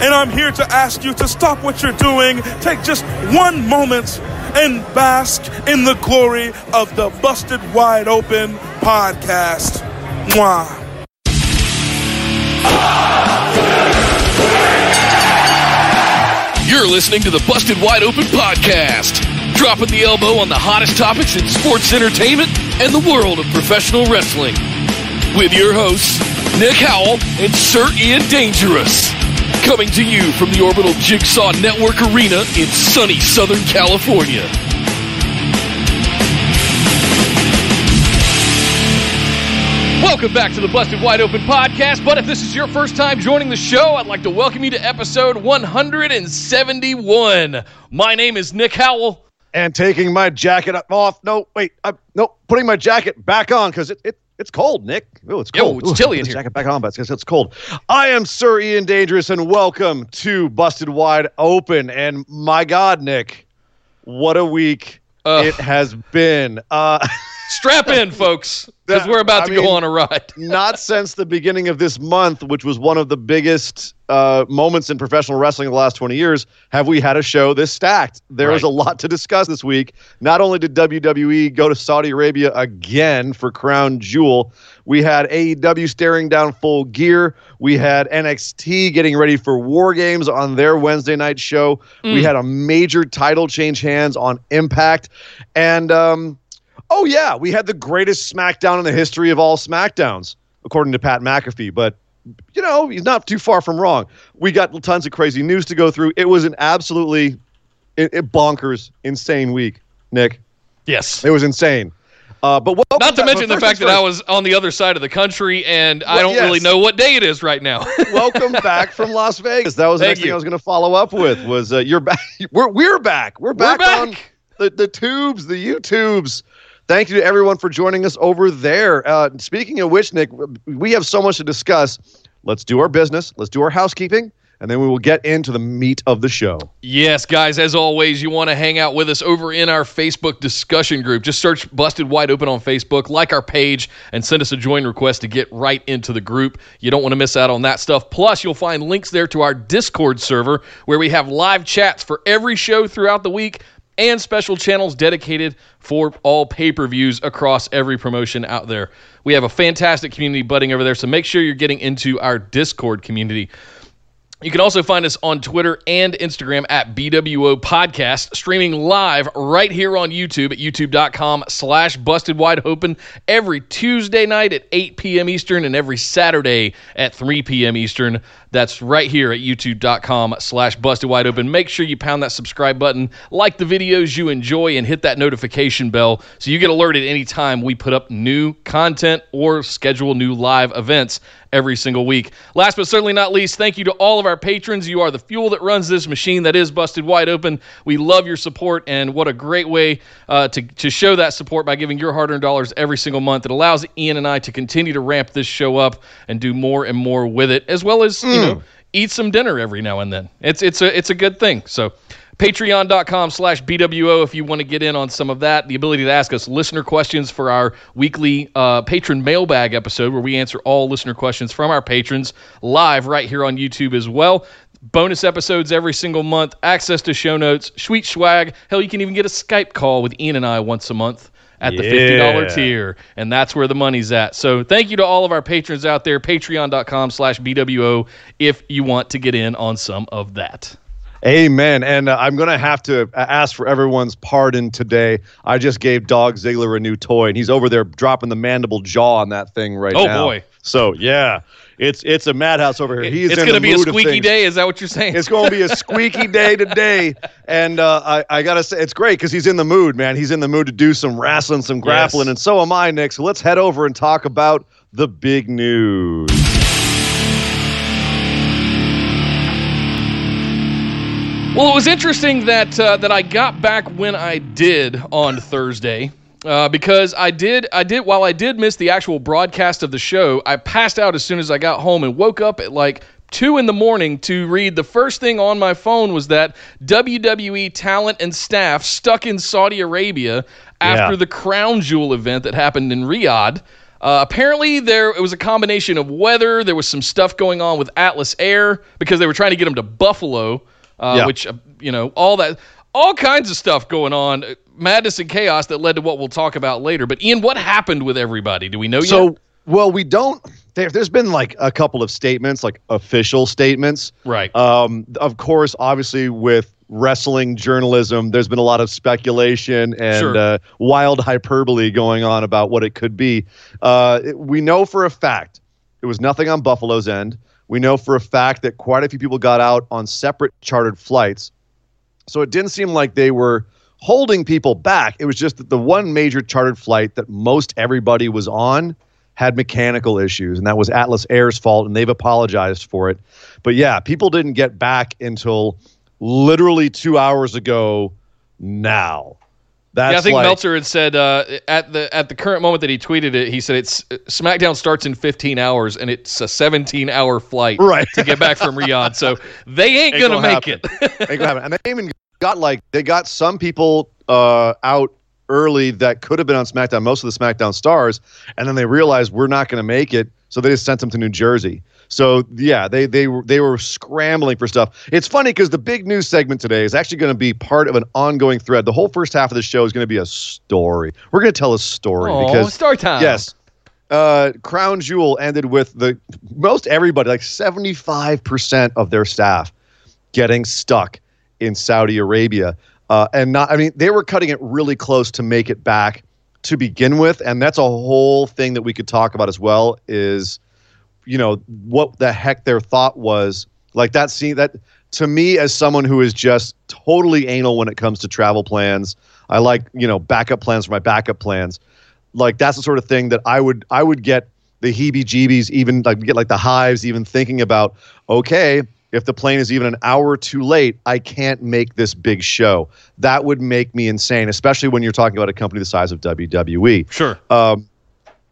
and I'm here to ask you to stop what you're doing, take just one moment, and bask in the glory of the Busted Wide Open podcast. Mwah. You're listening to the Busted Wide Open podcast, dropping the elbow on the hottest topics in sports entertainment and the world of professional wrestling. With your hosts, Nick Howell and Sir Ian Dangerous. Coming to you from the Orbital Jigsaw Network Arena in sunny Southern California. Welcome back to the Busted Wide Open podcast. But if this is your first time joining the show, I'd like to welcome you to episode 171. My name is Nick Howell. And taking my jacket off. No, wait. I'm, no, putting my jacket back on because it, it it's cold, Nick. Oh, it's cold. Yo, it's chilly in here. Jacket back on, but it's, it's cold. I am Sir Ian Dangerous, and welcome to Busted Wide Open. And my God, Nick, what a week uh, it has been. Uh, Strap in, folks, because we're about I to mean, go on a ride. not since the beginning of this month, which was one of the biggest uh, moments in professional wrestling in the last 20 years, have we had a show this stacked. There right. is a lot to discuss this week. Not only did WWE go to Saudi Arabia again for Crown Jewel, we had AEW staring down full gear. We had NXT getting ready for War Games on their Wednesday night show. Mm. We had a major title change hands on Impact. And, um, Oh yeah, we had the greatest SmackDown in the history of all SmackDowns, according to Pat McAfee. But you know, he's not too far from wrong. We got tons of crazy news to go through. It was an absolutely it, it bonkers, insane week, Nick. Yes, it was insane. Uh, but not to mention the fact that I was on the other side of the country and well, I don't yes. really know what day it is right now. welcome back from Las Vegas. That was the next you. thing I was going to follow up with. Was uh, you're back? We're we're back. We're back, we're back. on the the tubes, the YouTubes. Thank you to everyone for joining us over there. Uh, speaking of which, Nick, we have so much to discuss. Let's do our business. Let's do our housekeeping and then we will get into the meat of the show. Yes, guys, as always, you want to hang out with us over in our Facebook discussion group. Just search Busted Wide Open on Facebook, like our page, and send us a join request to get right into the group. You don't want to miss out on that stuff. Plus, you'll find links there to our Discord server where we have live chats for every show throughout the week and special channels dedicated for all pay per views across every promotion out there. We have a fantastic community budding over there, so make sure you're getting into our Discord community. You can also find us on Twitter and Instagram at BWO Podcast, streaming live right here on YouTube at youtube.com slash busted wide open every Tuesday night at 8 p.m. Eastern and every Saturday at 3 p.m. Eastern. That's right here at youtube.com slash busted wide open. Make sure you pound that subscribe button, like the videos you enjoy, and hit that notification bell so you get alerted anytime we put up new content or schedule new live events every single week. Last but certainly not least, thank you to all of our patrons. You are the fuel that runs this machine that is busted wide open. We love your support, and what a great way uh, to, to show that support by giving your hard earned dollars every single month. It allows Ian and I to continue to ramp this show up and do more and more with it, as well as, mm. you know, eat some dinner every now and then. It's, it's, a, it's a good thing. So, Patreon.com slash BWO if you want to get in on some of that. The ability to ask us listener questions for our weekly uh, patron mailbag episode where we answer all listener questions from our patrons live right here on YouTube as well. Bonus episodes every single month, access to show notes, sweet swag. Hell, you can even get a Skype call with Ian and I once a month at the $50 tier and that's where the money's at so thank you to all of our patrons out there patreon.com slash bwo if you want to get in on some of that Amen. And uh, I'm going to have to ask for everyone's pardon today. I just gave Dog Ziggler a new toy, and he's over there dropping the mandible jaw on that thing right oh, now. Oh boy! So yeah, it's it's a madhouse over here. He's it's going to be a squeaky day. Is that what you're saying? It's going to be a squeaky day today, and uh, I I gotta say it's great because he's in the mood, man. He's in the mood to do some wrestling, some grappling, yes. and so am I, Nick. So let's head over and talk about the big news. Well, it was interesting that uh, that I got back when I did on Thursday. Uh, because I did, I did. While I did miss the actual broadcast of the show, I passed out as soon as I got home and woke up at like two in the morning to read the first thing on my phone was that WWE talent and staff stuck in Saudi Arabia after yeah. the Crown Jewel event that happened in Riyadh. Uh, apparently, there it was a combination of weather. There was some stuff going on with Atlas Air because they were trying to get them to Buffalo uh, yeah. which uh, you know all that all kinds of stuff going on, madness and chaos that led to what we'll talk about later. But Ian, what happened with everybody? Do we know so, yet? Well, we don't. There, has been like a couple of statements, like official statements. Right. Um, of course, obviously with wrestling journalism, there's been a lot of speculation and sure. uh, wild hyperbole going on about what it could be. Uh, we know for a fact it was nothing on Buffalo's end. We know for a fact that quite a few people got out on separate chartered flights. So it didn't seem like they were holding people back. It was just that the one major chartered flight that most everybody was on had mechanical issues, and that was Atlas Air's fault, and they've apologized for it. But yeah, people didn't get back until literally two hours ago now. That's yeah, I think like, Meltzer had said uh, at the at the current moment that he tweeted it, he said it's SmackDown starts in 15 hours and it's a 17 hour flight right. to get back from Riyadh. So they ain't, ain't gonna, gonna, make happen. it. ain't gonna happen. And they even got like they got some people uh, out early that could have been on SmackDown, most of the SmackDown stars, and then they realized we're not going to make it, so they just sent them to New Jersey. So yeah, they they were they were scrambling for stuff. It's funny because the big news segment today is actually going to be part of an ongoing thread. The whole first half of the show is going to be a story. We're going to tell a story Aww, because story time. Yes. Uh, Crown Jewel ended with the most everybody, like 75% of their staff getting stuck in Saudi Arabia. Uh, and not, I mean, they were cutting it really close to make it back to begin with. And that's a whole thing that we could talk about as well is you know what the heck their thought was. Like that scene that to me as someone who is just totally anal when it comes to travel plans i like you know backup plans for my backup plans. Like that's the sort of thing that i would i would get the heebie jeebies even like get like the hives even thinking about okay if the plane is even an hour too late i can't make this big show. That would make me insane especially when you're talking about a company the size of wwe sure. Um,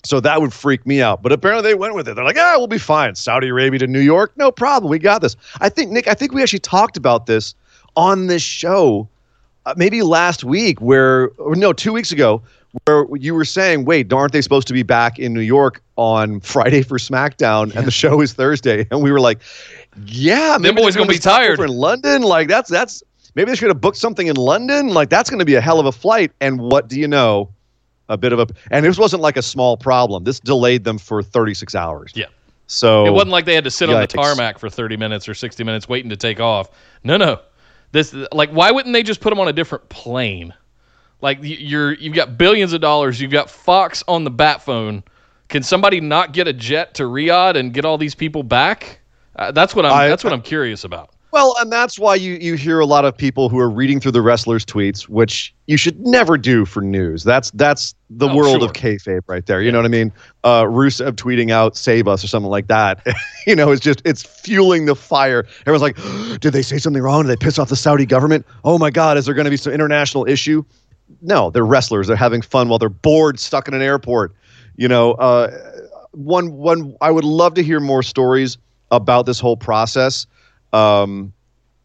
so that would freak me out. But apparently they went with it. They're like, ah, we'll be fine. Saudi Arabia to New York, no problem. We got this. I think, Nick, I think we actually talked about this on this show uh, maybe last week, where, or no, two weeks ago, where you were saying, wait, aren't they supposed to be back in New York on Friday for SmackDown yeah. and the show is Thursday? And we were like, yeah, maybe boys going to be tired. in London. Like, that's, that's, maybe they should have booked something in London. Like, that's going to be a hell of a flight. And what do you know? A bit of a and this wasn't like a small problem. This delayed them for 36 hours. Yeah. So it wasn't like they had to sit on the tarmac for 30 minutes or 60 minutes waiting to take off. No, no. This like why wouldn't they just put them on a different plane? Like you're you've got billions of dollars, you've got Fox on the bat phone. Can somebody not get a jet to Riyadh and get all these people back? Uh, that's what I'm I, that's what I'm curious about. Well, and that's why you, you hear a lot of people who are reading through the wrestlers' tweets, which you should never do for news. That's that's the oh, world sure. of kayfabe right there. You yeah. know what I mean? Uh, Rusev tweeting out "Save us" or something like that. you know, it's just it's fueling the fire. Everyone's like, "Did they say something wrong? Did they piss off the Saudi government? Oh my God, is there going to be some international issue?" No, they're wrestlers. They're having fun while they're bored, stuck in an airport. You know, uh, one one. I would love to hear more stories about this whole process. Um,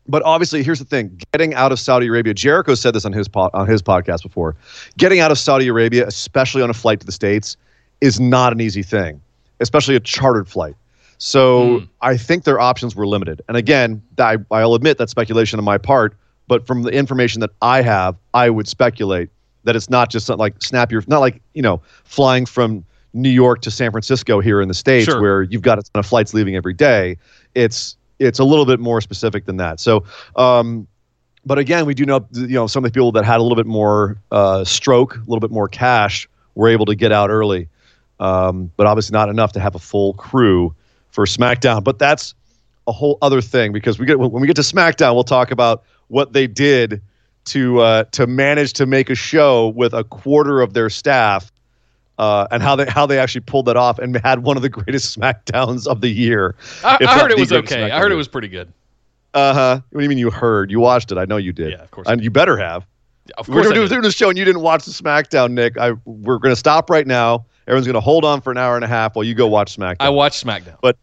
but obviously, here's the thing: getting out of Saudi Arabia. Jericho said this on his po- on his podcast before. Getting out of Saudi Arabia, especially on a flight to the states, is not an easy thing, especially a chartered flight. So mm. I think their options were limited. And again, I, I'll admit that speculation on my part. But from the information that I have, I would speculate that it's not just something like snap your, not like you know flying from New York to San Francisco here in the states, sure. where you've got a ton of flights leaving every day. It's it's a little bit more specific than that. So, um, but again, we do know you know some of the people that had a little bit more uh, stroke, a little bit more cash, were able to get out early, um, but obviously not enough to have a full crew for SmackDown. But that's a whole other thing because we get when we get to SmackDown, we'll talk about what they did to uh, to manage to make a show with a quarter of their staff uh, and how they how they actually pulled that off and had one of the greatest Smackdowns of the year. I, I heard it was okay. I heard it was pretty good. Uh huh. What do you mean you heard? You watched it? I know you did. Yeah, of course. And you better have. Of course, we're doing this show and you didn't watch the SmackDown, Nick. I we're going to stop right now. Everyone's going to hold on for an hour and a half while you go watch SmackDown. I watched SmackDown, but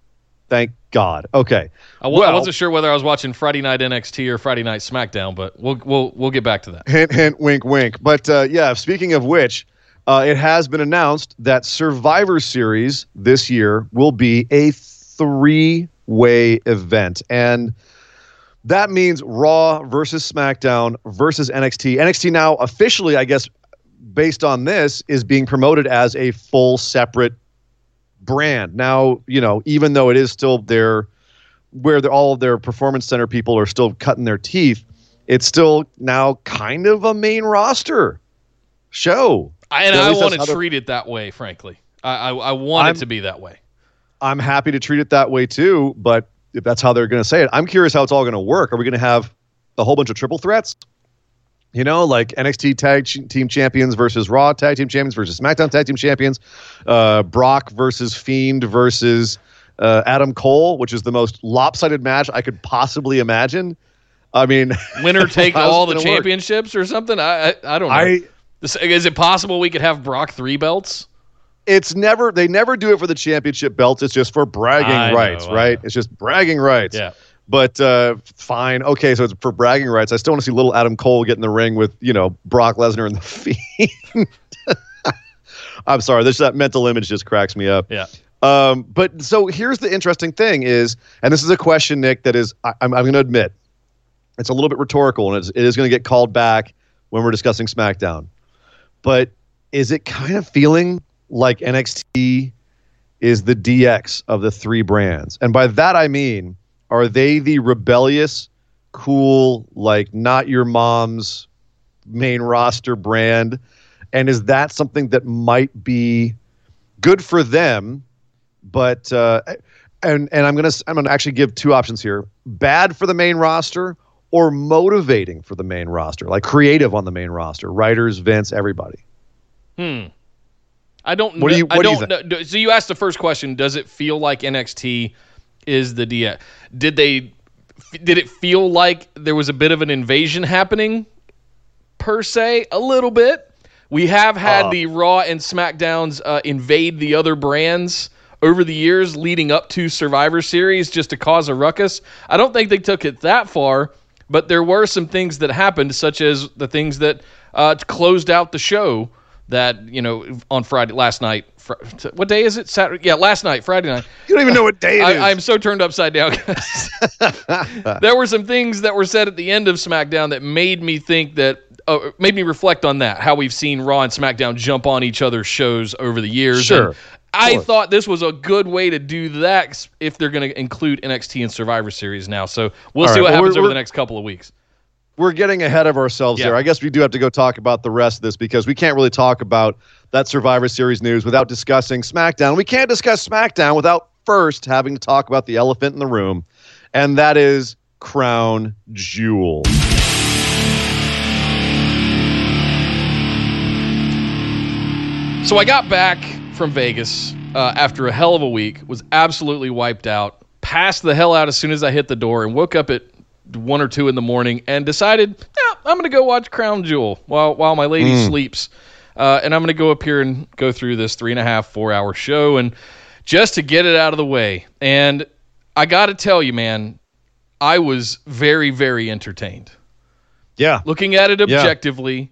thank God. Okay. I, w- well, I wasn't sure whether I was watching Friday Night NXT or Friday Night SmackDown, but we'll we'll we'll get back to that. Hint, hint, wink, wink. But uh, yeah, speaking of which, uh, it has been announced that Survivor Series this year will be a three-way event, and that means Raw versus SmackDown versus NXT. NXT now officially, I guess, based on this, is being promoted as a full separate brand. Now, you know, even though it is still their where all of their performance center people are still cutting their teeth, it's still now kind of a main roster show. I, and I want to treat it that way, frankly. I, I, I want I'm, it to be that way. I'm happy to treat it that way too, but if that's how they're going to say it, I'm curious how it's all going to work. Are we going to have a whole bunch of triple threats? You know, like NXT Tag Team Champions versus Raw Tag Team Champions versus SmackDown Tag Team Champions, uh, Brock versus Fiend versus uh, Adam Cole, which is the most lopsided match I could possibly imagine. I mean, winner take all the championships work? or something. I, I, I don't know. I, is it possible we could have Brock three belts? It's never they never do it for the championship belts. It's just for bragging I rights, know, right? It's just bragging rights. Yeah. But uh, fine, okay. So it's for bragging rights. I still want to see little Adam Cole get in the ring with you know Brock Lesnar and the Fiend. I'm sorry, this that mental image just cracks me up. Yeah. Um, but so here's the interesting thing is, and this is a question, Nick, that is I, I'm, I'm going to admit, it's a little bit rhetorical, and it's, it is going to get called back when we're discussing SmackDown. But is it kind of feeling like NXT is the DX of the three brands? And by that I mean are they the rebellious, cool, like not your mom's main roster brand? And is that something that might be good for them? But uh, and and I'm gonna I'm gonna actually give two options here: bad for the main roster or motivating for the main roster, like creative on the main roster, writers, Vince, everybody. Hmm. I don't. What do you? What I don't. Do you know, so you asked the first question: Does it feel like NXT is the DX. Did they? Did it feel like there was a bit of an invasion happening? Per se, a little bit. We have had uh, the Raw and SmackDowns uh, invade the other brands over the years leading up to Survivor Series just to cause a ruckus. I don't think they took it that far, but there were some things that happened, such as the things that uh, closed out the show that you know on Friday last night. Fr- what day is it? Saturday? Yeah, last night, Friday night. You don't even know what day it I, am so turned upside down. there were some things that were said at the end of SmackDown that made me think that. Uh, made me reflect on that. How we've seen Raw and SmackDown jump on each other's shows over the years. Sure. And I thought this was a good way to do that if they're going to include NXT and Survivor Series now. So we'll All see right. what well, happens over the next couple of weeks we're getting ahead of ourselves yeah. here. I guess we do have to go talk about the rest of this because we can't really talk about that Survivor Series news without discussing SmackDown. We can't discuss SmackDown without first having to talk about the elephant in the room, and that is Crown Jewel. So I got back from Vegas uh, after a hell of a week, was absolutely wiped out, passed the hell out as soon as I hit the door, and woke up at one or two in the morning and decided, yeah, I'm going to go watch Crown Jewel while while my lady mm. sleeps, uh, and I'm going to go up here and go through this three and a half, four hour show, and just to get it out of the way. And I got to tell you, man, I was very, very entertained. Yeah, looking at it objectively. Yeah.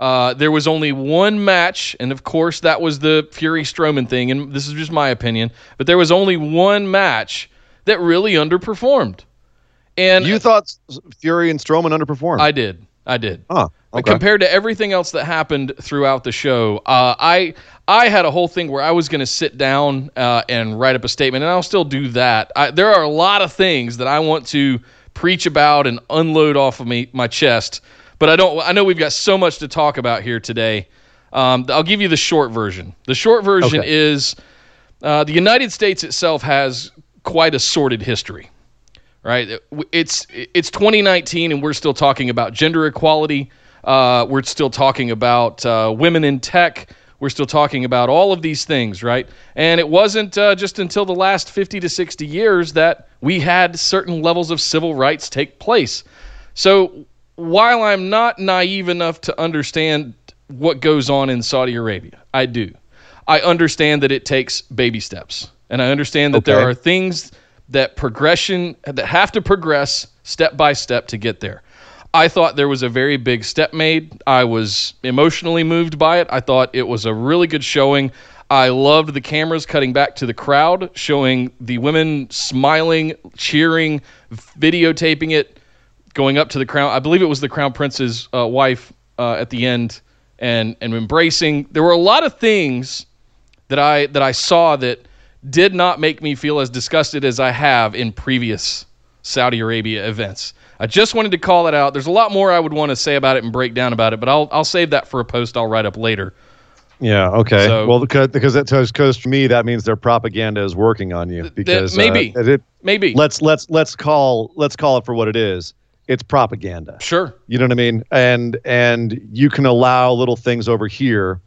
Uh, there was only one match, and of course, that was the Fury Strowman thing, and this is just my opinion. But there was only one match that really underperformed. And you thought Fury and Strowman underperformed? I did. I did. Huh. Okay. compared to everything else that happened throughout the show, uh, I I had a whole thing where I was going to sit down uh, and write up a statement, and I'll still do that. I, there are a lot of things that I want to preach about and unload off of me my chest, but I don't. I know we've got so much to talk about here today. Um, I'll give you the short version. The short version Okay. is uh, the United States itself has quite a sordid history right? It's it's 2019 and we're still talking about gender equality. Uh, we're still talking about uh, women in tech. We're still talking about all of these things, right? And it wasn't uh, just until the last 50 to 60 years that we had certain levels of civil rights take place. So while I'm not naive enough to understand what goes on in Saudi Arabia, I do. I understand that it takes baby steps. And I understand that there are things that progression that have to progress step by step to get there. I thought there was a very big step made. I was emotionally moved by it. I thought it was a really good showing. I loved the cameras cutting back to the crowd, showing the women smiling, cheering, videotaping it, going up to the crown. I believe it was the crown prince's uh, wife uh, at the end, and and embracing. There were a lot of things that I that I saw that did not make me feel as disgusted as I have in previous Saudi Arabia events. I just wanted to call it out. There's a lot more I would want to say about it and break down about it, but I'll I'll save that for a post I'll write up later. Yeah. Okay. So- well, because because that because for me that means their propaganda is working on you because maybe. uh, it, Maybe. let's let's let's call let's call it for what it is. It's propaganda. sure. You know what I mean? And and you can allow little things over here.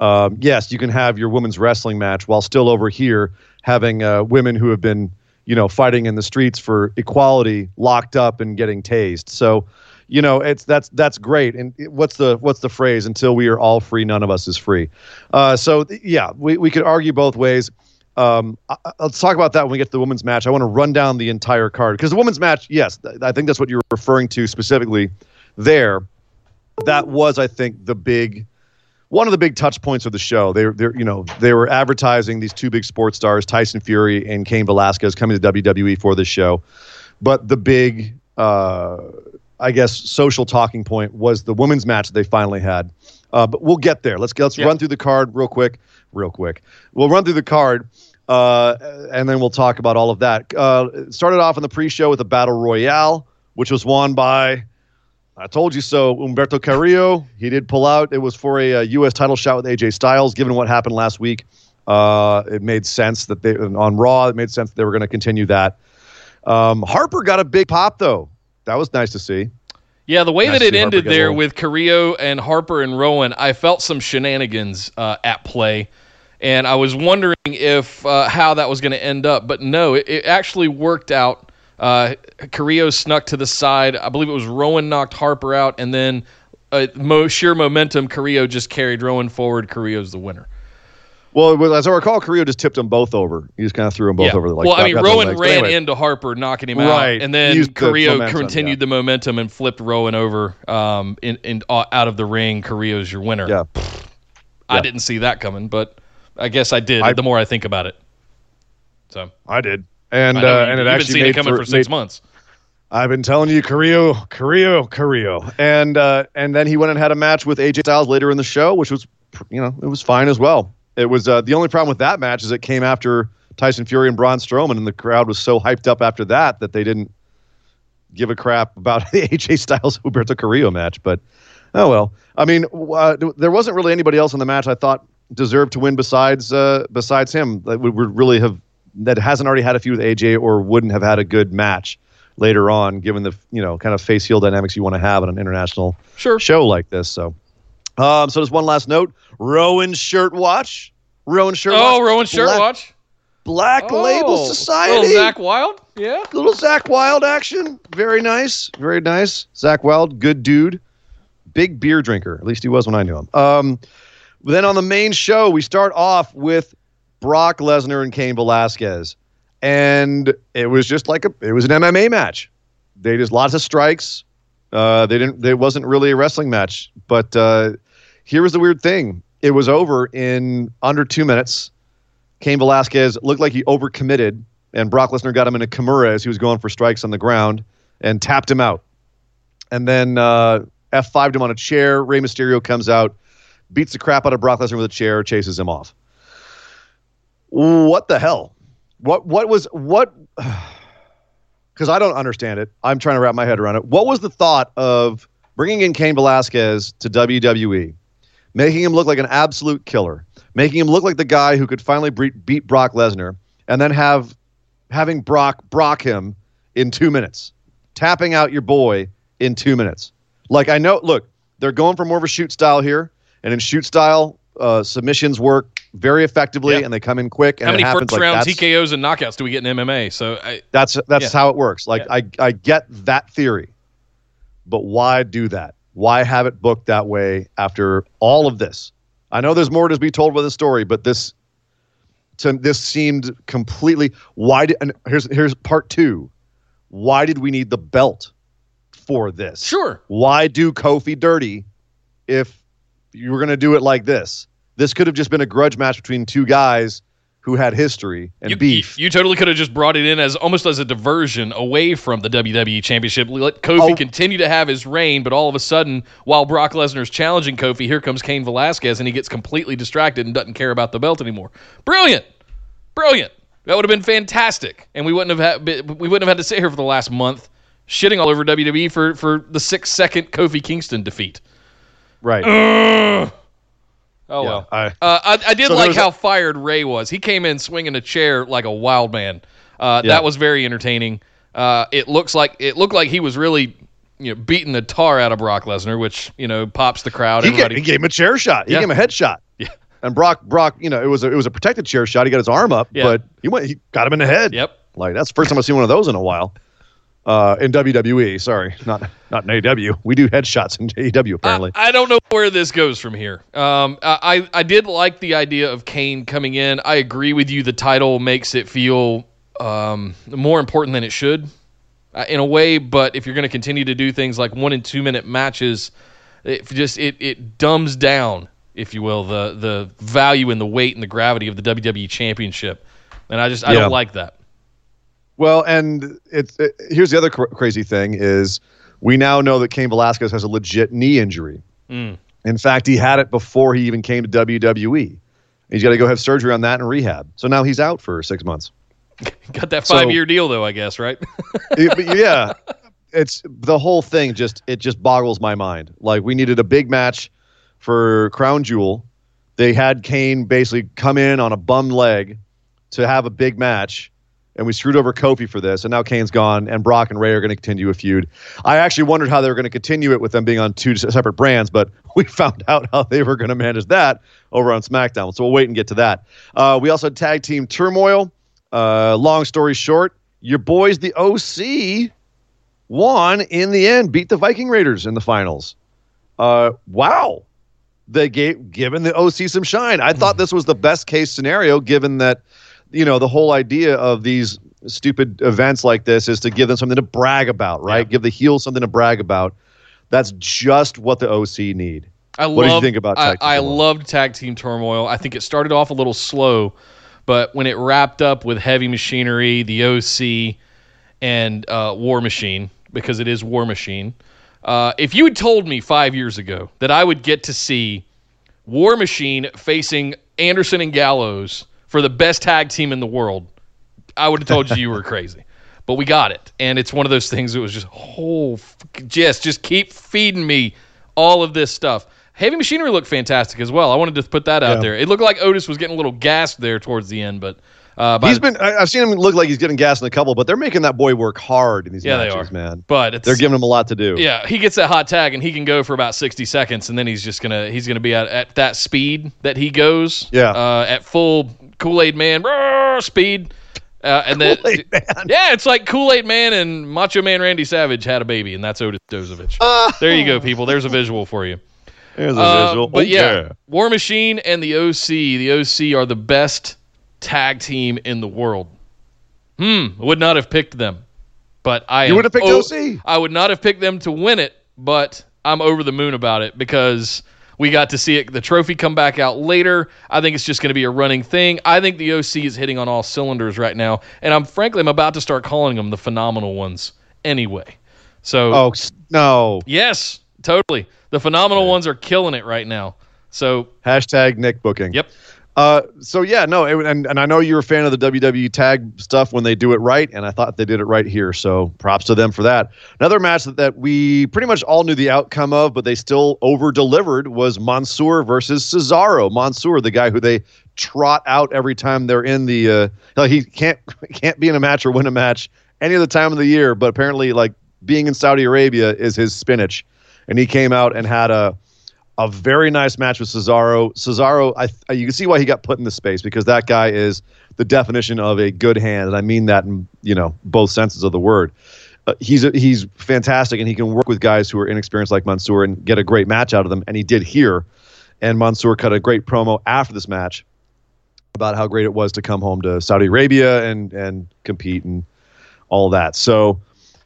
Um, yes, you can have your women's wrestling match while still over here having uh, women who have been you know fighting in the streets for equality locked up and getting tased. So you know it's that's that's great. And what's the what's the phrase? Until we are all free, none of us is free. Uh, so yeah, we we could argue both ways. Um, I, let's talk about that when we get to the women's match. I want to run down the entire card because the women's match, yes, th- I think that's what you're referring to specifically there. That was, I think, the big one of the big touch points of the show. They they you know they were advertising these two big sports stars, Tyson Fury and Cain Velasquez, coming to WWE for this show. But the big, uh, I guess, social talking point was the women's match that they finally had. Uh, but we'll get there. Let's let's Yeah. run through the card real quick, real quick. We'll run through the card, uh, and then we'll talk about all of that. Uh, started off in the pre-show with a battle royale, which was won by I told you so. Humberto Carrillo, he did pull out. It was for a, uh U.S. title shot with AJ Styles. Given what happened last week, uh, it made sense that they on Raw. It made sense that they were going to continue that. Um, Harper got a big pop though. That was nice to see. Yeah, the way Nice that it ended there with Carrillo and Harper and Rowan, I felt some shenanigans uh, at play, and I was wondering if uh, how that was going to end up. But no, it, it actually worked out. Uh, Carrillo snuck to the side. I believe it was Rowan knocked Harper out, and then uh, mo- sheer momentum, Carrillo just carried Rowan forward. Carrillo's the winner. Well, as I recall, Carrillo just tipped them both over. He just kind of threw them both yeah. over. Like, well, I mean, Rowan ran anyway. into Harper, knocking him Right. out, and then Used the continued yeah. the momentum and flipped Rowan over um, in, in uh, out of the ring. Carrillo's your winner. Yeah. I Yeah. didn't see that coming, but I guess I did. I- the more I think about it, so I did, and I know uh, you, and it you've been actually seeing made it coming for, for six made- months. I've been telling you, Carrillo, Carrillo, Carrillo, and uh, and then he went and had a match with AJ Styles later in the show, which was, you know, it was fine as well. It was uh, the only problem with that match is it came after Tyson Fury and Braun Strowman, and the crowd was so hyped up after that that they didn't give a crap about the AJ Styles Humberto Carrillo match. But oh well. I mean, uh, there wasn't really anybody else in the match I thought deserved to win besides uh, besides him that would, would really have that hasn't already had a feud with AJ or wouldn't have had a good match later on, given the you know kind of face heel dynamics you want to have on an international Sure. show like this. So, um, so there's one last note: Rowan Shirt Watch, Rowan Shirt Oh, Watch, Rowan Shirt Black, Watch. Black Label Oh, Society, Little Zakk Wylde. Yeah. little Zakk Wylde action. Very nice, very nice. Zakk Wylde, good dude, big beer drinker. At least he was when I knew him. Um, then on the main show, we start off with Brock Lesnar and Cain Velasquez, and it was just like a it was an MMA match. They just lots of strikes. Uh, they didn't. It wasn't really a wrestling match, but uh, here was the weird thing. It was over in under two minutes. Cain Velasquez looked like he overcommitted, and Brock Lesnar got him in a Kimura as he was going for strikes on the ground and tapped him out. And then uh, F5'd him on a chair. Rey Mysterio comes out, beats the crap out of Brock Lesnar with a chair, chases him off. What the hell? What what was what? Because I don't understand it. I'm trying to wrap my head around it. What was the thought of bringing in Cain Velasquez to WWE, making him look like an absolute killer, making him look like the guy who could finally beat, beat Brock Lesnar, and then have having Brock Brock him in two minutes, tapping out your boy in two minutes. Like I know, look, they're going for more of a shoot style here, and in shoot style, uh, submissions work very effectively, and they come in quick. And How many it happens first like round TKOs and knockouts do we get in MMA? So I, That's that's Yeah. how it works. Like Yeah. I I get that theory, but why do that? Why have it booked that way after all of this? I know there's more to be told with the story, but this to this seemed completely why did and here's here's part two. Why did we need the belt for this? sure. Why do Kofi dirty if you were gonna do it like this? This could have just been a grudge match between two guys who had history and you, beef. You, you totally could have just brought it in as almost as a diversion away from the WWE Championship. Let Kofi Oh. continue to have his reign, but all of a sudden, while Brock Lesnar's challenging Kofi, here comes Cain Velasquez, and he gets completely distracted and doesn't care about the belt anymore. Brilliant, brilliant. That would have been fantastic, and we wouldn't have had we wouldn't have had to sit here for the last month shitting all over WWE for for the six second Kofi Kingston defeat. right. Oh Yeah, well. I- uh, I, I did So like was a- how fired Rey was. He came in swinging a chair like a wild man. Uh, Yeah. That was very entertaining. Uh, it looks like it looked like he was really, you know, beating the tar out of Brock Lesnar, which you know pops the crowd. He, gave, he gave him a chair shot. He Yeah. gave him a head shot. Yeah. And Brock, Brock, you know, it was a, it was a protected chair shot. He got his arm up, Yeah. but he went, he got him in the head. Yep. Like that's the first time I've seen one of those in a while. Uh, in WWE, sorry, not not in AW. We do headshots in AEW apparently. I, I don't know where this goes from here. Um, I I did like the idea of Cain coming in. I agree with you. The title makes it feel um, more important than it should, uh, in a way. But if you're going to continue to do things like one and two minute matches, it just it it dumbs down, if you will, the the value and the weight and the gravity of the WWE Championship. And I just I Yeah. don't like that. Well, and it's it, here's the other cr- crazy thing is we now know that Cain Velasquez has a legit knee injury. Mm. In fact, he had it before he even came to WWE. He's got to go have surgery on that and rehab. So now he's out for six months. Got that So- five year deal though, I guess, right? It- but yeah, it's the whole thing. Just it just boggles my mind. Like we needed a big match for Crown Jewel. They had Cain basically come in on a bum leg to have a big match, and we screwed over Kofi for this. And now Cain's gone, and Brock and Rey are going to continue a feud. I actually wondered how they were going to continue it with them being on two separate brands, but we found out how they were going to manage that over on SmackDown. So we'll wait and get to that. Uh, we also had tag team turmoil. Uh, long story short, your boys, the OC, won in the end, beat the Viking Raiders in the finals. Uh, wow. They gave given the OC some shine. I thought this was the best case scenario, given that, you know, the whole idea of these stupid events like this is to give them something to brag about, right? Yeah. Give the heels something to brag about. That's just what the OC need. I What did you loved- think about I, tag team I turmoil? loved tag team turmoil. I think it started off a little slow, but when it wrapped up with heavy machinery, the OC, and uh, War Machine, because it is War Machine. Uh, if you had told me five years ago that I would get to see War Machine facing Anderson and Gallows for the best tag team in the world, I would have told you you were crazy. But we got it, and it's one of those things that was just oh, just just keep feeding me all of this stuff. Heavy Machinery looked fantastic as well. I wanted to put that out Yeah. there. It looked like Otis was getting a little gassed there towards the end, but uh, He's been. I've seen him look like he's getting gas in a couple, but they're making that boy work hard in these Yeah, they matches, are. man. but it's, They're giving him a lot to do. Yeah, he gets that hot tag and he can go for about sixty seconds, and then he's just gonna he's gonna be at, at that speed that he goes. Yeah. uh, at full Kool Aid Man roar, speed. Uh, and then Kool-Aid Man. yeah, it's like Kool Aid Man and Macho Man Randy Savage had a baby, and that's Otis Dozovic. there you go, people. There's a visual for you. There's a Uh, visual. but Oh, yeah, War Machine and the OC. The OC are the best tag team in the world. Hmm, would not have picked them, but I You would have picked o- OC. I would not have picked them to win it, but I'm over the moon about it because we got to see it, the trophy come back out later. I think it's just going to be a running thing. I think the OC is hitting on all cylinders right now, and I'm frankly I'm about to start calling them the phenomenal ones anyway. So Oh no! yes, Totally. The phenomenal ones are killing it right now. So hashtag Nick booking. Yep. Uh, so yeah, no, it, and and I know you're a fan of the WWE tag stuff when they do it right, and I thought they did it right here. So props to them for that. Another match that, that we pretty much all knew the outcome of, but they still over delivered was Mansoor versus Cesaro. Mansoor, the guy who they trot out every time they're in the. Uh, like he can't can't be in a match or win a match any other time of the year, but apparently like being in Saudi Arabia is his spinach, and he came out and had a a very nice match with Cesaro. Cesaro, I, you can see why he got put in the space because that guy is the definition of a good hand, and I mean that in you know both senses of the word. Uh, he's a, he's fantastic, and he can work with guys who are inexperienced like Mansoor and get a great match out of them, and he did here. And Mansoor cut a great promo after this match about how great it was to come home to Saudi Arabia and and compete and all that. So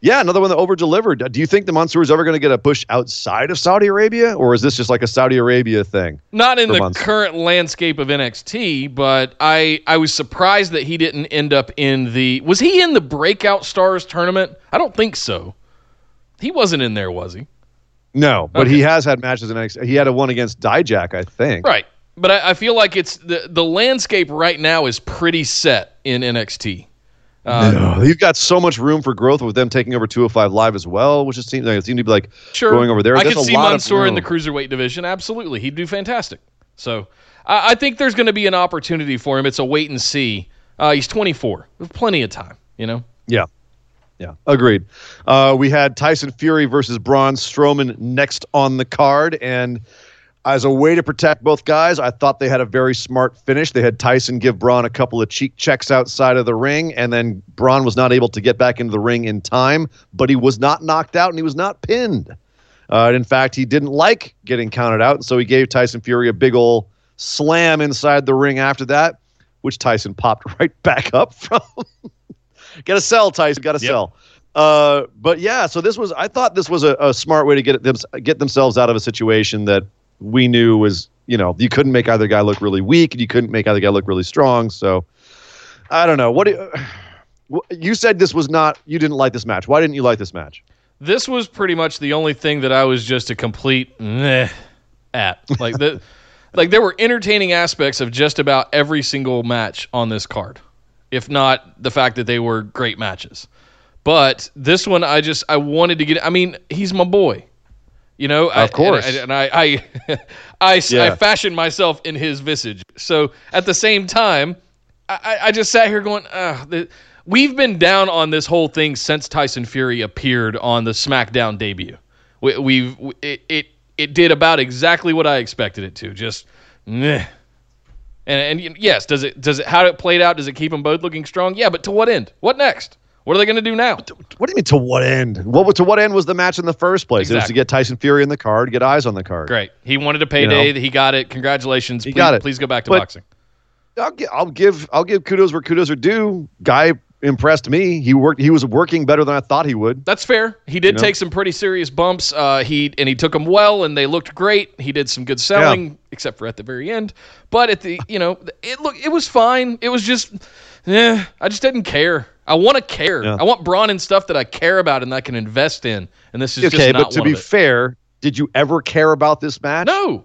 yeah, another one that over delivered. Do you think the Mansoor is ever going to get a push outside of Saudi Arabia, or is this just like a Saudi Arabia thing? Not in the Mansoor? current landscape of NXT, but I I was surprised that he didn't end up in the. Was he in the Breakout Stars tournament? I don't think so. He wasn't in there, was he? No, but okay. he has had matches in NXT. He had a one against Dijak, I think. Right, but I, I feel like it's the the landscape right now is pretty set in NXT. Uh, no, you've got so much room for growth with them taking over 205 Live as well, which just seems like it seemed to be like sure. going over there. I could see Mansoor in the cruiserweight division. Absolutely, he'd do fantastic. So I, I think there's going to be an opportunity for him. It's a wait and see. Uh, he's 24, with plenty of time. You know. Yeah. Yeah, agreed. Uh, we had Tyson Fury versus Braun Strowman next on the card, and as a way to protect both guys, I thought they had a very smart finish. They had Tyson give Braun a couple of cheek checks outside of the ring, and then Braun was not able to get back into the ring in time, but he was not knocked out and he was not pinned. Uh, in fact, he didn't like getting counted out, and so he gave Tyson Fury a big ol' slam inside the ring after that, which Tyson popped right back up from. Get a sell, Tyson. Got to yep. sell. Uh, but yeah, so this was. I thought this was a, a smart way to get them get themselves out of a situation that we knew was you know you couldn't make either guy look really weak and you couldn't make either guy look really strong. So I don't know what do you, you said. This was not you didn't like this match. Why didn't you like this match? This was pretty much the only thing that I was just a complete at. Like the like there were entertaining aspects of just about every single match on this card, if not the fact that they were great matches. But this one, I just I wanted to get. I mean, he's my boy. You know, of I, course, and, I, I, I, I, yeah. I fashioned myself in his visage. So at the same time, I, I just sat here going, the, we've been down on this whole thing since Tyson Fury appeared on the SmackDown debut. We, we've it, it it did about exactly what I expected it to. Just, meh. And, and yes, does it does it how it played out? Does it keep them both looking strong? Yeah, but to what end? What next? What are they going to do now? What do you mean to what end? What to what end was the match in the first place? Exactly. It was to get Tyson Fury in the card, get eyes on the card. Great. He wanted a payday. You know? He got it. Congratulations. He please, got it. Please go back to but boxing. I'll, I'll give I'll give kudos where kudos are due. Guy impressed me. He worked. He was working better than I thought he would. That's fair. He did you know? take some pretty serious bumps. Uh, he and he took them well, and they looked great. He did some good selling, yeah. except for at the very end. But at the you know, it look it was fine. It was just, yeah, I just didn't care. I want to care. Yeah. I want Braun and stuff that I care about and that I can invest in. And this is okay. but to be fair, did you ever care about this match? No.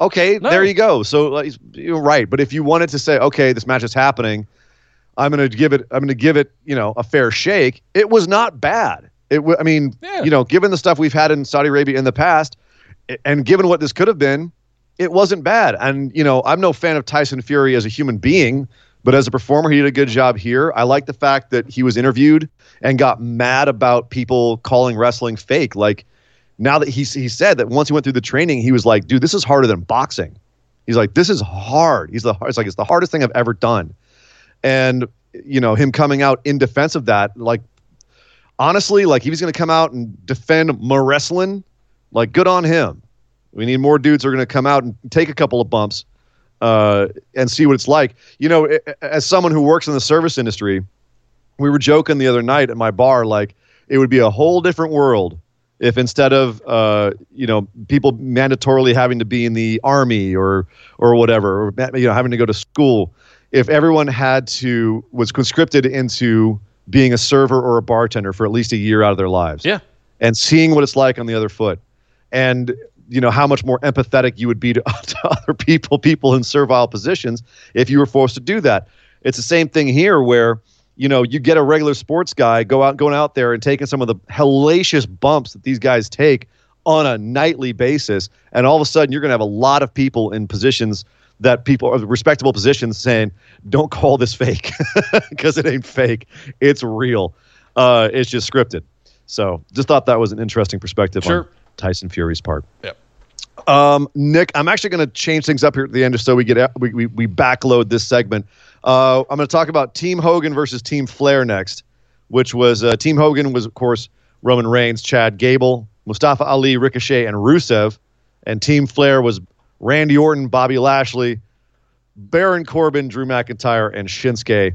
Okay, no. there you go. So you're right. But if you wanted to say, okay, this match is happening, I'm going to give it. I'm going to give it. You know, a fair shake. It was not bad. It. W- I mean, yeah. you know, given the stuff we've had in Saudi Arabia in the past, and given what this could have been, it wasn't bad. And you know, I'm no fan of Tyson Fury as a human being. But as a performer, he did a good job here. I like the fact that he was interviewed and got mad about people calling wrestling fake. Like now that he he said that once he went through the training, he was like, "Dude, this is harder than boxing." He's like, "This is hard." He's the it's like it's the hardest thing I've ever done. And you know him coming out in defense of that, like honestly, like he was going to come out and defend more wrestling, like good on him. We need more dudes who are going to come out and take a couple of bumps uh, and see what it's like. You know, as someone who works in the service industry, we were joking the other night at my bar, like it would be a whole different world if instead of uh, you know people mandatorily having to be in the army or or whatever, or you know having to go to school, if everyone had to was conscripted into being a server or a bartender for at least a year out of their lives. Yeah. And seeing what it's like on the other foot and you know how much more empathetic you would be to, to other people, people in servile positions, if you were forced to do that. It's the same thing here, where you know you get a regular sports guy go out going out there and taking some of the hellacious bumps that these guys take on a nightly basis, and all of a sudden you're going to have a lot of people in positions that people are respectable positions saying, "Don't call this fake because it ain't fake. It's real. Uh, it's just scripted." So, just thought that was an interesting perspective Sure. on Tyson Fury's part. Yep. Um, Nick, I'm actually going to change things up here at the end just so we get we we, we backload this segment. Uh, I'm going to talk about Team Hogan versus Team Flair next, which was uh, Team Hogan was of course Roman Reigns, Chad Gable, Mustafa Ali, Ricochet, and Rusev, and Team Flair was Randy Orton, Bobby Lashley, Baron Corbin, Drew McIntyre, and Shinsuke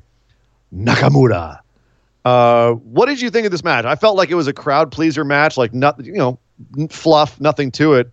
Nakamura. Uh, what did you think of this match? I felt like it was a crowd pleaser match, like not you know fluff, nothing to it,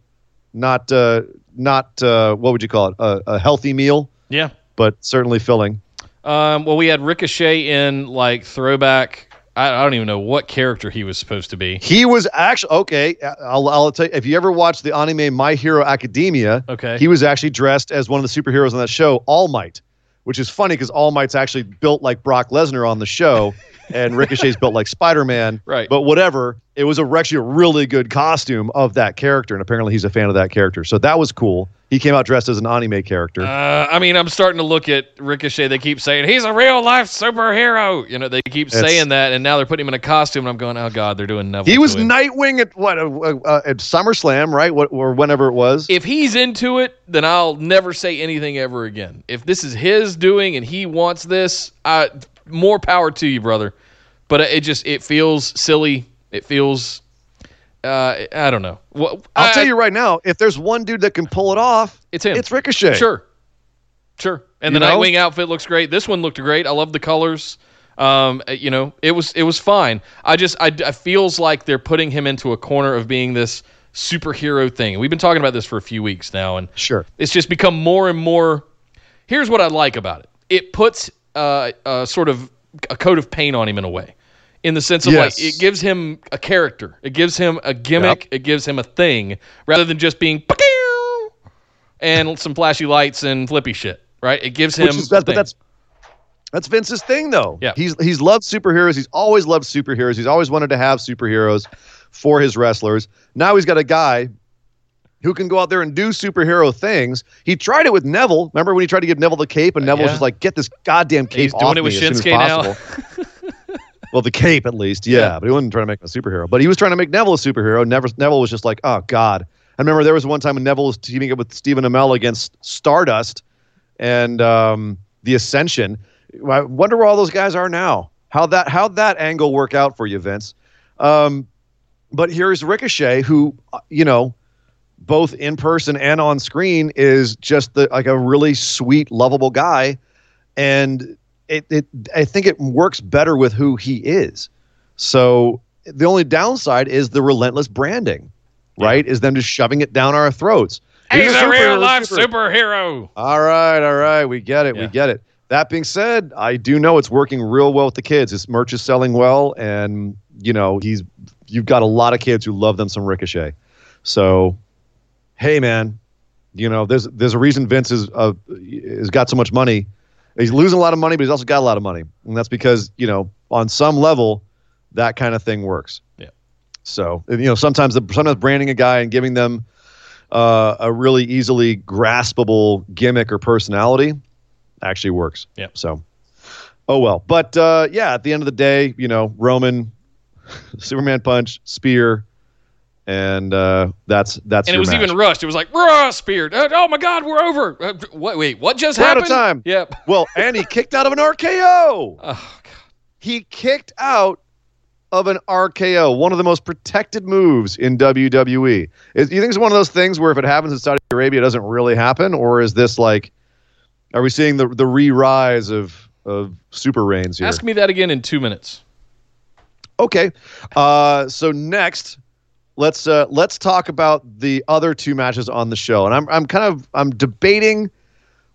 not uh, not uh, what would you call it, a, a healthy meal, Yeah. but certainly filling. Um, well, we had Ricochet in like throwback. I, I don't even know what character he was supposed to be. He was actually okay. I'll, I'll tell you if you ever watched the anime My Hero Academia. Okay. he was actually dressed as one of the superheroes on that show, All Might, which is funny because All Might's actually built like Brock Lesnar on the show, and Ricochet's built like Spider Man. Right. But whatever, it was a, actually a really good costume of that character, and apparently he's a fan of that character, so that was cool. He came out dressed as an anime character. Uh, I mean, I'm starting to look at Ricochet. They keep saying he's a real life superhero. You know, they keep It's- saying that, and now they're putting him in a costume, and I'm going, oh god, they're doing Neville. he was. Nightwing at what uh, uh, at SummerSlam, right? What or whenever it was. if he's into it, then I'll never say anything ever again. If this is his doing and he wants this, uh, more power to you, brother. But it just it feels silly. It feels uh, I don't know. Well, I'll I- tell you right now, if there's one dude that can pull it off, It's him. It's Ricochet. Sure, sure. And You the know? Nightwing outfit looks great. This one looked great. I love the colors. Um, uh, you know, it was it was fine. I just I, I feels like they're putting him into a corner of being this superhero thing. We've been talking about this for a few weeks now, and Sure. it's just become more and more. Here's what I like about it: it puts uh, uh, sort of a coat of paint on him in a way, in the sense of Yes. like it gives him a character, it gives him a gimmick, it gives him a thing, rather than just being and some flashy lights and flippy shit. Right? It gives him. Which is, that's, that's that's Vince's thing, though. Yeah. he's he's loved superheroes. He's always loved superheroes. He's always wanted to have superheroes for his wrestlers. Now he's got a guy who can go out there and do superhero things. He tried it with Neville. Remember when he tried to give Neville the cape, and Neville was just like, "Get this goddamn cape He's off doing it with me as soon Shinsuke as now. possible." well, the cape at least, yeah, Yeah. But he wasn't trying to make him a superhero. But he was trying to make Neville a superhero. Never, Neville was just like, "Oh God." I remember there was one time when Neville was teaming up with Stephen Amell against Stardust and um, the Ascension. I wonder where all those guys are now. How that how that angle work out for you, Vince? Um, but here's Ricochet, who uh, you know, both in person and on screen, is just the like a really sweet, lovable guy, and it, it I think it works better with who he is. So the only downside is the relentless branding, right? Is them just shoving it down our throats. He's a superhero, real life super- superhero. all right, all right, we get it, we get it. That being said, I do know it's working real well with the kids. His merch is selling well, and you know he's you've got a lot of kids who love them some Ricochet. So, hey man, you know there's there's a reason Vince is uh, has got so much money. He's losing a lot of money, but he's also got a lot of money, and that's because you know on some level that kind of thing works. Yeah. So you know sometimes the sometimes branding a guy and giving them uh, a really easily graspable gimmick or personality actually works. Yeah. So, oh well. But uh, yeah, at the end of the day, you know, Roman, Superman punch, spear, and uh, that's that's And it was match. even rushed. It was like, raw spear. Uh, Oh my God, we're over. Uh, what? Wait, what just We're out happened? of time. Yep. well, and he kicked out of an RKO. Oh, God. He kicked out of an RKO, one of the most protected moves in WWE. Is, you think it's one of those things where if it happens in Saudi Arabia, it doesn't really happen, or is this like, are we seeing the the re-rise of of super reigns here? Ask me that again in two minutes. Okay. Uh, so next, let's uh, let's talk about the other two matches on the show, and I'm I'm kind of I'm debating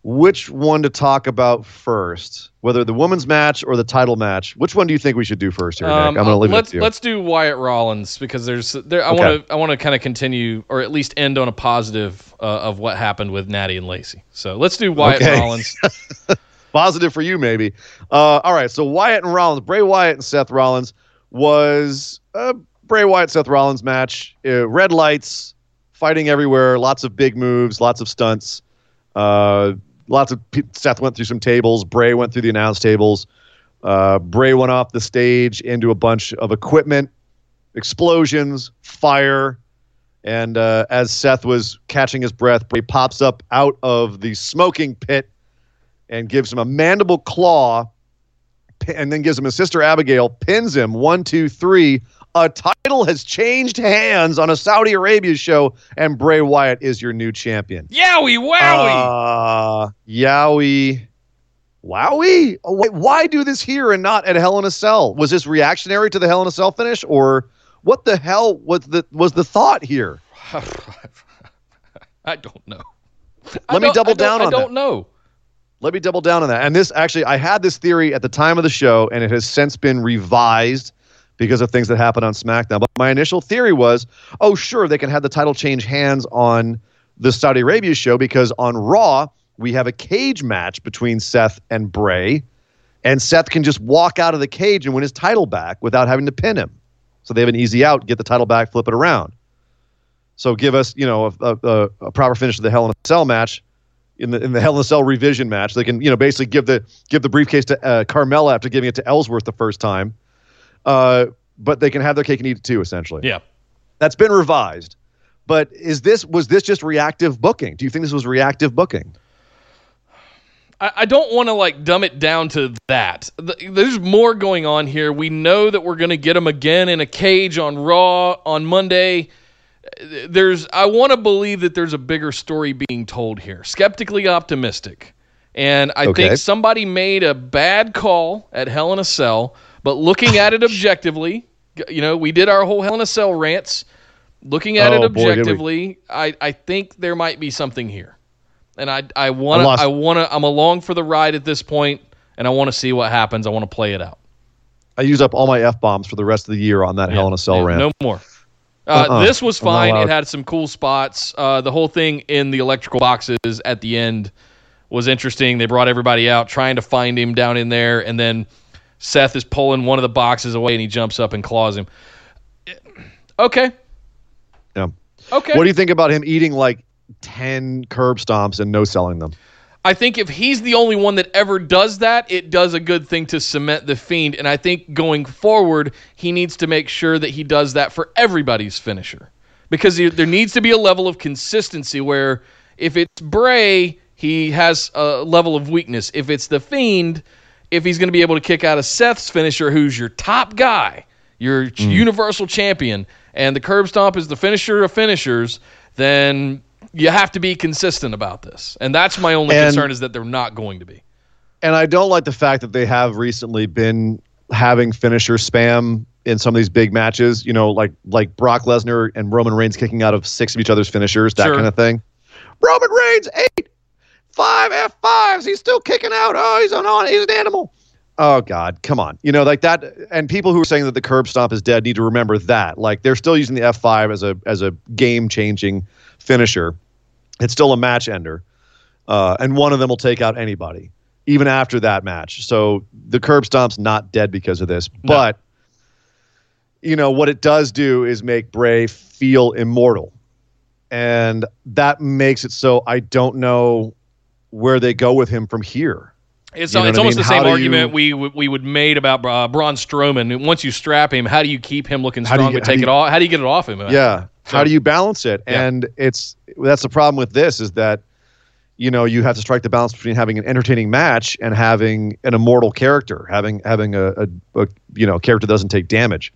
which one to talk about first, whether the women's match or the title match. Which one do you think we should do first here, Nick? Um, I'm going to leave let's it to you. let's do Wyatt Rollins because there's there. I Okay. want to I want to kind of continue or at least end on a positive uh, of what happened with Natty and Lacey. So let's do Wyatt Okay. Rollins. Positive for you, maybe. Uh, all right, so Wyatt and Rollins, Bray Wyatt and Seth Rollins was a Bray Wyatt Seth Rollins match. Uh, red lights, fighting everywhere, lots of big moves, lots of stunts. Uh, lots of Seth went through some tables. Bray went through the announce tables. Uh, Bray went off the stage into a bunch of equipment, explosions, fire. And uh, as Seth was catching his breath, Bray pops up out of the smoking pit and gives him a mandible claw, and then gives him a sister Abigail, pins him one, two, three. A title has changed hands on a Saudi Arabia show, and Bray Wyatt is your new champion. Yowie wowie! Uh, Yowie. Wowie? Oh, wait, why do this here and not at Hell in a Cell? Was this reactionary to the Hell in a Cell finish, or what the hell was the was the thought here? I don't know. I Let me don't- double I don't- I don't know. Let me double down on that. And this actually, I had this theory at the time of the show, and it has since been revised because of things that happened on SmackDown. But my initial theory was, oh, sure, they can have the title change hands on the Saudi Arabia show because on Raw we have a cage match between Seth and Bray, and Seth can just walk out of the cage and win his title back without having to pin him. So they have an easy out, get the title back, flip it around. So give us, you know, a, a, a proper finish to the Hell in a Cell match in the in the Hell in a Cell revision match. They can, you know, basically give the give the briefcase to uh, Carmella after giving it to Ellsworth the first time. Uh, but they can have their cake and eat it too, essentially. Yeah. That's been revised. But is this was this just reactive booking? Do you think this was reactive booking? I, I don't want to like dumb it down to that. Th- There's more going on here. We know that we're going to get him again in a cage on Raw on Monday. There's, I want to believe that there's a bigger story being told here. Skeptically optimistic, and I Okay. think somebody made a bad call at Hell in a Cell. But looking at it objectively, you know, we did our whole Hell in a Cell rants. Looking at it Oh, boy, objectively, I, I think there might be something here and I I want to. I want to I'm along for the ride at this point, and I want to see what happens. I want to play it out. I used up all my f bombs for the rest of the year on that Hell in a Cell Yeah, rant. No more. Uh, Uh-uh. This was fine. It had some cool spots. Uh, the whole thing in the electrical boxes at the end was interesting. They brought everybody out trying to find him down in there, and then Seth is pulling one of the boxes away, and he jumps up and claws him. Okay. Yeah. Okay. What do you think about him eating like ten curb stomps and no selling them? I think if he's the only one that ever does that, it does a good thing to cement the fiend. And I think going forward, he needs to make sure that he does that for everybody's finisher. Because there needs to be a level of consistency where if it's Bray, he has a level of weakness. If it's the fiend, if he's going to be able to kick out of Seth's finisher, who's your top guy, your ch- mm. universal champion, and the curb stomp is the finisher of finishers, then you have to be consistent about this. And that's my only And- concern is that they're not going to be. And I don't like the fact that they have recently been having finisher spam in some of these big matches. You know, like like Brock Lesnar and Roman Reigns kicking out of six of each other's finishers, that Sure. kind of thing. Roman Reigns eight, five F fives. He's still kicking out. Oh, he's an on. He's an animal. Oh God, come on. You know, like that. And people who are saying that the curb stomp is dead need to remember that. Like they're still using the F five as a as a game changing finisher. It's still a match ender, uh, and one of them will take out anybody even after that match. So the curb stomp's not dead because of this, but you know what it does do is make Bray feel immortal, and that makes it so I don't know where they go with him from here. It's, You know it's what I almost mean? the same argument you- we would- we would made about uh, Braun Strowman. Once you strap him, how do you keep him looking strong you but take do it you- off? How do you get it off him? Yeah. So- How do you balance it? Yeah. And it's that's the problem with this is that you know you have to strike the balance between having an entertaining match and having an immortal character, having having a, a, a you know character that doesn't take damage.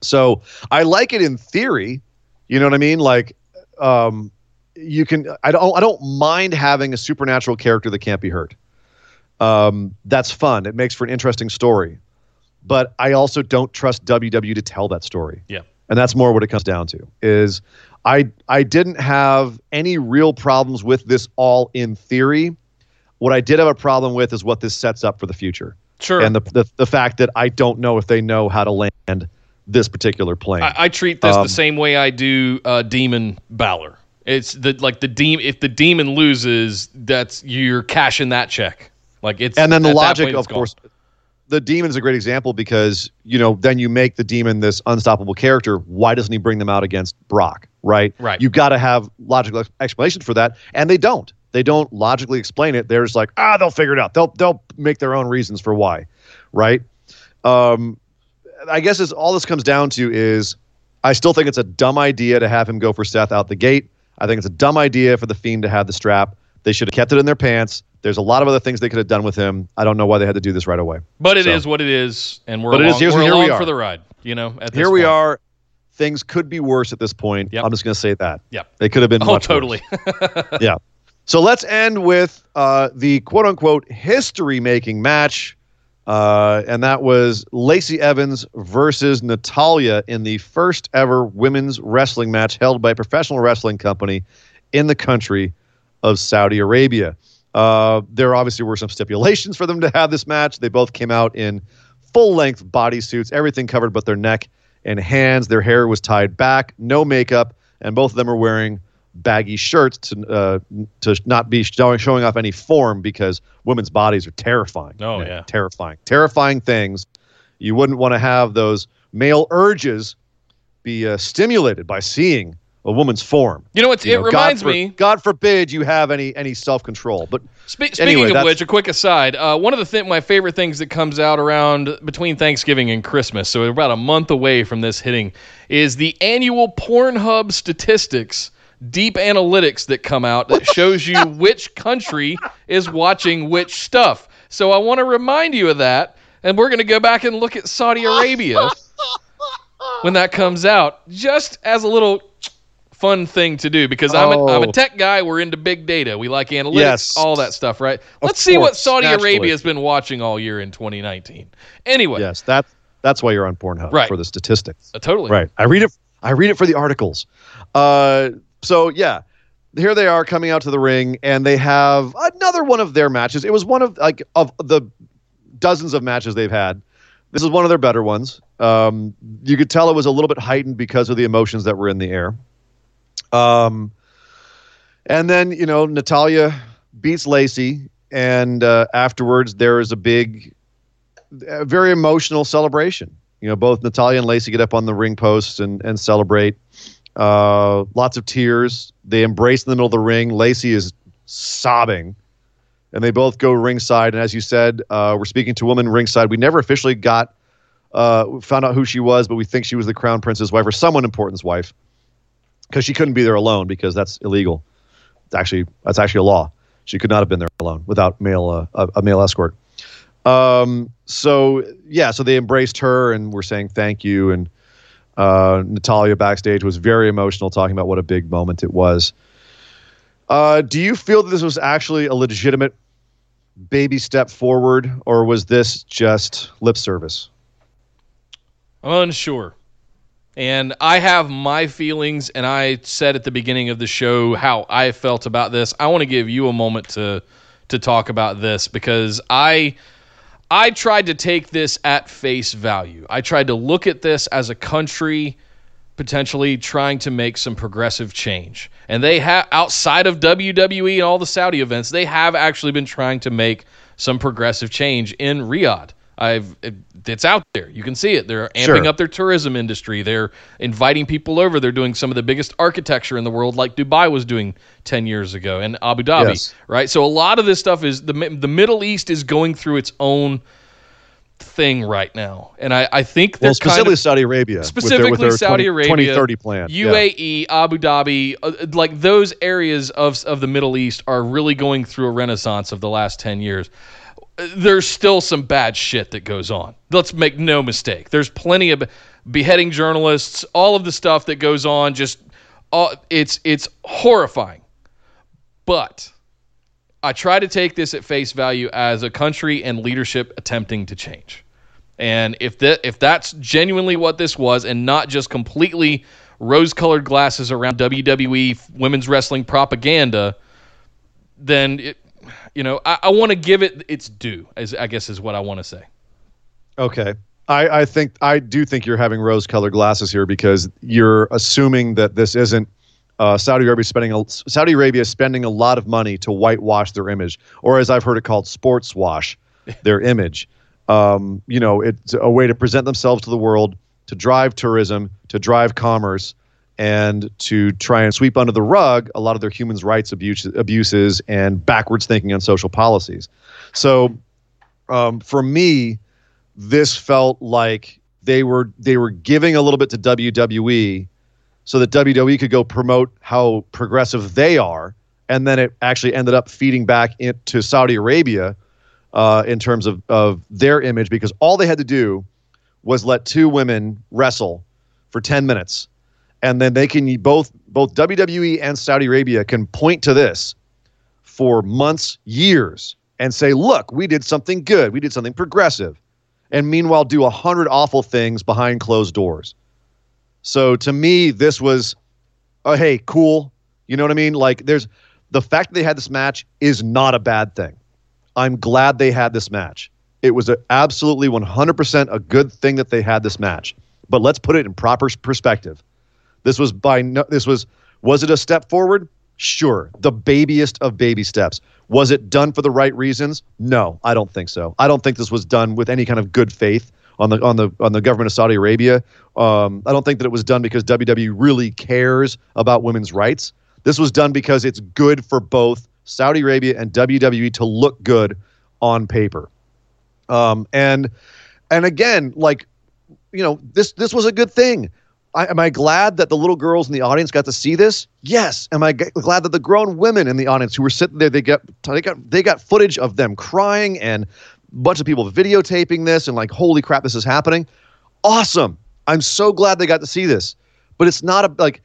So I like it in theory. You know what I mean? Like um, you can. I don't. I don't mind having a supernatural character that can't be hurt. Um, that's fun. It makes for an interesting story. But I also don't trust WW to tell that story Yeah. and that's more what it comes down to is i i didn't have any real problems with this all in theory What I did have a problem with is what this sets up for the future. Sure. And the, the, the fact that I don't know if they know how to land this particular plane. I, I treat this Um, the same way I do uh, Demon Balor. It's the like the demon. If the demon loses, that's you're cashing that check. Like it's and then the logic, point, of gone. course, the demon's a great example because you know then you make the demon this unstoppable character. Why doesn't he bring them out against Brock? Right. Right. You've got to have logical ex- explanations for that, and they don't. They don't logically explain it. They're just like, ah, they'll figure it out. They'll they'll make their own reasons for why. Right. Um, I guess all this comes down to is I still think it's a dumb idea to have him go for Seth out the gate. I think it's a dumb idea for the Fiend to have the strap. They should have kept it in their pants. There's a lot of other things they could have done with him. I don't know why they had to do this right away. But it is So- what it is, and we're But along, is- here's- we're here we along are. for the ride. You know, at this point. Here we point. are. Things could be worse at this point. Yep. I'm just going to say that. Yeah, They could have been Oh, much totally. yeah. So let's end with uh, the quote unquote history making match. Uh, and that was Lacey Evans versus Natalya in the first ever women's wrestling match held by a professional wrestling company in the country of Saudi Arabia. Uh, there obviously were some stipulations for them to have this match. They both came out in full length bodysuits, everything covered but their neck and hands. Their hair was tied back, no makeup, and both of them are wearing baggy shirts to uh, to not be showing, showing off any form because women's bodies are terrifying. Oh, Man, yeah. terrifying, terrifying things. You wouldn't want to have those male urges be uh, stimulated by seeing a woman's form. You know, what? It know, reminds God for- me. God forbid you have any any self control. But Spe- Anyway, speaking of which, a quick aside. Uh, one of the th- my favorite things that comes out around between Thanksgiving and Christmas, so we're about a month away from this hitting, is the annual Pornhub statistics, deep analytics that come out that shows you which country is watching which stuff. So I want to remind you of that, and we're going to go back and look at Saudi Arabia when that comes out, just as a little fun thing to do because I'm, a, I'm a Oh. tech guy. We're into big data. We like analytics, Yes. all that stuff, right? Let's see what Saudi naturally. Arabia has been watching all year in 2019. Anyway, yes, that that's why you're on Pornhub Right. for the statistics. uh, totally. Right. I read it. I read it for the articles. Uh, so yeah, here they are coming out to the ring, and they have another one of their matches. It was one of like of the dozens of matches they've had. This is one of their better ones. Um, you could tell it was a little bit heightened because of the emotions that were in the air. Um, and then you know Natalya beats Lacey, and uh, afterwards there is a big, a very emotional celebration. You know, both Natalya and Lacey get up on the ring posts and and celebrate. Uh, lots of tears. They embrace in the middle of the ring. Lacey is sobbing, and they both go ringside. And as you said, uh, we're speaking to a woman ringside. We never officially got uh, found out who she was, but we think she was the crown prince's wife or someone important's wife because she couldn't be there alone because that's illegal. It's actually that's actually a law. She could not have been there alone without male uh, a, a male escort. Um, so yeah, so they embraced her and were saying thank you. And uh, Natalya backstage was very emotional, talking about what a big moment it was. Uh, do you feel that this was actually a legitimate baby step forward, or was this just lip service? Unsure. And I have my feelings, and I said at the beginning of the show how I felt about this. I want to give you a moment to to talk about this because I I tried to take this at face value. I tried to look at this as a country potentially trying to make some progressive change. And they have outside of WWE and all the Saudi events, they have actually been trying to make some progressive change in Riyadh. I've it, it's out there. You can see it. They're amping Sure. up their tourism industry. They're inviting people over. They're doing some of the biggest architecture in the world like Dubai was doing 10 years ago and Abu Dhabi, Yes. right? So a lot of this stuff is the the Middle East is going through its own thing right now. And I I think Well, kind specifically of Saudi Arabia. with their- specifically with their Saudi 20 Arabia, 2030 plan. Yeah. UAE, Abu Dhabi, uh, like those areas of of the Middle East are really going through a renaissance of the last 10 years. There's still some bad shit that goes on. Let's make no mistake. There's plenty of beheading journalists, all of the stuff that goes on just it's it's horrifying. But I try to take this at face value as a country and leadership attempting to change. And if that if that's genuinely what this was, and not just completely rose-colored glasses around WWE women's wrestling propaganda, then it, you know, I, I want to give it its due. As I guess is what I want to say. Okay. I, I think I do think you're having rose-colored glasses here because you're assuming that this isn't uh, Saudi Arabia spending a, Saudi Arabia is spending a lot of money to whitewash their image, or as I've heard it called, sports wash their image. Um, you know, it's a way to present themselves to the world, to drive tourism, to drive commerce, and to try and sweep under the rug a lot of their human rights abuse, abuses and backwards thinking on social policies. So, um, for me, this felt like they were they were giving a little bit to WWE so that WWE could go promote how progressive they are, and then it actually ended up feeding back into Saudi Arabia uh, in terms of of their image because all they had to do was let two women wrestle for ten minutes, and then they can both both WWE and Saudi Arabia can point to this for months, years, and say, "Look, we did something good. We did something progressive." and meanwhile do a hundred awful things behind closed doors. So to me, this was, oh hey, cool. You know what I mean? Like there's the fact that they had this match is not a bad thing. I'm glad they had this match. It was a, absolutely 100% a good thing that they had this match. But let's put it in proper perspective. This was by no, this was was it a step forward? Sure, the babyest of baby steps. Was it done for the right reasons? No, I don't think so. I don't think this was done with any kind of good faith on the on the on the government of Saudi Arabia. Um, I don't think that it was done because WWE really cares about women's rights. This was done because it's good for both Saudi Arabia and WWE to look good on paper. Um, and and again, like you know, this this was a good thing. I, am I glad that the little girls in the audience got to see this? Yes. Am I g- glad that the grown women in the audience who were sitting there they got they got they got footage of them crying and a bunch of people videotaping this and like holy crap this is happening. Awesome. I'm so glad they got to see this. But it's not a like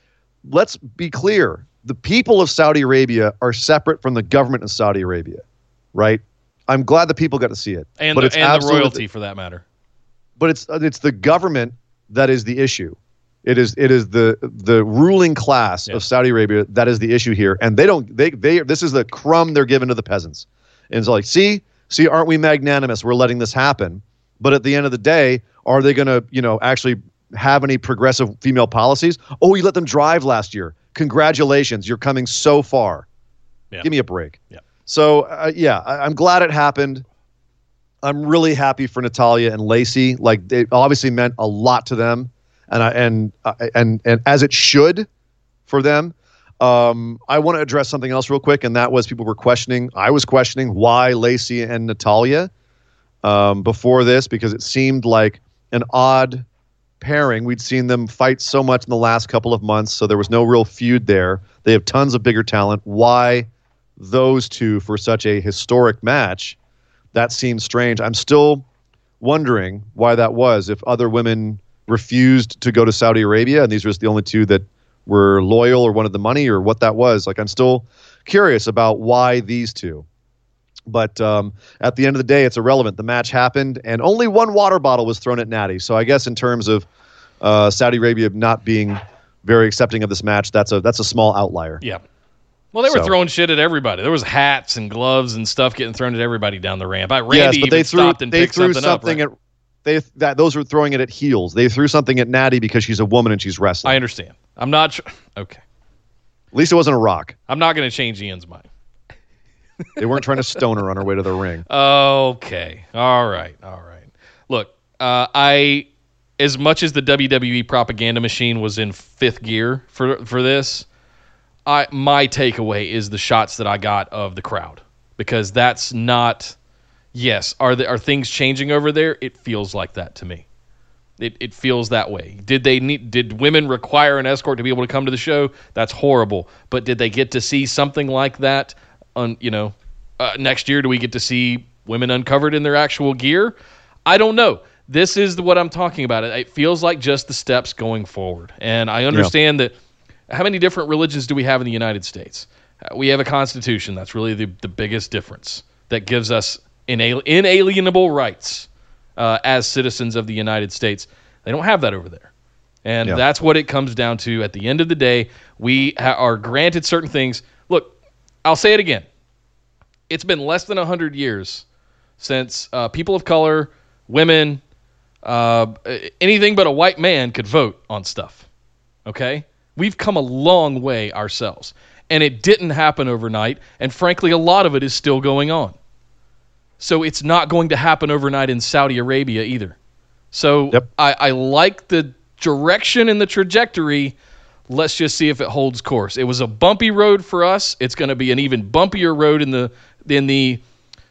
let's be clear. The people of Saudi Arabia are separate from the government of Saudi Arabia, right? I'm glad the people got to see it. And, but the, it's and the royalty for that matter. But it's it's the government that is the issue it is it is the the ruling class yeah. of Saudi Arabia that is the issue here, and they don't they they this is the crumb they're giving to the peasants. And it's like, see, see, aren't we magnanimous? We're letting this happen. But at the end of the day, are they going to you know actually have any progressive female policies? Oh, you let them drive last year. Congratulations, you're coming so far. Yeah. Give me a break. Yeah. So uh, yeah, I, I'm glad it happened. I'm really happy for Natalya and Lacey. Like it obviously meant a lot to them and I, and uh, and and as it should for them. Um, I want to address something else real quick, and that was people were questioning. I was questioning why Lacey and Natalya um, before this because it seemed like an odd pairing. We'd seen them fight so much in the last couple of months, so there was no real feud there. They have tons of bigger talent. Why those two for such a historic match? That seems strange. I'm still wondering why that was. If other women refused to go to Saudi Arabia, and these were the only two that were loyal or wanted the money or what that was. Like I'm still curious about why these two. But um, at the end of the day, it's irrelevant. The match happened, and only one water bottle was thrown at Natty. So I guess in terms of uh, Saudi Arabia not being very accepting of this match, that's a that's a small outlier. Yeah. Well, they were so. throwing shit at everybody. There was hats and gloves and stuff getting thrown at everybody down the ramp. I, Randy yes, but they threw, they threw something, something up, right? at they that those were throwing it at heels. They threw something at Natty because she's a woman and she's wrestling. I understand. I'm not sure. Okay. At least it wasn't a rock. I'm not going to change Ian's mind. they weren't trying to stone her on her way to the ring. Okay. All right. All right. Look, uh, I as much as the WWE propaganda machine was in fifth gear for for this, I my takeaway is the shots that I got of the crowd because that's not yes, are the, are things changing over there? It feels like that to me. It, it feels that way. Did they need? Did women require an escort to be able to come to the show? That's horrible. But did they get to see something like that? On you know, uh, next year, do we get to see women uncovered in their actual gear? I don't know. This is what I'm talking about. It, it feels like just the steps going forward. And I understand yeah. that. How many different religions do we have in the United States? Uh, we have a constitution. That's really the, the biggest difference that gives us inalienable rights uh, as citizens of the United States. They don't have that over there. And yeah. that's what it comes down to. At the end of the day, we ha- are granted certain things. Look, I'll say it again. it's been less than 100 years since uh, people of color, women, uh, anything but a white man could vote on stuff. Okay? We've come a long way ourselves. And it didn't happen overnight. And frankly, a lot of it is still going on. So it's not going to happen overnight in Saudi Arabia either. So Yep. I, I like the direction and the trajectory. Let's just see if it holds course. It was a bumpy road for us. It's going to be an even bumpier road in the in the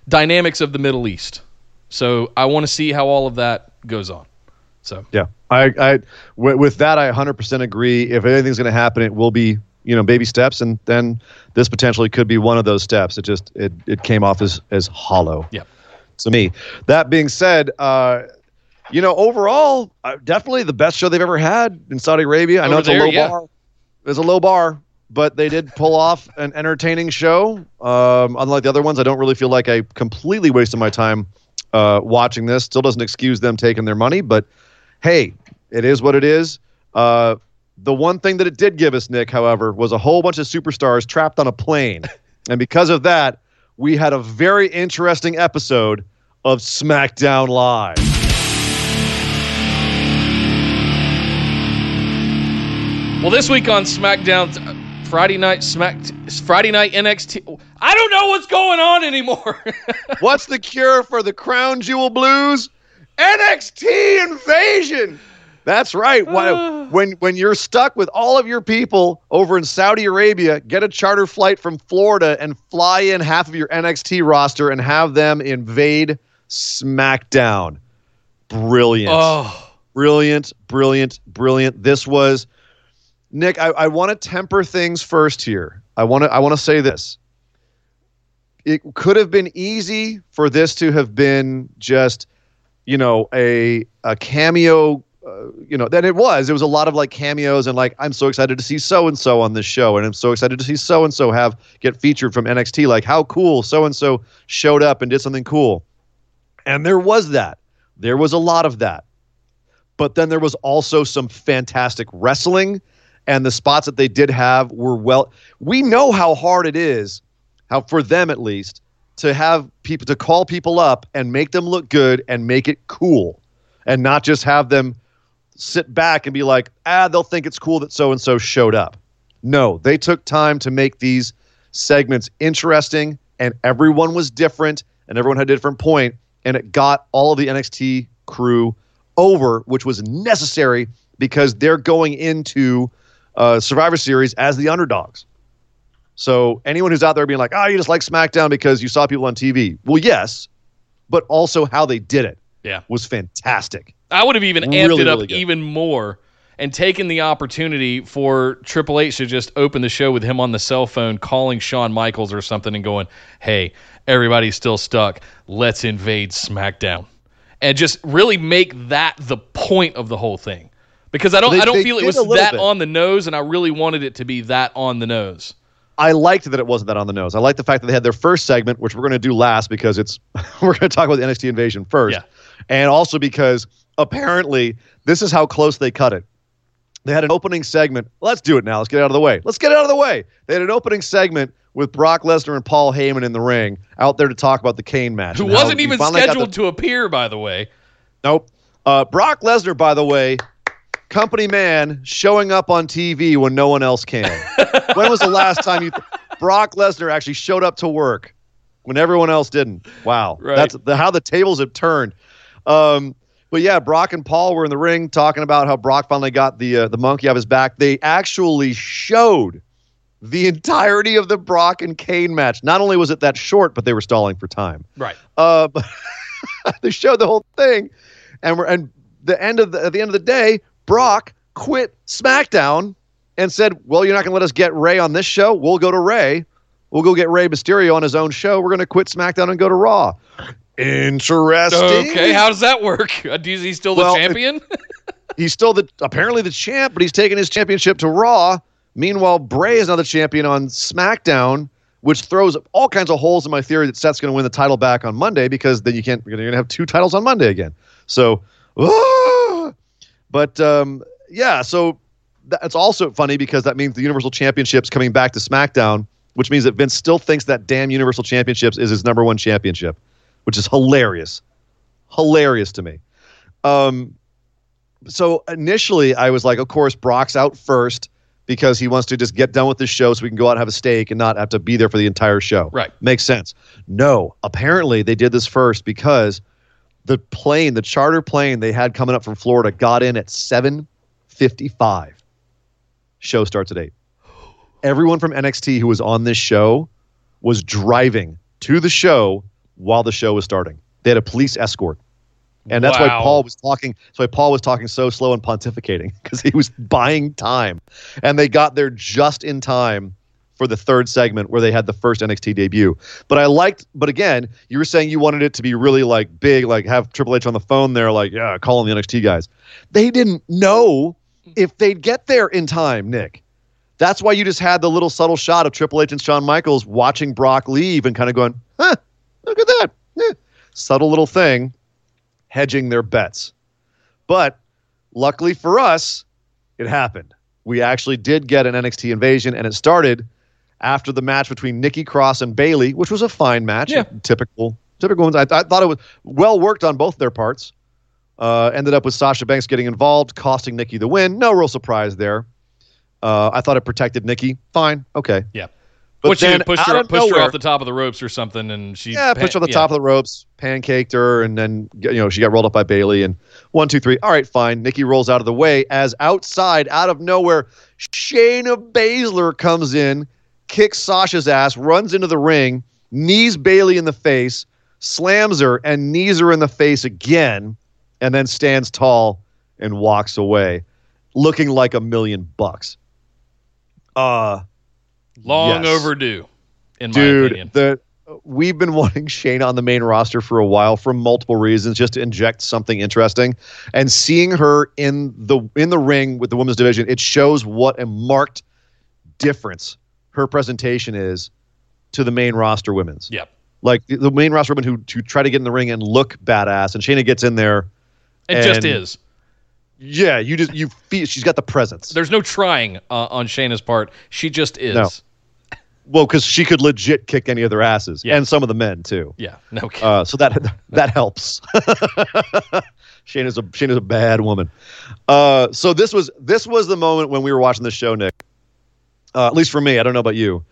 dynamics of the Middle East. So I want to see how all of that goes on. So Yeah, I, with that, I 100% agree. If anything's going to happen, it will be you know baby steps, and then this potentially could be one of those steps. It just it it came off as as hollow. yeah, to me. That being said, uh, you know, overall, uh, definitely the best show they've ever had in Saudi Arabia. I know it's a low yeah. bar. It's a low bar, but they did pull off an entertaining show. Um, unlike the other ones, I don't really feel like I completely wasted my time uh, watching this. Still doesn't excuse them taking their money, but hey, it is what it is. Uh, the one thing that it did give us, Nick, however, was a whole bunch of superstars trapped on a plane. and because of that, we had a very interesting episode of SmackDown Live. Well, this week on SmackDown, uh, Friday night Smack, Friday night NXT. I don't know what's going on anymore. What's the cure for the crown jewel blues? NXT invasion. That's right. When when you're stuck with all of your people over in Saudi Arabia, get a charter flight from Florida and fly in half of your NXT roster and have them invade SmackDown. Brilliant. oh, Brilliant, brilliant, brilliant. This was Nick. I, I want to temper things first here. I want to. I want to say this. It could have been easy for this to have been just, you know, a a cameo. You know, that it was. It was a lot of like cameos and like I'm so excited to see so and so on this show, and I'm so excited to see so and so have get featured from NXT. Like how cool so and so showed up and did something cool, and there was that. There was a lot of that but then there was also some fantastic wrestling and the spots that they did have were well we know how hard it is how for them at least to have people to call people up and make them look good and make it cool and not just have them sit back and be like ah they'll think it's cool that so and so showed up. No they took time to make these segments interesting and everyone was different and everyone had a different point and it got all of the NXT crew over, which was necessary because they're going into uh, Survivor Series as the underdogs. So anyone who's out there being like, "Oh, you just like SmackDown because you saw people on TV," well, yes, but also how they did it yeah. was fantastic. I would have even amped Really, it up really even more and taken the opportunity for Triple H to just open the show with him on the cell phone calling Shawn Michaels or something and going, "Hey, everybody's still stuck. Let's invade SmackDown." And just really make that the point of the whole thing. Because I don't They- I don't feel it was that bit. on the nose and I really wanted it to be that on the nose. I liked that it wasn't that on the nose. I like the fact that they had their first segment, which we're going to do last because it's we're going to talk about the NXT invasion first, Yeah. and also because apparently this is how close they cut it. They had an opening segment. Let's do it now. Let's get it out of the way. Let's get it out of the way. They had an opening segment with Brock Lesnar and Paul Heyman in the ring out there to talk about the Cain match. Who wasn't even got the- scheduled to appear, by the way. Nope. Uh, Brock Lesnar, by the way, company man showing up on TV when no one else can. when was the last time you Brock Lesnar actually showed up to work when everyone else didn't? Wow, Right. that's the, how the tables have turned. Um, but yeah, Brock and Paul were in the ring talking about how Brock finally got the uh, the monkey off his back. They actually showed the entirety of the Brock and Cain match. Not only was it that short, but they were stalling for time. Right. Uh, but they showed the whole thing, and we're and the end of the at the end of the day, Brock quit SmackDown and said, "Well, you're not going to let us get Rey on this show. We'll go to Ray. We'll go get Rey Mysterio on his own show. We're going to quit SmackDown and go to Raw." Interesting. Okay, how does that work? Is he still the Well, champion? he's still the apparently the champ, but he's taking his championship to Raw. Meanwhile, Bray is now the champion on SmackDown, which throws all kinds of holes in my theory that Seth's going to win the title back on Monday because then you can't. You're going to have two titles on Monday again. So, ah! but um, yeah, so that's also funny because that means the Universal Championship's coming back to SmackDown, which means that Vince still thinks that damn Universal Championships is his number one championship, which is hilarious. Hilarious to me. Um, so initially, I was like, of course, Brock's out first because he wants to just get done with the show so we can go out and have a steak and not have to be there for the entire show. Right. Makes sense. No, apparently they did this first because the plane, the charter plane they had coming up from Florida got in at 7:55. Show starts at 8. Everyone from NXT who was on this show was driving to the show while the show was starting. They had a police escort. And that's why Paul was talking. That's why Paul was talking so slow and pontificating because he was buying time, and they got there just in time for the third segment where they had the first NXT debut. But I liked. But again, you were saying you wanted it to be really like big, like have Triple H on the phone there, like yeah, calling the NXT guys. They didn't know if they'd get there in time, Nick. That's why you just had the little subtle shot of Triple H and Shawn Michaels watching Brock leave and kind of going, huh, look at that. Eh. Subtle little thing, hedging their bets. But luckily for us, it happened. We actually did get an NXT invasion, and it started after the match between Nikki Cross and Bayley, which was a fine match. Yeah. Typical, typical ones. I, I thought it was well worked on both their parts. Uh, ended up with Sasha Banks getting involved, costing Nikki the win. No real surprise there. Uh, I thought it protected Nikki. Fine, okay. Yeah. But you then pushed her, of pushed her off the top of the ropes or something, and she yeah, pushed her off the top of the ropes, pancaked her, and then you know she got rolled up by Bayley. And one, two, three. All right, fine. Nikki rolls out of the way as outside, out of nowhere, Shayna Baszler comes in, kicks Sasha's ass, runs into the ring, knees Bayley in the face, slams her, and knees her in the face again, and then stands tall and walks away, looking like a million bucks. Uh long Yes. overdue, in my dude opinion. the we've been wanting Shane on the main roster for a while for multiple reasons just to inject something interesting and seeing her in the in the ring with the women's division it shows what a marked difference her presentation is to the main roster women's Yep. like the, the main roster women who who try to get in the ring and look badass and Shayna gets in there It just is. yeah you just you feel she's got the presence There's no trying uh, on Shayna's part. She just is. No. well because she could legit kick any of their asses Yeah. and some of the men too Yeah. No. Uh, so that that helps. Shayna's a Shayna's a bad woman. Uh, so this was this was the moment when we were watching the show, Nick. Uh, at least for me, I don't know about you.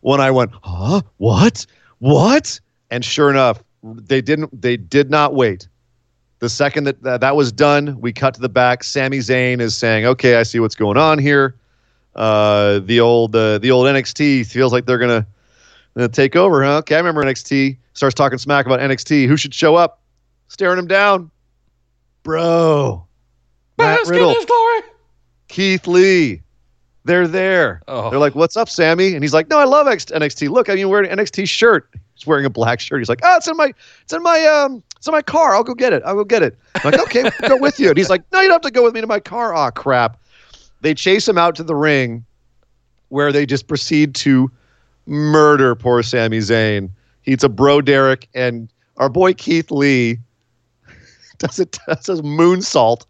When I went, huh? What? What? And sure enough, they didn't. They did not wait. The second that that, that was done, we cut to the back. Sami Zayn is saying, "Okay, I see what's going on here." Uh, the old uh, the old NXT feels like they're gonna uh, take over, huh? Okay, I remember NXT. Starts talking smack about NXT. Who should show up? Staring him down. Bro. Matt Bask Riddle. Keith Lee. They're there. Oh. They're like, what's up, Sami? And he's like, no, I love X- NXT. Look, I mean, wearing an NXT shirt. He's wearing a black shirt. He's like, oh, it's in my, it's in my, um, it's in my car. I'll go get it. I'll go get it. I'm like, okay, we'll go with you. And he's like, no, you don't have to go with me to my car. Ah, crap. They chase him out to the ring where they just proceed to murder poor Sami Zayn. He eats a bro Derek and our boy Keith Lee does it does a moonsault.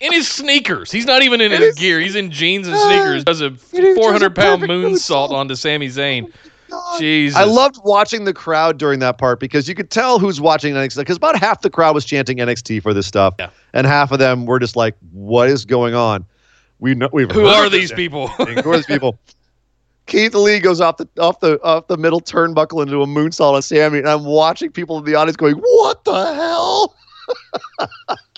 in his sneakers. He's not even in It his is- gear. He's in jeans and Ah, sneakers. Does a it is just a 400 pound moonsault moonsault. onto Sami Zayn. God. Jesus. I loved watching the crowd during that part because you could tell who's watching NXT because about half the crowd was chanting NXT for this stuff, Yeah. and half of them were just like, "What is going on?" We know we've Who are these people? Who are these people? Keith Lee goes off the off the off the middle turnbuckle into a moonsault on Sami, and I'm watching people in the audience going, "What the hell?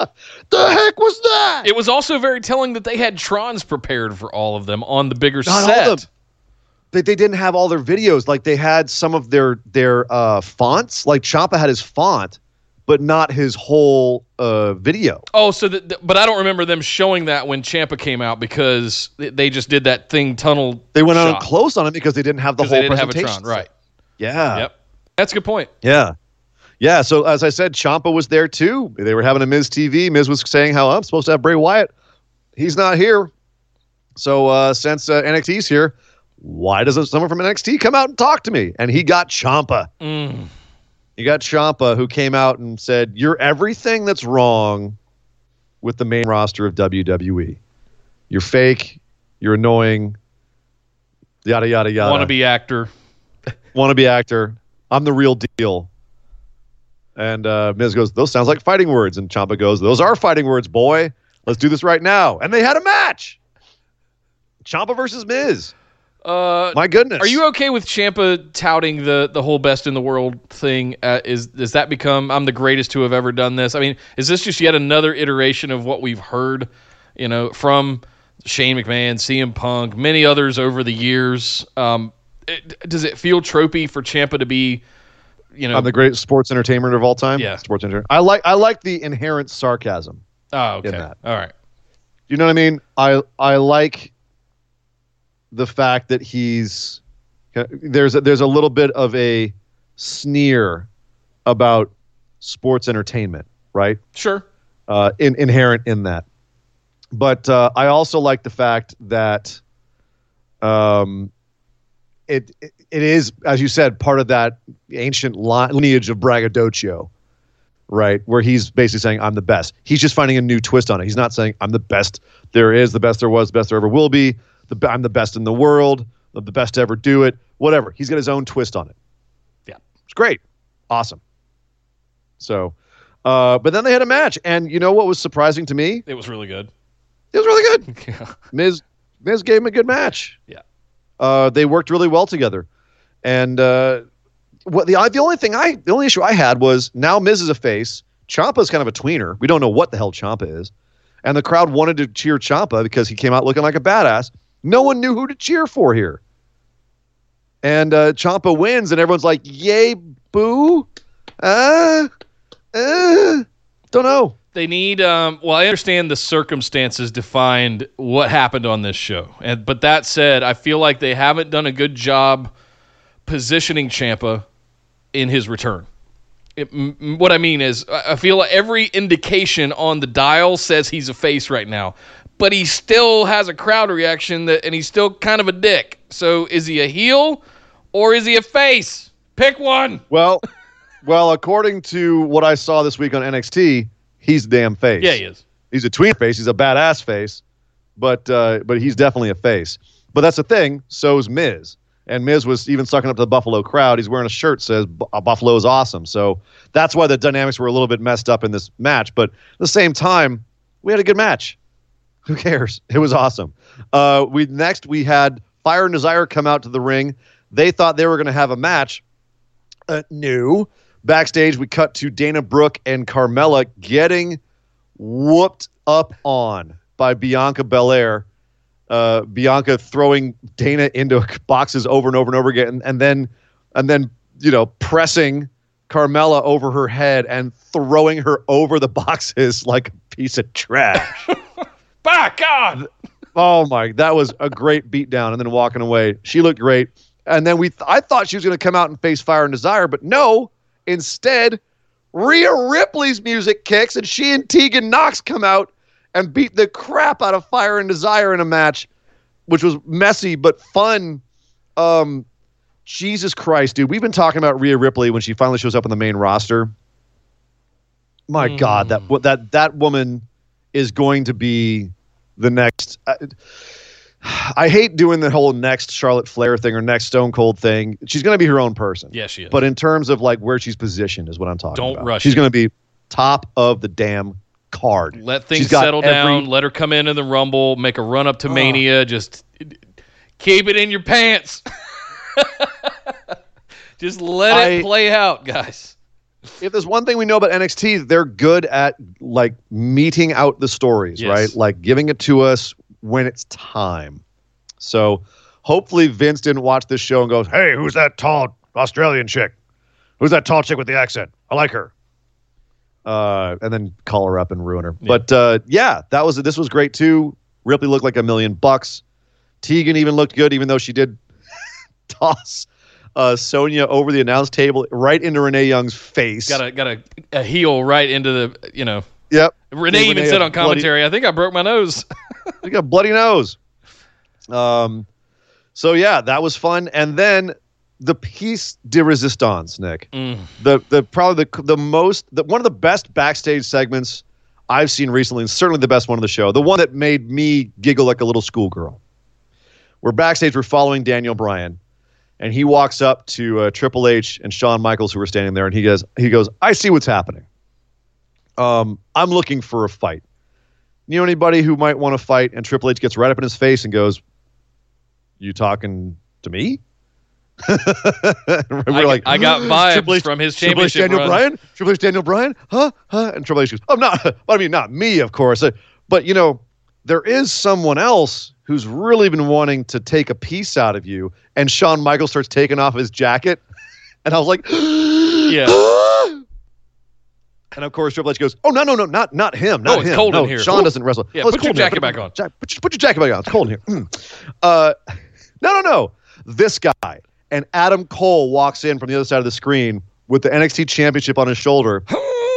the heck was that?" it was also very telling that they had Trons prepared for all of them on the bigger Not all set. They, they didn't have all their videos. Like they had some of their their uh, fonts. Like Ciampa had his font, but not his whole uh, video. Oh, so that, th- but I don't remember them showing that when Ciampa came out because they- just did that thing tunnel. They went shot, on close on it because they didn't have the whole they didn't have a presentation. Tron, right? Yeah. Yep, that's a good point. Yeah. Yeah. So as I said, Ciampa was there too. They were having a Miz TV. Miz was saying how I'm supposed to have Bray Wyatt. He's not here. So uh, since uh, NXT's here, why doesn't someone from NXT come out and talk to me? And he got Ciampa. Mm. You got Ciampa who came out and said, You're everything that's wrong with the main roster of WWE. You're fake. You're annoying. Yada yada yada. Want to be actor. Want to be actor. I'm the real deal. And uh, Miz goes, those sounds like fighting words. And Ciampa goes, those are fighting words, boy. Let's do this right now. And they had a match. Ciampa versus Miz. Uh, My goodness. Are you okay with Ciampa touting the the whole best in the world thing? Uh, is does that become I'm the greatest to have ever done this? I mean, is this just yet another iteration of what we've heard, you know, from Shane McMahon, CM Punk, many others over the years? Um, it, does it feel tropey for Ciampa to be, you know, I'm the greatest sports entertainer of all time? Yeah. Sports entertainer. I like I like the inherent sarcasm. oh, okay, in that. all right, You know what I mean? I I like the fact that he's there's a, there's a little bit of a sneer about sports entertainment, right? sure, Uh, in, inherent in that. But uh, I also like the fact that um, it, it it is, as you said, part of that ancient lineage of braggadocio, right? Where he's basically saying, "I'm the best." He's just finding a new twist on it. He's not saying, "I'm the best there is, the best there was, the best there ever will be." The I'm the best in the world, the the best to ever do it. Whatever. He's got his own twist on it. Yeah. it's great, awesome. So, uh, but then they had a match, and you know what was surprising to me? it was really good. It was really good. Yeah. Miz Miz gave him a good match. Yeah. Uh, they worked really well together, and uh, what the the only thing I the only issue I had was now Miz is a face. Ciampa's kind of a tweener. We don't know what the hell Ciampa is, and the crowd wanted to cheer Ciampa because he came out looking like a badass. No one knew who to cheer for here, and uh, Ciampa wins, and everyone's like, "Yay, boo!" Uh, uh, don't know. They need. Um, well, I understand the circumstances defined what happened on this show, and but that said, I feel like they haven't done a good job positioning Ciampa in his return. It, m- what I mean is, I feel like every indication on the dial says he's a face right now, but he still has a crowd reaction that, and he's still kind of a dick. So, is he a heel or is he a face? Pick one. Well, well, according to what I saw this week on NXT, he's damn face. Yeah, he is. He's a tween face. He's a badass face, but uh, but he's definitely a face. But that's the thing. So's Miz, and Miz was even sucking up to the Buffalo crowd. He's wearing a shirt that says "Bu- Buffalo is awesome. So that's why the dynamics were a little bit messed up in this match. But at the same time, we had a good match. Who cares? It was awesome. Uh, we next we had Fire and Desire come out to the ring. They thought they were going to have a match. Uh, no. Backstage, we cut to Dana Brooke and Carmella getting whooped up on by Bianca Belair. Uh, Bianca throwing Dana into boxes over and over and over again, and, and then and then you know pressing Carmella over her head and throwing her over the boxes like a piece of trash. By God. Oh my, that was a great beatdown, and then walking away. She looked great, and then we. Th- I thought she was going to come out and face Fire and Desire, but no. Instead, Rhea Ripley's music kicks, and she and Tegan Nox come out and beat the crap out of Fire and Desire in a match, which was messy but fun. Um, Jesus Christ, dude, we've been talking about Rhea Ripley when she finally shows up on the main roster. My God, that that that woman is going to be the next. I, I hate doing the whole next Charlotte Flair thing or next Stone Cold thing. She's going to be her own person. Yeah, she is. But in terms of like where she's positioned is what I'm talking about. Don't rush She's going to be top of the damn card. Let things settle every- down. Let her come in in the Rumble. Make a run up to Mania. Just keep it in your pants. Just let I- it play out, guys. If there's one thing we know about NXT, they're good at like meting out the stories, Yes. right? Like giving it to us when it's time. So hopefully Vince didn't watch this show and goes, "Hey, who's that tall Australian chick? Who's that tall chick with the accent? I like her." Uh, and then call her up and ruin her. But uh, yeah, that was this was great too. Ripley looked like a million bucks. Tegan even looked good, even though she did toss uh, Sonya over the announce table right into Renee Young's face. Got a got a, a heel right into the you know. yep. Renee even said on commentary, "I think I broke my nose." You got a bloody nose. Um, so yeah, that was fun. And then the piece de resistance, Nick. Mm. The the probably the the most the, one of the best backstage segments I've seen recently, and certainly the best one of the show. The one that made me giggle like a little schoolgirl we're backstage. We're following Daniel Bryan, and he walks up to uh, Triple H and Shawn Michaels, who were standing there, and he goes, "He goes, I see what's happening. Um, I'm looking for a fight. You know anybody who might want to fight?" And Triple H gets right up in his face and goes, "You talking to me?" we're I, like, I got vibes H, from his Triple H Daniel run. Bryan, Triple H Daniel Bryan, huh, huh? And Triple H goes, "I'm "Oh, not, but I mean, not me, of course, uh, but you know, there is someone else who's really been wanting to take a piece out of you." And Shawn Michaels starts taking off his jacket, and I was like, "Yeah." And of course, Triple H goes, "Oh no, no, no, not not him, not oh, it's him. cold no, in here. Shawn Ooh. doesn't wrestle. Yeah, oh, put your jacket back on. Put, put, put your jacket back on. It's cold in here. uh, no, no, no. This guy and Adam Cole walks in from the other side of the screen with the NXT Championship on his shoulder,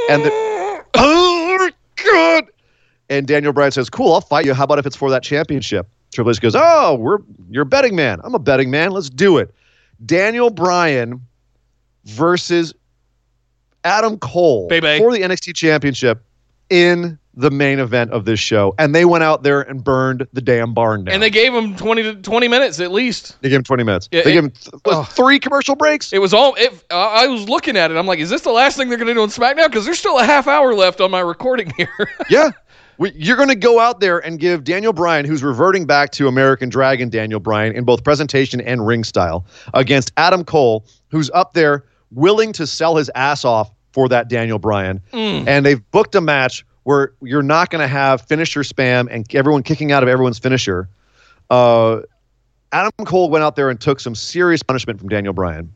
and the, oh god! And Daniel Bryan says, "Cool, I'll fight you. How about if it's for that championship?" Triple H goes, "Oh, we're you're a betting man. I'm a betting man. Let's do it." Daniel Bryan versus Adam Cole Baby. for the NXT Championship in the main event of this show, and they went out there and burned the damn barn down. And they gave him 20 to 20 minutes at least. They gave him 20 minutes. Yeah, they it- gave him th- oh. three commercial breaks. It was all. It, I I was looking at it. I'm like, is this the last thing they're going to do on SmackDown? Because there's still a half hour left on my recording here. yeah. We, you're going to go out there and give Daniel Bryan, who's reverting back to American Dragon Daniel Bryan in both presentation and ring style, against Adam Cole, who's up there willing to sell his ass off for that Daniel Bryan. And they've booked a match where you're not going to have finisher spam and everyone kicking out of everyone's finisher. Uh, Adam Cole went out there and took some serious punishment from Daniel Bryan.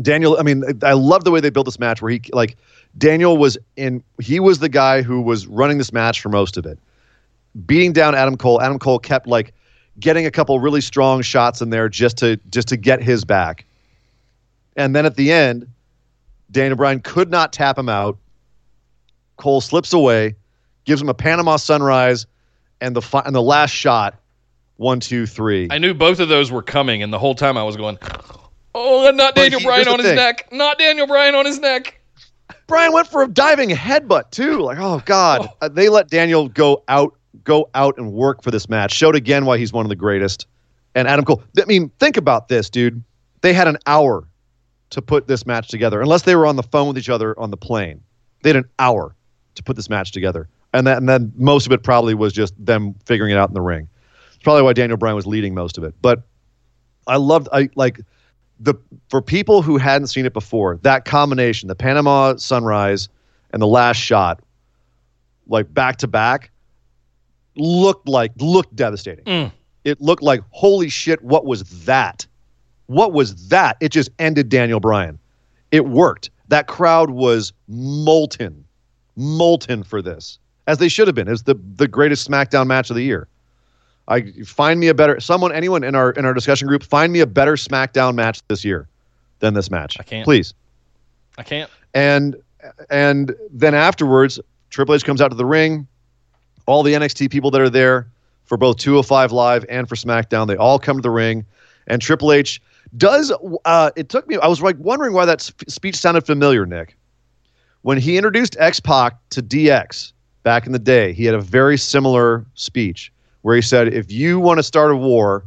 Daniel, I mean, I love the way they built this match where he like Daniel was in he was the guy who was running this match for most of it. Beating down Adam Cole. Adam Cole kept like getting a couple really strong shots in there just to just to get his back. And then at the end, Daniel Bryan could not tap him out. Cole slips away, gives him a Panama sunrise, and the fi- and the last shot, one, two, three. I knew both of those were coming, and the whole time I was going, "Oh, not But Daniel he- Bryan on his thing. neck! Not Daniel Bryan on his neck!" Bryan went for a diving headbutt too. Like, oh god, Uh, they let Daniel go out, go out and work for this match. Showed again why he's one of the greatest. And Adam Cole. I mean, think about this, dude. They had an hour to put this match together, unless they were on the phone with each other on the plane. They had an hour to put this match together, and that, and then most of it probably was just them figuring it out in the ring. It's probably why Daniel Bryan was leading most of it. But I loved, I like the for people who hadn't seen it before, that combination, the Panama Sunrise and the last shot, like back to back, looked like looked devastating. Mm. It looked like holy shit, what was that? What was that? It just ended Daniel Bryan. It worked. That crowd was molten, molten for this, as they should have been. It was the the greatest SmackDown match of the year. I find me a better someone, anyone in our in our discussion group, find me a better SmackDown match this year than this match. I can't. please. I can't. And and then afterwards, Triple H comes out to the ring. All the NXT people that are there for both 205 Live and for SmackDown, they all come to the ring. And Triple H does. Uh, it took me. I was like wondering why that sp- speech sounded familiar, Nick. When he introduced X Pac to DX back in the day, he had a very similar speech where he said, "If you want to start a war,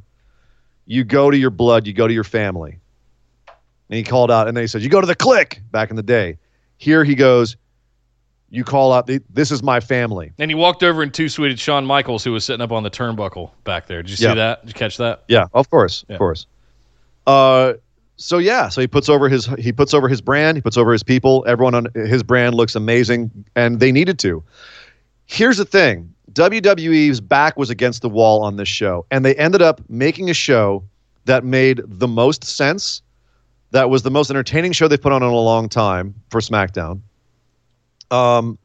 you go to your blood, you go to your family." And he called out, and then he said, "You go to the Kliq." Back in the day, here he goes, "You call out, this is my family." And he walked over and too sweeted Shawn Michaels, who was sitting up on the turnbuckle back there. Did you see that? Did you catch that? Yeah, of course, Yeah. of course. Uh, so yeah, so he puts over his he puts over his brand, he puts over his people. Everyone on his brand looks amazing, and they needed to. Here's the thing: WWE's back was against the wall on this show, and they ended up making a show that made the most sense. That was the most entertaining show they've put on in a long time for SmackDown. Um,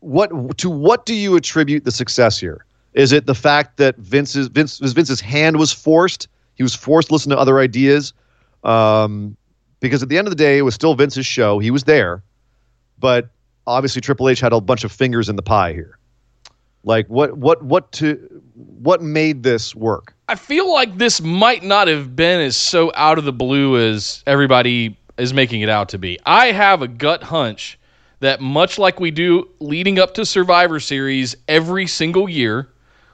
what to what do you attribute the success here? Is it the fact that Vince's Vince Vince's hand was forced? He was forced to listen to other ideas. Um, because at the end of the day, it was still Vince's show. He was there, but obviously Triple H had a bunch of fingers in the pie here. Like what what what to what made this work? I feel like this might not have been as so out of the blue as everybody is making it out to be. I have a gut hunch that much like we do leading up to Survivor Series every single year,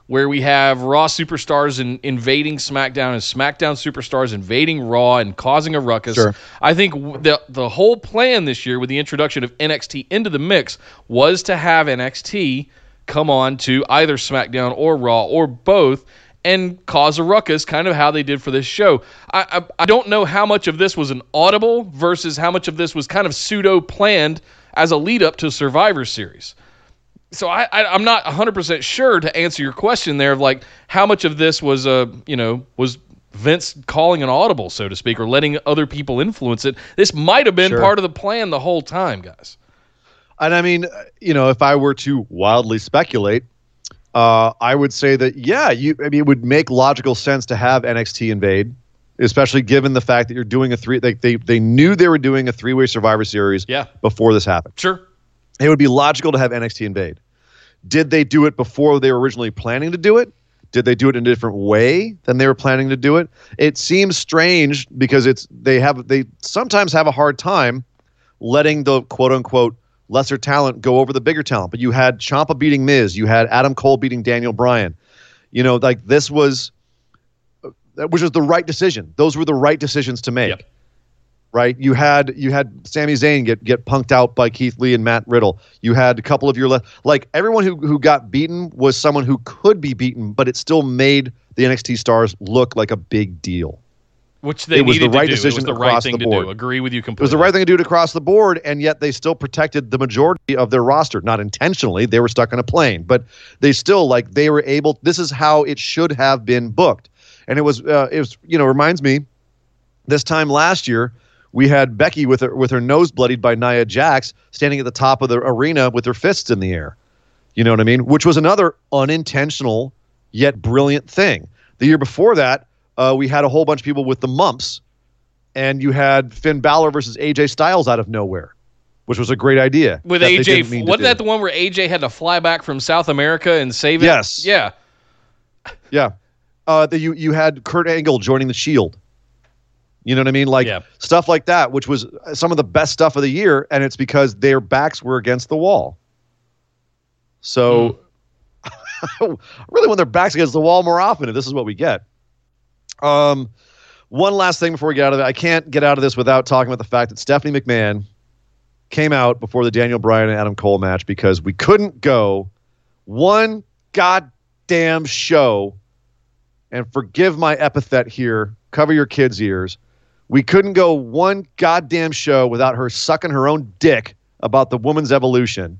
where we have Raw superstars in, invading SmackDown and SmackDown superstars invading Raw and causing a ruckus. Sure. I think the the whole plan this year with the introduction of NXT into the mix was to have NXT come on to either SmackDown or Raw or both and cause a ruckus, kind of how they did for this show. I, I, I don't know how much of this was an audible versus how much of this was kind of pseudo planned as a lead up to Survivor Series. So I, I I'm not 100% sure to answer your question there of like how much of this was uh you know was Vince calling an audible so to speak or letting other people influence it. This might have been Sure. part of the plan the whole time, guys. And I mean, you know, if I were to wildly speculate, uh, I would say that yeah, you. I mean, it would make logical sense to have NXT invade, especially given the fact that you're doing a three. They they, they knew they were doing a three way Survivor Series Yeah. before this happened. Sure. It would be logical to have NXT invade. Did they do it before they were originally planning to do it? Did they do it in a different way than they were planning to do it? It seems strange because it's they have they sometimes have a hard time letting the quote unquote lesser talent go over the bigger talent. But you had Ciampa beating Miz, you had Adam Cole beating Daniel Bryan. You know, like this was uh, which was the right decision. Those were the right decisions to make Yep. right? You had you had Sami Zayn get get punked out by Keith Lee and Matt Riddle. You had a couple of your le- like everyone who who got beaten was someone who could be beaten, but it still made the NXT stars look like a big deal. Which they It was the right to do. decision the right across thing the to board. do. Agree with you completely. It was the right thing to do to cross the board, and yet they still protected the majority of their roster. Not intentionally, they were stuck on a plane, but they still like they were able. This is how it should have been booked, and it was uh, it was you know reminds me. This time last year, we had Becky with her with her nose bloodied by Nia Jax standing at the top of the arena with her fists in the air. You know what I mean? Which was another unintentional yet brilliant thing. The year before that, uh, we had a whole bunch of people with the mumps, and you had Finn Balor versus AJ Styles out of nowhere, which was a great idea. with that they didn't mean AJ. Wasn't do. that the one where AJ had to fly back from South America and save it? Yes. Yeah. Yeah. Uh, the, you you had Kurt Angle joining the Shield. You know what I mean? Like Yeah. stuff like that, which was some of the best stuff of the year, and it's because their backs were against the wall. So. I really when their backs against the wall more often. If this is what we get. Um, one last thing before we get out of it, I can't get out of this without talking about the fact that Stephanie McMahon came out before the Daniel Bryan and Adam Cole match because we couldn't go one goddamn show and forgive my epithet here, cover your kids' ears. We couldn't go one goddamn show without her sucking her own dick about the woman's evolution.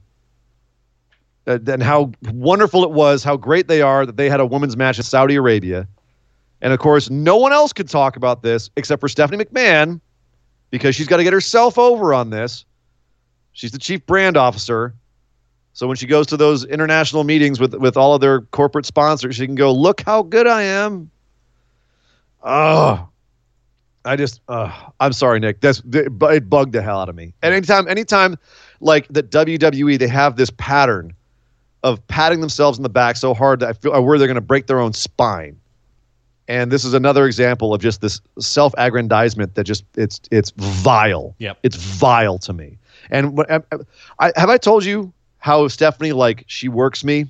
Uh, and how wonderful it was, how great they are that they had a women's match in Saudi Arabia. And of course, no one else could talk about this except for Stephanie McMahon because she's got to get herself over on this. She's the chief brand officer. So when she goes to those international meetings with with all of their corporate sponsors, she can go, "Look how good I am." Oh, I just, uh, I'm sorry, Nick. That's it bugged the hell out of me. And anytime, anytime, like that WWE, they have this pattern of patting themselves in the back so hard that I feel I worry they're going to break their own spine. And this is another example of just this self-aggrandizement that just it's it's vile. Yep. It's vile to me. And what, I, I, have I told you how Stephanie like she works me?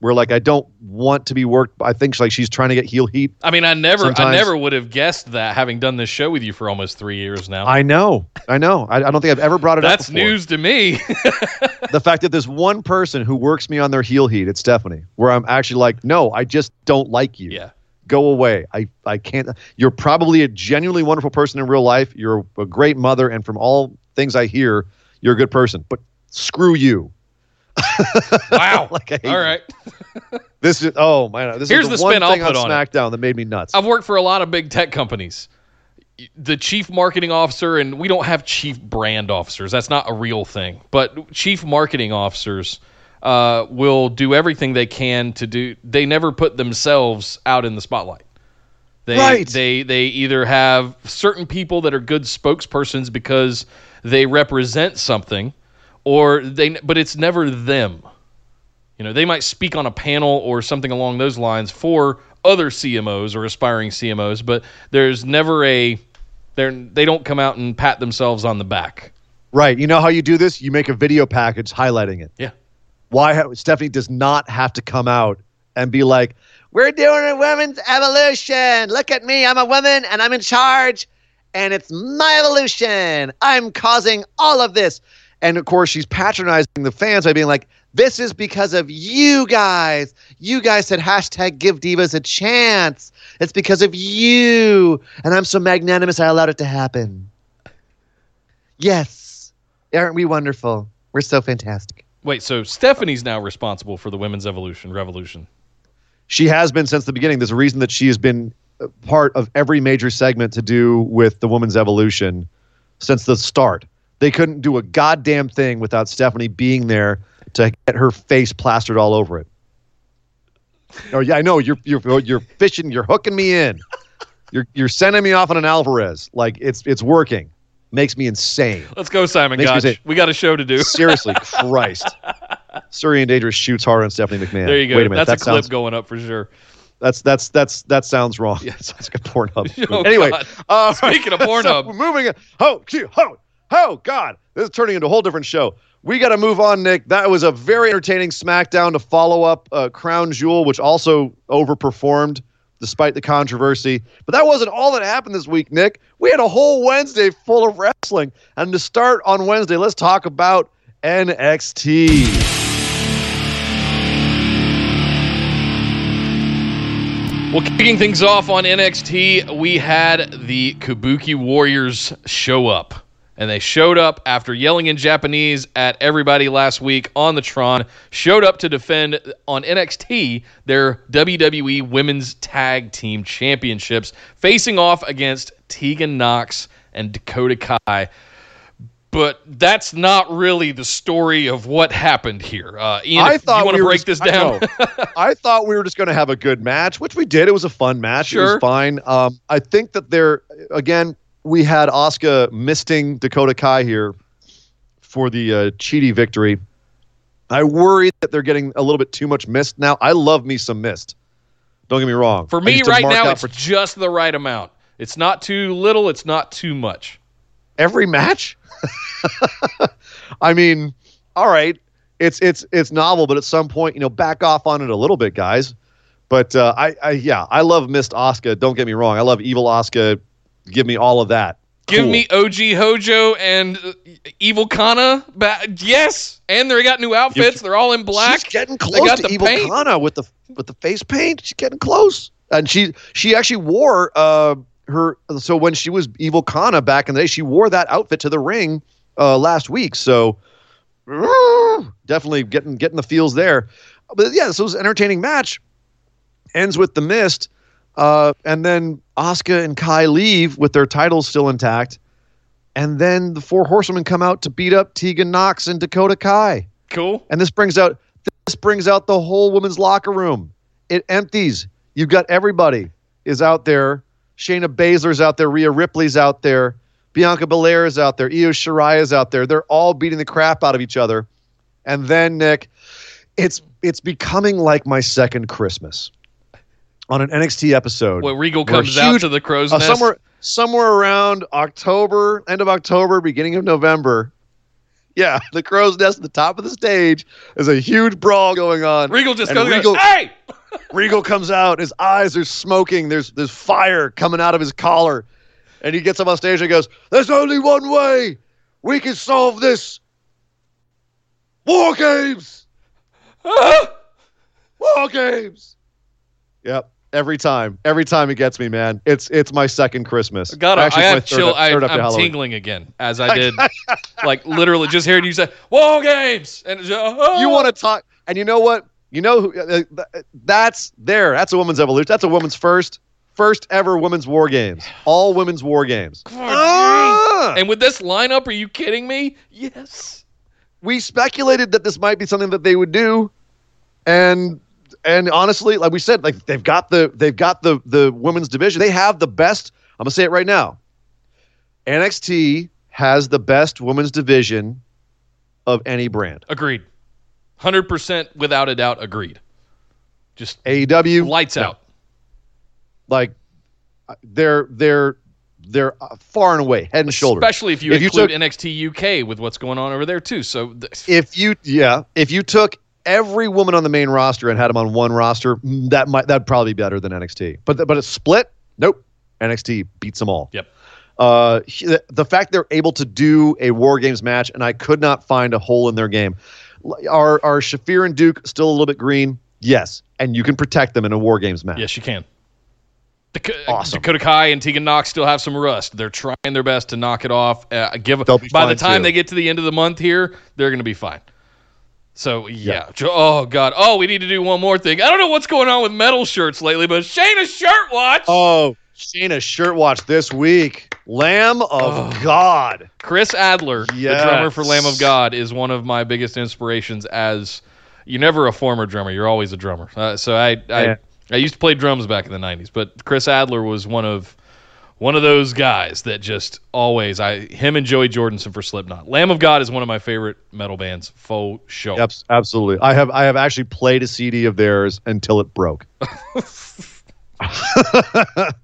Where like I don't want to be worked. I think like she's trying to get heel heat. I mean, I never, I never would have guessed that having done this show with you for almost three years now. I know, I know. I, I don't think I've ever brought it That's up. before. news to me. The fact that there's one person who works me on their heel heat, it's Stephanie. Where I'm actually like, no, I just don't like you. yeah. Go away. I I can't. You're probably a genuinely wonderful person in real life. You're a great mother, and from all things I hear, you're a good person. But screw you. Wow. Like All right. This is oh my. This Here's is the, the one spin I'll thing put on on it. SmackDown that made me nuts. I've worked for a lot of big tech companies. The chief marketing officer, and we don't have chief brand officers. That's not a real thing. But chief marketing officers uh, will do everything they can to do. They never put themselves out in the spotlight. They, Right. They they either have certain people that are good spokespersons because they represent something, or they. But it's never them. You know, they might speak on a panel or something along those lines for other CMOs or aspiring CMOs, but there's never a they're they don't come out and pat themselves on the back. right. You know how you do this? You make a video package highlighting it. Yeah. Why ha- Stephanie does not have to come out and be like, "We're doing a women's evolution. Look at me. I'm a woman and I'm in charge, and it's my evolution. I'm causing all of this." And of course, she's patronizing the fans by being like, "This is because of you guys. You guys said hashtag Give Divas a chance. It's because of you, and I'm so magnanimous I allowed it to happen." Yes, aren't we wonderful? We're so fantastic. Wait, so Stephanie's now responsible for the women's evolution revolution. She has been since the beginning. There's a reason that she has been part of every major segment to do with the women's evolution since the start. They couldn't do a goddamn thing without Stephanie being there to get her face plastered all over it. Oh yeah, I know you're you're you're fishing, you're hooking me in. You're you're sending me off on an Alvarez. Like it's it's working. Makes me insane. Let's go, Simon Gotch. We got a show to do. Seriously, Christ. Surrey and Dangerous shoots hard on Stephanie McMahon. There you go. Wait a minute. That's that a clip sounds going up for sure. that's that's that's that sounds wrong. Yeah, it sounds like a Pornhub. Oh, anyway, uh, Speaking of Pornhub. so moving. on- Oh, gee, oh, oh, God, this is turning into a whole different show. We got to move on, Nick. That was a very entertaining SmackDown to follow up uh, Crown Jewel, which also overperformed despite the controversy. But that wasn't all that happened this week, Nick. We had a whole Wednesday full of wrestling. And to start on Wednesday, let's talk about NXT. Well, kicking things off on NXT, we had the Kabuki Warriors show up. And they showed up after yelling in Japanese at everybody last week on the Tron, showed up to defend on NXT their WWE Women's Tag Team Championships, facing off against Tegan Nox and Dakota Kai. But that's not really the story of what happened here. Uh, Ian, I thought you want we to were break just- this I down? know. I thought we were just going to have a good match, which we did. It was a fun match. It Sure. was fine. Um, I think that there again we had Asuka misting Dakota Kai here for the uh, Cheaty victory. I worry that they're getting a little bit too much mist now. I love me some mist. Don't get me wrong. For me right now, it's for just the right amount. It's not too little. It's not too much. every match. I mean, all right, it's it's it's novel, but at some point, you know, back off on it a little bit, guys. But uh, I, I, yeah, I love Mist Asuka. Don't get me wrong, I love Evil Asuka. Give me all of that. Give Cool. me OG Hojo and uh, Evil Kana back. Yes, and they got new outfits. They're all in black. She's getting close got to the Evil paint. Kana with the with the face paint. She's getting close, and she she actually wore uh her. So when she was Evil Kana back in the day, she wore that outfit to the ring uh last week. So definitely getting getting the feels there. But yeah, so it was an entertaining match. Ends with the mist, uh, and then Asuka and Kai leave with their titles still intact. And then the four horsewomen come out to beat up Tegan Nox and Dakota Kai Cool. and this brings out this brings out the whole women's locker room. It empties. You've got everybody is out there. Shayna Baszler's out there. Rhea Ripley's out there. Bianca Belair is out there. Io Shirai is out there. They're all beating the crap out of each other. And then Nick, it's it's becoming like my second Christmas on an NXT episode. Well, Regal comes out to the crow's Uh, nest. somewhere somewhere around October, end of October, beginning of November. Yeah, the crow's nest at the top of the stage. There's a huge brawl going on. Regal just goes, Regal- "Hey!" Regal comes out. His eyes are smoking. There's there's fire coming out of his collar, and he gets up on stage and goes, "There's only one way we can solve this. War games. War games." Yep. Every time, every time he gets me, man. It's it's my second Christmas. Got Actually, I have third- chill. I, third I'm Halloween. tingling again as I did, like literally just hearing you say "Whoa games" and oh. you want to talk and you know what you know who uh, that's there that's a woman's evolution that's a woman's first first ever women's war games all women's war games Ah! And with this lineup, are you kidding me? Yes. we speculated that this might be something that they would do and and honestly like we said like they've got the they've got the the women's division they have the best i'm gonna say it right now nxt has the best women's division of any brand Agreed. Hundred percent, without a doubt, agreed. Just aew lights no. out. like uh, they're they're they're uh, far and away head and shoulders Especially if you If you include took- NXT UK with what's going on over there too. So th- if you yeah if you took every woman on the main roster and had them on one roster, mm, that might that'd probably be better than NXT. But but it's split. Nope. NXT beats them all. Yep. Uh, the fact they're able to do a War Games match, and I could not find a hole in their game. Are are Shafir and Duke still a little bit green? Yes, and you can protect them in a War Games match. Yes, you can. awesome. Dakota Kai and Tegan Nox still have some rust. They're trying their best to knock it off. Uh, give by the time too. they get to the end of the month here, they're going to be fine. So yeah. yeah. Oh god. Oh, we need to do one more thing. I don't know what's going on with metal shirts lately, but Shayna's shirt watch. Oh, Shayna's shirt watch this week. Lamb of oh. God. Chris Adler, yes. the drummer for Lamb of God, is one of my biggest inspirations. As you're never a former drummer, you're always a drummer. Uh, so I, I, I used to play drums back in the '90s, but Chris Adler was one of one of those guys that just always I him and Joey Jordison for Slipknot. Lamb of God is one of my favorite metal bands. Faux show. Yep, absolutely. I have I have actually played a CD of theirs until it broke.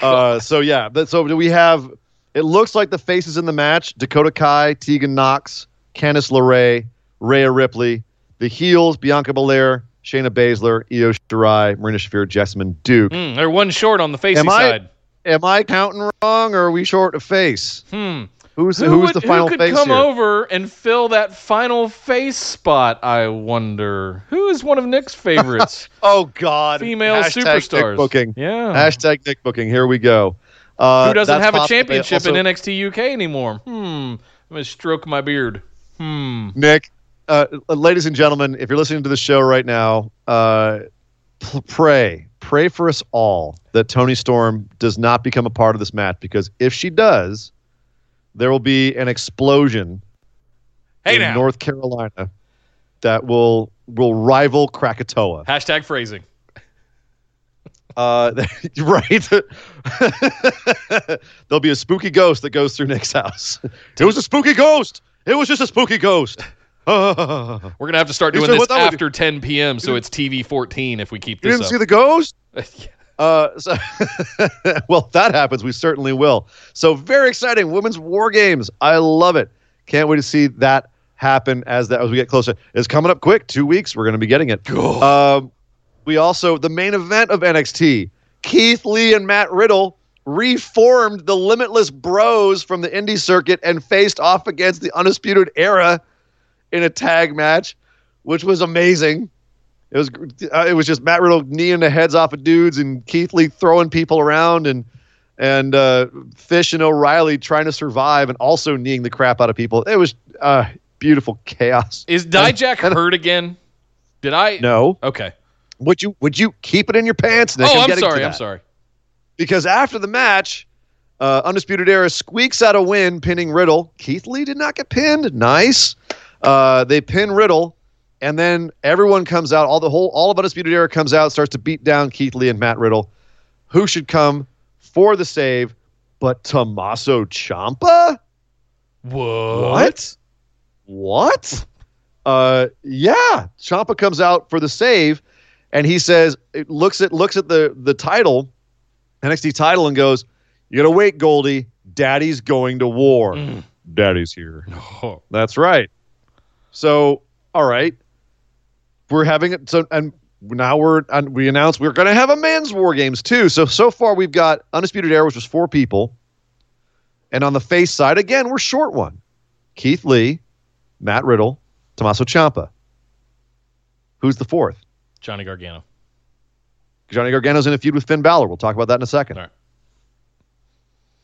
uh, so yeah, but so do we have? It looks like the faces in the match: Dakota Kai, Tegan Nox, Candice LeRae, Rhea Ripley. The heels: Bianca Belair, Shayna Baszler, Io Shirai, Marina Shafir, Jessamyn Duke. Mm, they're one short on the facey side. Am I counting wrong, or are we short a face? Hmm. Who's who who's would, the final face? who could face come here? over and fill that final face spot? I wonder. Who is one of Nick's favorites? oh God, female Hashtag superstars. Nick booking. Yeah. Hashtag Nick booking. Here we go. Uh, who doesn't have a championship also, in NXT UK anymore? Hmm. I'm gonna stroke my beard. Hmm. Nick, uh, ladies and gentlemen, if you're listening to the show right now, uh, pray, pray for us all that Toni Storm does not become a part of this match because if she does, there will be an explosion hey in now. North Carolina that will will rival Krakatoa. Hashtag phrasing. Uh, right. There'll be a spooky ghost that goes through Nick's house. It was a spooky ghost. It was just a spooky ghost. We're gonna have to start doing this after 10 p.m. So it's TV 14 if we keep this. You didn't up. see the ghost? Uh, so well, if that happens, we certainly will. So very exciting, women's war games. I love it. Can't wait to see that happen as that as we get closer. It's coming up quick. Two weeks, we're going to be getting it. Um, we also the main event of NXT. Keith Lee and Matt Riddle reformed the Limitless Bros from the indie circuit and faced off against the Undisputed Era in a tag match, which was amazing. It was uh, it was just Matt Riddle kneeing the heads off of dudes and Keith Lee throwing people around and and uh, Fish and O'Reilly trying to survive and also kneeing the crap out of people. It was uh, beautiful chaos. Is Dijak hurt again? Did I? No. Okay. Would you would you keep it in your pants? Nick? Oh, I'm, I'm sorry. I'm sorry. Because after the match, uh, Undisputed Era squeaks out a win, pinning Riddle. Keith Lee did not get pinned. Nice. Uh, they pin Riddle and then everyone comes out. All the whole, all of Undisputed Era comes out, starts to beat down Keith Lee and Matt Riddle. Who should come for the save? But Tommaso Ciampa. What? What? What? Uh, yeah. Ciampa comes out for the save, and he says, it looks at looks at the the title, NXT title, and goes, "You gotta wait, Goldie. Daddy's going to war. Mm. Daddy's here. Oh. That's right. So, all right, we're having it. So, and now we're and we announced we're going to have a men's war games too. So so far we've got undisputed era, which was four people, and on the face side again we're short one: Keith Lee, Matt Riddle, Tommaso Ciampa. Who's the fourth? Johnny Gargano. Johnny Gargano's in a feud with Finn Balor. We'll talk about that in a second. All right.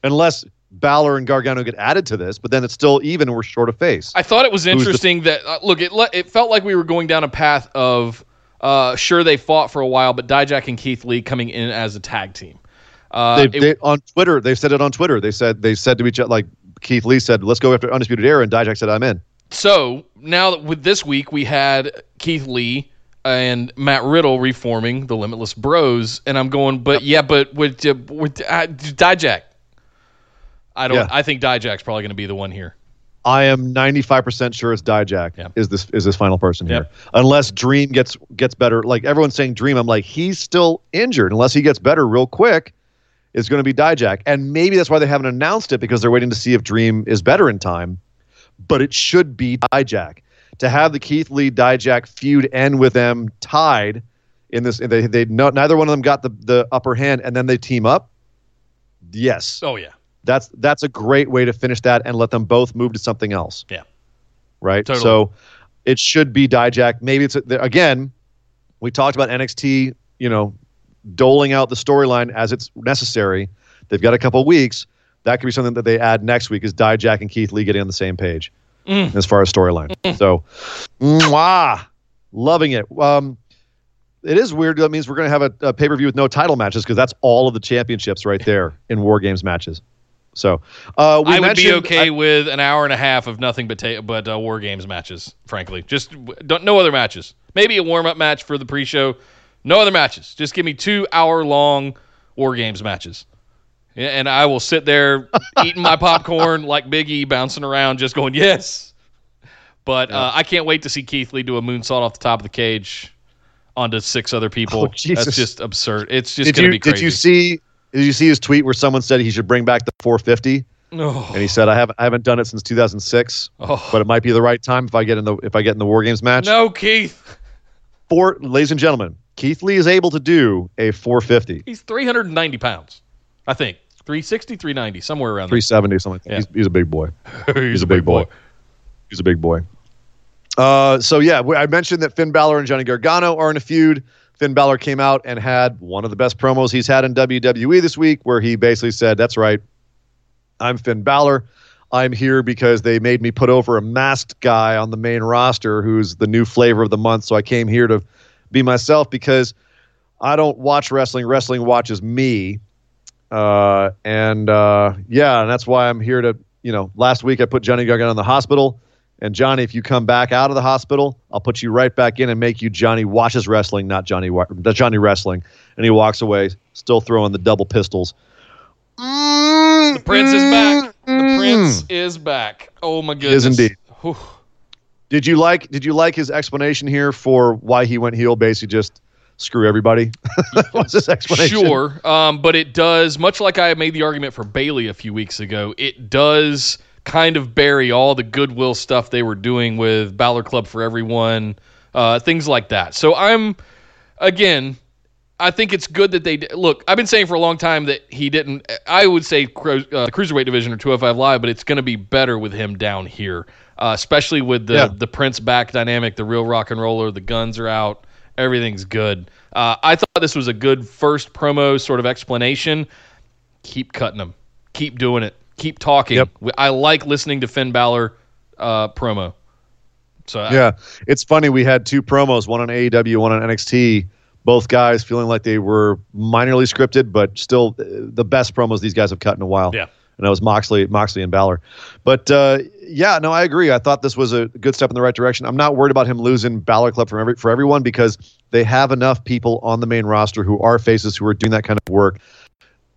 Unless Balor and Gargano get added to this, but then it's still even we're short of face. I thought it was interesting that uh, look, it le- it felt like we were going down a path of uh, sure they fought for a while, but Dijak and Keith Lee coming in as a tag team. Uh, they, it- they, on Twitter, they've said it on Twitter. They said they said to each other, like Keith Lee said, "Let's go after Undisputed Era," and Dijak said, "I'm in." so now that with this week we had Keith Lee and Matt Riddle reforming the Limitless Bros, and I'm going, but yeah, but with uh, with uh, Dijak, I don't. Yeah. I think Dijak's probably going to be the one here. I am 95% sure it's Dijak Yeah. is this is this final person Yep. here. Unless Dream gets gets better. Like everyone's saying Dream, I'm like he's still injured. Unless he gets better real quick, it's going to be Dijak. And maybe that's why they haven't announced it because they're waiting to see if Dream is better in time. But it should be Dijak. to have the Keith Lee Dijak feud end with them tied in this. They they no, neither one of them got the the upper hand, and then they team up. Yes. Oh yeah. That's that's a great way to finish that and let them both move to something else. Yeah. Right. Totally. So it should be Dijak. Maybe it's again. We talked about NXT. You know, doling out the storyline as it's necessary. They've got a couple weeks. That could be something that they add next week. Is Dijak and Keith Lee getting on the same page Mm. as far as storyline? So, mwah, loving it. Um, it is weird. That means we're going to have a, a pay per view with no title matches because that's all of the championships right there in War Games matches. So, uh, we I would be okay I- with an hour and a half of nothing but ta- but uh, war games matches. Frankly, just don't no other matches. Maybe a warm up match for the pre show. No other matches. Just give me two hour long war games matches. And I will sit there eating my popcorn like Big E, bouncing around, just going yes. But uh, I can't wait to see Keith Lee do a moonsault off the top of the cage onto six other people. Oh, That's just absurd. It's just going to be crazy. did you see did you see his tweet where someone said he should bring back the 450 Oh, and he said I haven't I haven't done it since 2006 oh. but it might be the right time if I get in the if I get in the War Games match. no, Keith. Four, ladies and gentlemen, Keith Lee is able to do a 450, He's 390 pounds, I think. 360, 390, somewhere around 370 something. Like that. Yeah. He's, he's a big boy. there. He's a big boy. He's a big boy. Uh, so yeah, I mentioned that Finn Balor and Johnny Gargano are in a feud. Finn Balor came out and had one of the best promos he's had in WWE this week, where he basically said, "That's right, I'm Finn Balor. I'm here because they made me put over a masked guy on the main roster who's the new flavor of the month. So I came here to be myself because I don't watch wrestling. Wrestling watches me. Uh, and uh, yeah, and that's why I'm here to, you know, last week I put Johnny Gargano in the hospital. And Johnny, if you come back out of the hospital, I'll put you right back in and make you Johnny watches wrestling, not Johnny, Johnny wrestling. And he walks away, still throwing the double pistols. The prince is back. The prince is back. Oh my goodness. is indeed. Whew. Did you like? Did you like his explanation here for why he went heel? Basically, just screw everybody. What's his explanation? Sure, um, but it does. Much like I made the argument for Bayley a few weeks ago, it does kind of bury all the goodwill stuff they were doing with Balor Club for Everyone, uh, things like that. So I'm, again, I think it's good that they look. I've been saying for a long time that he didn't. I would say cru- uh, the cruiserweight division or 205 Live, but it's going to be better with him down here, uh, especially with the Yeah. the Prince back dynamic, the real rock and roller. The guns are out. Everything's good. Uh, I thought this was a good first promo sort of explanation. Keep cutting them. Keep doing it. Keep talking. Yep. I like listening to Finn Balor uh, promo. So I- Yeah, it's funny. We had two promos, one on AEW, one on NXT. Both guys feeling like they were minorly scripted, but still uh, the best promos these guys have cut in a while. Yeah. and that was Moxley, Moxley and Balor. But uh, yeah, no, I agree. I thought this was a good step in the right direction. I'm not worried about him losing Balor Club for every for everyone because they have enough people on the main roster who are faces who are doing that kind of work.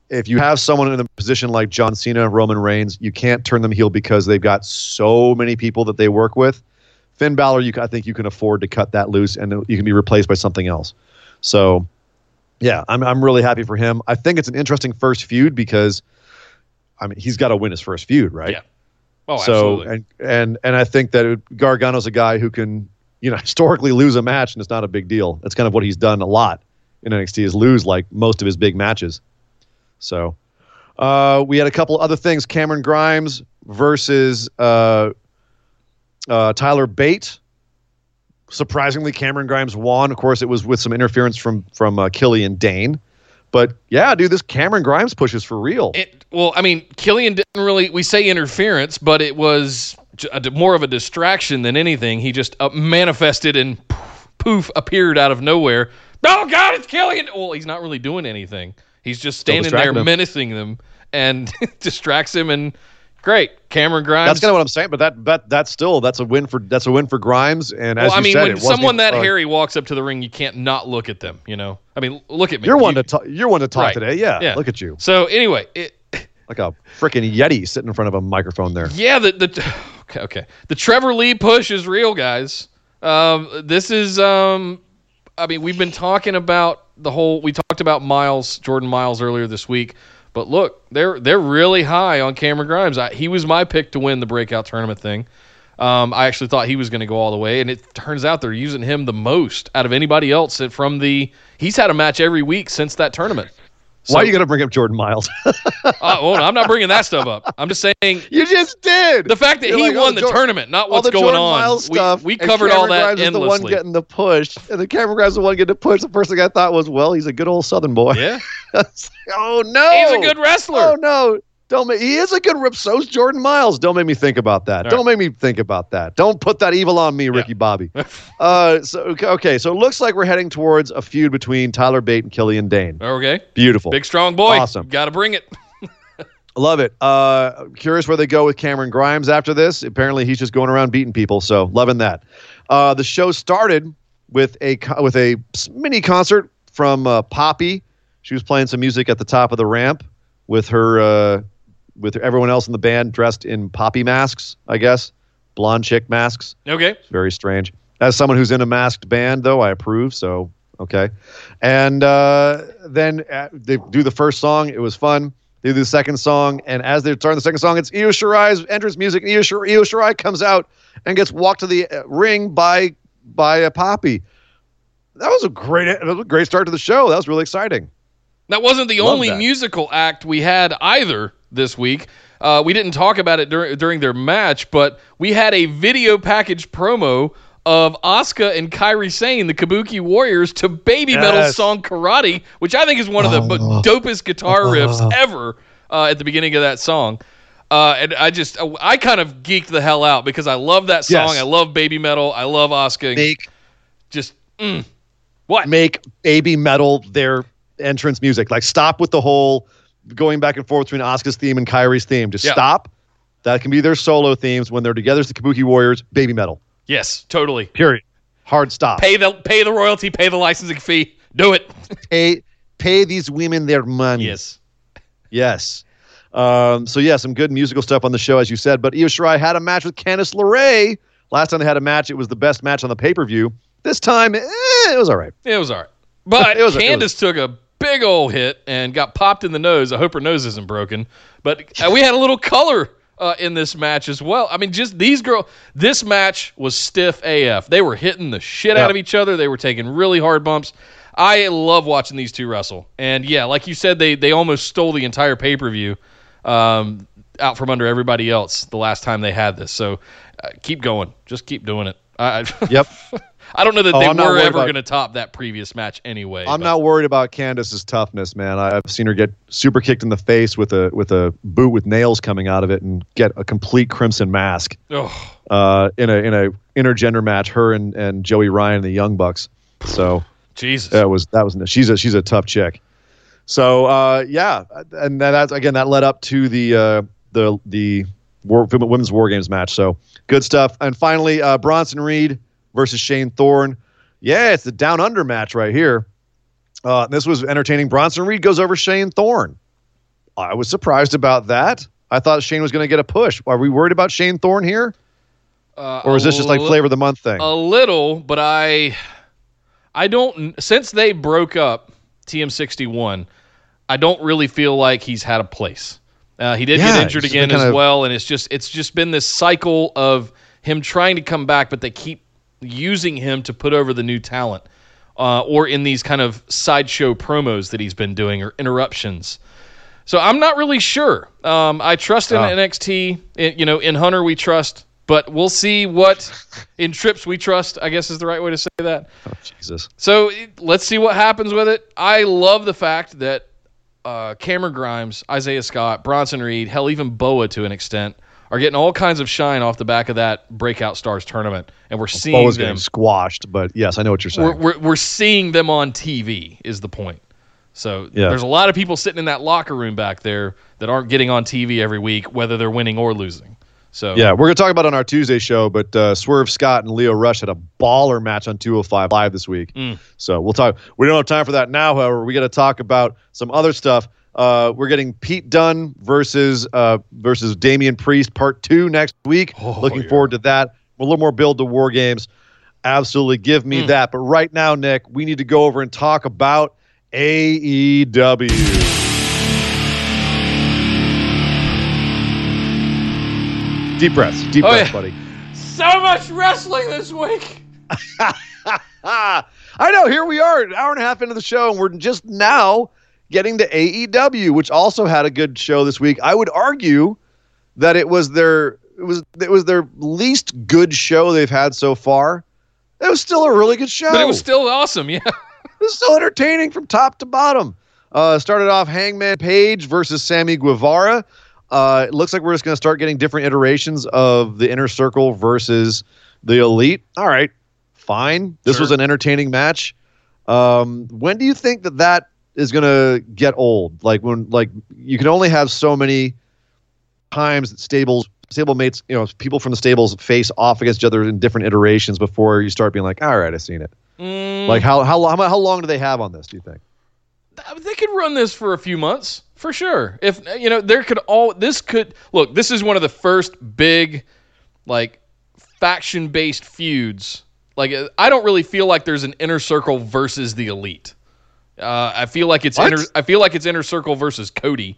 If you have someone in a position like John Cena, Roman Reigns, you can't turn them heel because they've got so many people that they work with. Finn Balor, you, I think you can afford to cut that loose and you can be replaced by something else. So, yeah, I'm I'm really happy for him. I think it's an interesting first feud because, I mean, he's got to win his first feud, right? Yeah. Oh, so absolutely. and and and I think that it, Gargano's a guy who can you know historically lose a match and it's not a big deal. That's kind of what he's done a lot in NXT is lose like most of his big matches. So uh, we had a couple other things: Cameron Grimes versus uh, uh, Tyler Bate. Surprisingly, Cameron Grimes won. Of course, it was with some interference from from uh, Killian Dain. But yeah, dude, this Cameron Grimes push is for real. It, well, I mean, Killian didn't really. We say interference, but it was a, more of a distraction than anything. He just uh, manifested and poof, poof appeared out of nowhere. Oh God, it's Killian! Well, he's not really doing anything. He's just standing there him. menacing them and distracts him. And great, Cameron Grimes. That's kind of what I'm saying, but that that that's still that's a win for that's a win for Grimes. And as well, I you mean, said, when someone that uh, hairy walks up to the ring, you can't not look at them. You know, I mean, look at me. you're one You- to talk. You're one to talk Right. today. Yeah, Yeah. look at you, So anyway, it, like a freaking yeti sitting in front of a microphone there. Yeah, the the okay, okay. The Trevor Lee push is real, guys. Um, this is um, I mean, we've been talking about the whole. We talked about Myles Jordan Myles earlier this week, but look, they're they're really high on Cameron Grimes. I, he was my pick to win the breakout tournament thing. Um, I actually thought he was going to go all the way, and it turns out they're using him the most out of anybody else from the. He's had a match every week since that tournament. So, Why are you going to bring up Jordan Myles? uh, well, I'm not bringing that stuff up. I'm just saying you just did. The fact that You're he like, won oh, the Jordan, tournament, not what's going Jordan on. Myles stuff, we, we covered all that Grimes endlessly. the one getting the push, and the Cameron Grimes the one getting the push. The first thing I thought was, well, he's a good old Southern boy. Yeah. oh no. He's a good wrestler. Oh no. Don't make he is a good rip. So's Jordan Myles. Don't make me think about that. All Don't right. make me think about that. Don't put that evil on me, Ricky yeah. Bobby. uh, so okay, so it looks like we're heading towards a feud between Tyler Bate and Killian Dain. Okay, beautiful, big strong boy. Awesome, got to bring it. Love it. Uh, curious where they go with Cameron Grimes after this. Apparently, he's just going around beating people. So loving that. Uh, the show started with a with a mini concert from uh, Poppy. She was playing some music at the top of the ramp with her uh, with everyone else in the band dressed in poppy masks, I guess, blonde chick masks. Okay. It's very strange. As someone who's in a masked band, though, I approve. So okay. And uh, then uh, they do the first song. It was fun. They do the second song, and as they're starting the second song, it's Io Shirai's entrance music. Io, Shir- Io Shirai comes out and gets walked to the uh, ring by by a poppy. That was a great, that was a great start to the show. That was really exciting. That wasn't the Love only that. musical act we had either this week. Uh, we didn't talk about it dur- during their match, but we had a video package promo of Asuka and Kairi Sane, the Kabuki Warriors, to Baby yes. Metal's song Karate, which I think is one of the oh. dopest guitar riffs oh. ever uh, at the beginning of that song. Uh, and I just, I kind of geeked the hell out because I love that song. Yes. I love Baby Metal. I love Asuka. Make, just, mm, what? Make Baby Metal their entrance music. Like, stop with the whole going back and forth between Asuka's theme and Kairi's theme. Just yeah. stop. That can be their solo themes when they're together as the Kabuki Warriors. Baby metal. Yes, totally. Period. Hard stop. Pay the pay the royalty. Pay the licensing fee. Do it. pay pay these women their money. Yes. Yes. Um, so yeah, some good musical stuff on the show, as you said. But Io Shirai had a match with Candice LeRae. Last time they had a match, it was the best match on the pay per view. This time, eh, it was all right. It was all right. But it was, Candice was, took a big old hit and got popped in the nose. I hope her nose isn't broken. But uh, we had a little color uh, in this match as well. I mean, just these girls. This match was stiff AF. They were hitting the shit yep. out of each other. They were taking really hard bumps. I love watching these two wrestle. And yeah, like you said, they they almost stole the entire pay per view um, out from under everybody else the last time they had this. So uh, keep going. Just keep doing it. I, yep. I don't know that oh, they I'm were ever going to top that previous match anyway. I'm but. not worried about Candice's toughness, man. I've seen her get super kicked in the face with a with a boot with nails coming out of it and get a complete crimson mask. Oh. Uh, in a in a intergender match, her and, and Joey Ryan, the Young Bucks. So Jesus, that was that was she's a she's a tough chick. So uh, yeah, and that's again that led up to the uh, the the war, women's war games match. So good stuff. And finally, uh, Bronson Reed versus Shane Thorne. Yeah, it's the down under match right here. Uh, this was entertaining. Bronson Reed goes over Shane Thorne. I was surprised about that. I thought Shane was going to get a push. Are we worried about Shane Thorne here? Uh, or is this just like flavor of the month thing? A little, but I I don't since they broke up TM61, I don't really feel like he's had a place. Uh, he did yeah, get injured again as of, well, and it's just it's just been this cycle of him trying to come back, but they keep using him to put over the new talent, uh, or in these kind of sideshow promos that he's been doing or interruptions. So I'm not really sure. Um, I trust in oh. NXT. you know, in Hunter we trust, but we'll see what in Trips we trust. I guess is the right way to say that. Oh, Jesus. So let's see what happens with it. I love the fact that uh, Cameron Grimes, Isaiah Scott, Bronson Reed, hell, even Boa to an extent are getting all kinds of shine off the back of that Breakout Stars tournament, and we're seeing them getting squashed. But yes, I know what you're saying. We're, we're, we're seeing them on TV. Is the point? So yeah. there's a lot of people sitting in that locker room back there that aren't getting on TV every week, whether they're winning or losing. So yeah, we're gonna talk about it on our Tuesday show, but uh, Swerve Scott and Lio Rush had a baller match on 205 live this week. Mm. So we'll talk. We don't have time for that now. However, we got to talk about some other stuff. Uh, we're getting Pete Dunne versus uh, versus Damian Priest part two next week. Oh, Looking yeah. forward to that. A little more build to war games. Absolutely, give me mm. that. But right now, Nick, we need to go over and talk about AEW. Deep breaths, deep oh, breaths, yeah. buddy. so much wrestling this week. I know. Here we are, an hour and a half into the show, and we're just now getting to AEW, which also had a good show this week. I would argue that it was their it was it was their least good show they've had so far. It was still a really good show. But it was still awesome, yeah. It was still entertaining from top to bottom. Uh, started off Hangman Page versus Sammy Guevara. Uh, it looks like we're just going to start getting different iterations of the inner circle versus the elite. All right, fine. This Sure. was an entertaining match. Um, when do you think that that is going to get old? Like when, like you can only have so many times that stables, stable mates, you know, people from the stables face off against each other in different iterations before you start being like, all right, I've seen it. Mm, Like how how long how long do they have on this? Do you think? they could run this for a few months for sure. If you know, there could all this could look. This is one of the first big, like, faction-based feuds. Like, I don't really feel like there's an inner circle versus the elite. Uh, I feel like it's What? inner. I feel like it's inner circle versus Cody,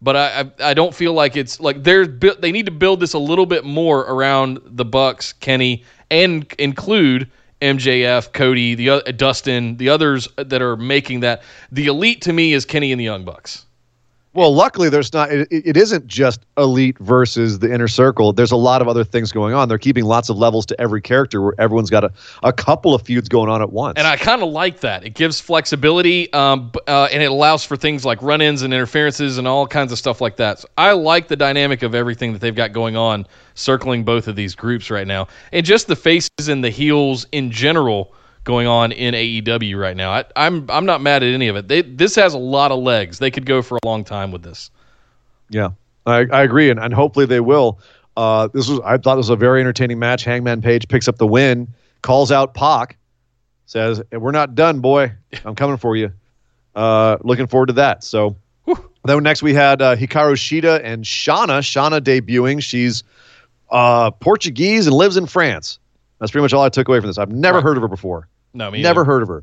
but I I, I don't feel like it's like they're they need to build this a little bit more around the Bucks, Kenny, and include MJF, Cody, the o- Dustin, the others that are making that. The elite to me is Kenny and the Young Bucks. Well, luckily, there's not. It, it isn't just elite versus the inner circle. There's a lot of other things going on. They're keeping lots of levels to every character, where everyone's got a, a couple of feuds going on at once. And I kind of like that. It gives flexibility, um, uh, and it allows for things like run-ins and interferences and all kinds of stuff like that. So I like the dynamic of everything that they've got going on, circling both of these groups right now, and just the faces and the heels in general going on in AEW right now. I, I'm I'm not mad at any of it. They, this has a lot of legs. They could go for a long time with this. yeah, I, I agree, and, and hopefully they will. Uh, this was I thought this was a very entertaining match. Hangman Page picks up the win, calls out Pac, says, "We're not done, boy. I'm coming for you." Uh, looking forward to that. So. Then next we had uh, Hikaru Shida and Shanna. Shanna debuting. She's uh, Portuguese and lives in France. That's pretty much all I took away from this. I've never Right. heard of her before. No, me never either. heard of her.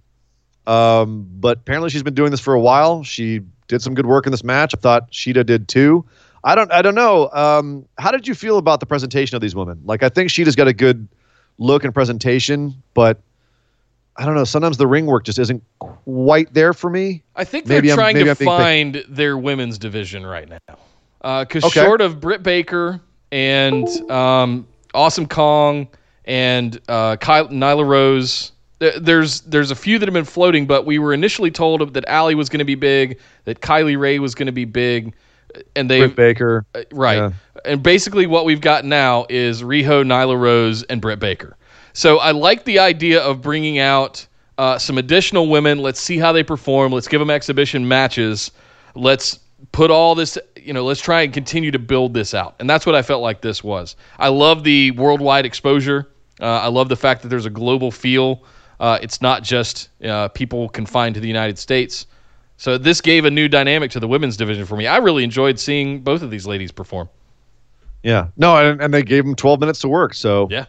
Um, but apparently she's been doing this for a while. She did some good work in this match. I thought Shida did too. I don't. I don't know. Um, how did you feel about the presentation of these women? Like, I think Shida's got a good look and presentation, but I don't know. Sometimes the ring work just isn't quite there for me. I think Maybe they're trying to I'm being picky. find their women's division right now. Because Okay. short of Britt Baker and um, Awesome Kong and uh, Ky- Nyla Rose, there's there's a few that have been floating, but we were initially told that Allie was going to be big, that Kylie Rae was going to be big, and they Britt Baker. uh, right. Yeah. And basically, what we've got now is Riho, Nyla Rose, and Britt Baker. So I like the idea of bringing out uh, some additional women. Let's see how they perform. Let's give them exhibition matches. Let's put all this, you know, let's try and continue to build this out. And that's what I felt like this was. I love the worldwide exposure. Uh, I love the fact that there's a global feel. Uh, it's not just uh, people confined to the United States. So this gave a new dynamic to the women's division for me. I really enjoyed seeing both of these ladies perform. Yeah. No, and, and they gave them 12 minutes to work. So Yeah.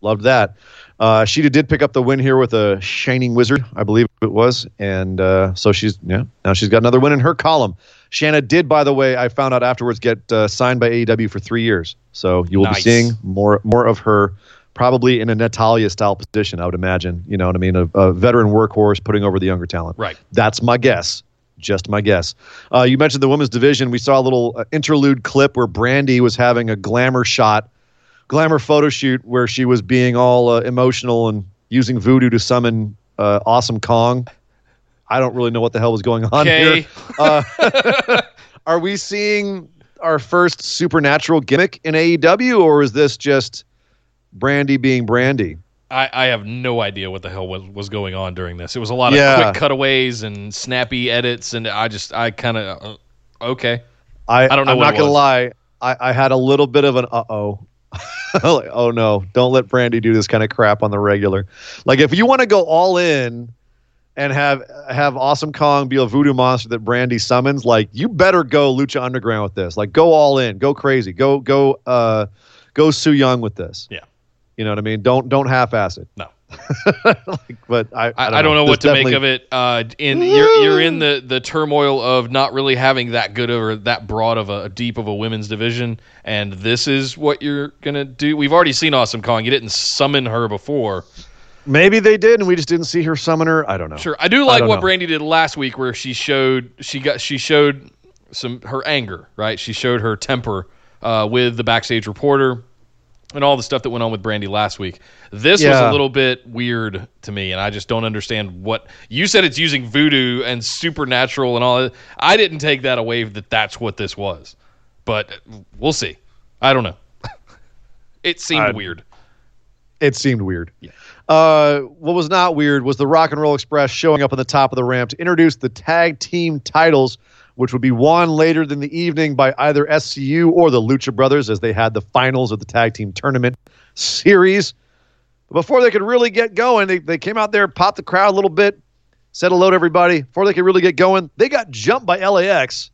Loved that. Uh, Shida did pick up the win here with a Shining Wizard, I believe it was, and uh, so she's yeah now she's got another win in her column. Shanna did, by the way, I found out afterwards, get uh, signed by AEW for three years. So you will Nice. be seeing more more of her, probably in a Natalya style position. I would imagine. You know what I mean? A, a veteran workhorse putting over the younger talent. Right. That's my guess. Just my guess. Uh, you mentioned the women's division. We saw a little uh, interlude clip where Brandi was having a glamour shot glamour photo shoot where she was being all uh, emotional and using voodoo to summon uh, Awesome Kong. I don't really know what the hell was going on Okay. here. Uh, are we seeing our first supernatural gimmick in AEW, or is this just Brandi being Brandi? I, I have no idea what the hell was, was going on during this. It was a lot of quick cutaways and snappy edits, and I just I kind of uh, okay. I, I don't know I'm not gonna lie. I, I had a little bit of an uh oh. like, oh no! Don't let Brandi do this kind of crap on the regular. Like if you want to go all in and have have Awesome Kong be a voodoo monster that Brandi summons, like you better go Lucha Underground with this. Like go all in, go crazy, go go uh go Su Yung with this. Yeah. You know what I mean? Don't don't half ass it. No. like, but I, I, don't, I, I don't know, There's what to make of it. Uh, in you're you're in the the turmoil of not really having that good or that broad of a deep of a women's division, and this is what you're gonna do. We've already seen Awesome Kong. You didn't summon her before. Maybe they did, and we just didn't see her summon her. I don't know. Sure, I do like don't what know. Brandi did last week, where she showed she got she showed some her anger, right? She showed her temper uh, with the backstage reporter and all the stuff that went on with Brandi last week. This was a little bit weird to me, and I just don't understand what you said. It's using voodoo and supernatural and all. I didn't take that away that that's what this was, but we'll see. I don't know. it seemed I- weird. It seemed weird. Uh, what was not weird was the Rock and Roll Express showing up on the top of the ramp to introduce the tag team titles, which would be won later in the evening by either SCU or the Lucha Brothers as they had the finals of the tag team tournament series. But before they could really get going, they, they came out there, popped the crowd a little bit, said hello to everybody. Before they could really get going, they got jumped by LAX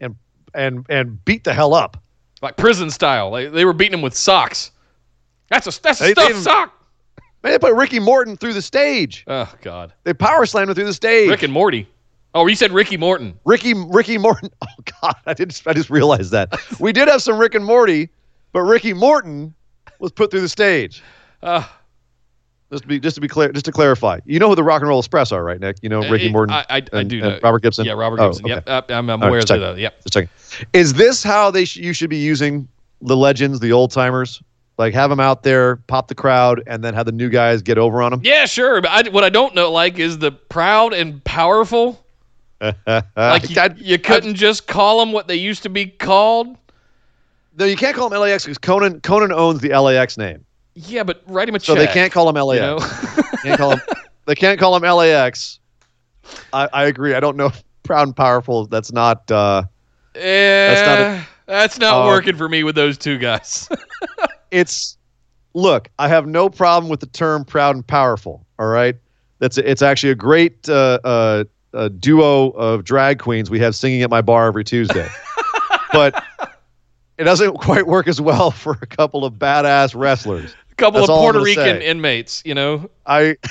and and and beat the hell up. like prison style. Like they were beating him with socks. That's a that's a They- stuffed they- sock. Man, they put Ricky Morton through the stage. Oh God, They power slammed him through the stage. Rick and Morty. Oh, you said Ricky Morton. Ricky Ricky Morton. Oh God, I did I just realized that we did have some Rick and Morty, but Ricky Morton was put through the stage. Uh, Just to be just to be clear, just to clarify, you know who the Rock and Roll Express are, right, Nick? You know Ricky I- Morton. I, I, I do and know. Robert Gibson. Yeah, Robert Oh, Gibson. okay. Yep, I'm, I'm aware just of that. Yep. Just checking. Is this how they sh- you should be using the legends, the old timers? Like have them out there, pop the crowd, and then have the new guys get over on them. Yeah, sure. But I, what I don't know like is the proud and powerful. Like you, I- you couldn't just call them what they used to be called. no, you can't call them LAX because Konnan Konnan owns the LAX name, Yeah, but write him a so check. they can't call them You LAX. know? can't call him, they can't call him LAX. I, I agree. I don't know. Proud and powerful. That's not. Uh, Eh, not that's not Uh, working for me with those two guys. it's. Look, I have no problem with the term "proud and powerful." All right, that's it's actually a great uh, uh, uh, duo of drag queens we have singing at my bar every Tuesday. but it doesn't quite work as well for a couple of badass wrestlers. a couple That's of Puerto Rican say. inmates, you know, I.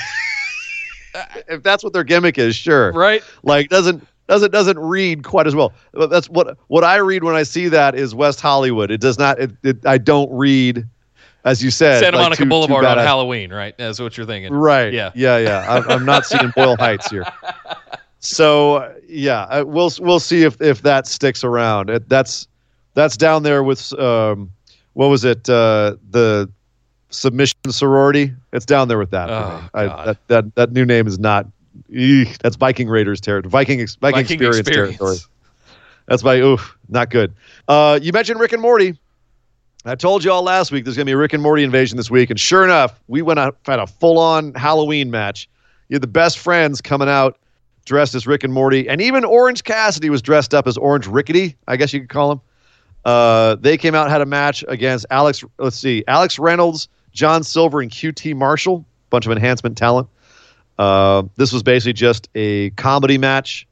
if that's what their gimmick is, sure. right? like doesn't doesn't doesn't read quite as well. But That's what what I read when I see that is West Hollywood. It does not. It, it I don't read, as you said, Santa like Monica two Boulevard on Halloween, right? That's what you're thinking. Right. Yeah. Yeah. Yeah. I'm, I'm not seeing Boyle Heights here. So yeah, we'll we'll see if if that sticks around. It, that's that's down there with um, what was it? Uh, the submission sorority. It's down there with that. Oh. I, that that that new name is not. eek, that's Viking Raiders territory. Viking ex- Viking, Viking experience, experience. territory. That's my oof, not good. Uh, you mentioned Rick and Morty. I told you all last week there's going to be a Rick and Morty invasion this week, and sure enough, we went out had a full on Halloween match. You had the best friends coming out dressed as Rick and Morty, and even Orange Cassidy was dressed up as Orange Rickety, I guess you could call him. Uh, they came out had a match against Alex. Let's see, Alex Reynolds, John Silver, and QT Marshall, bunch of enhancement talent. Uh, this was basically just a comedy match,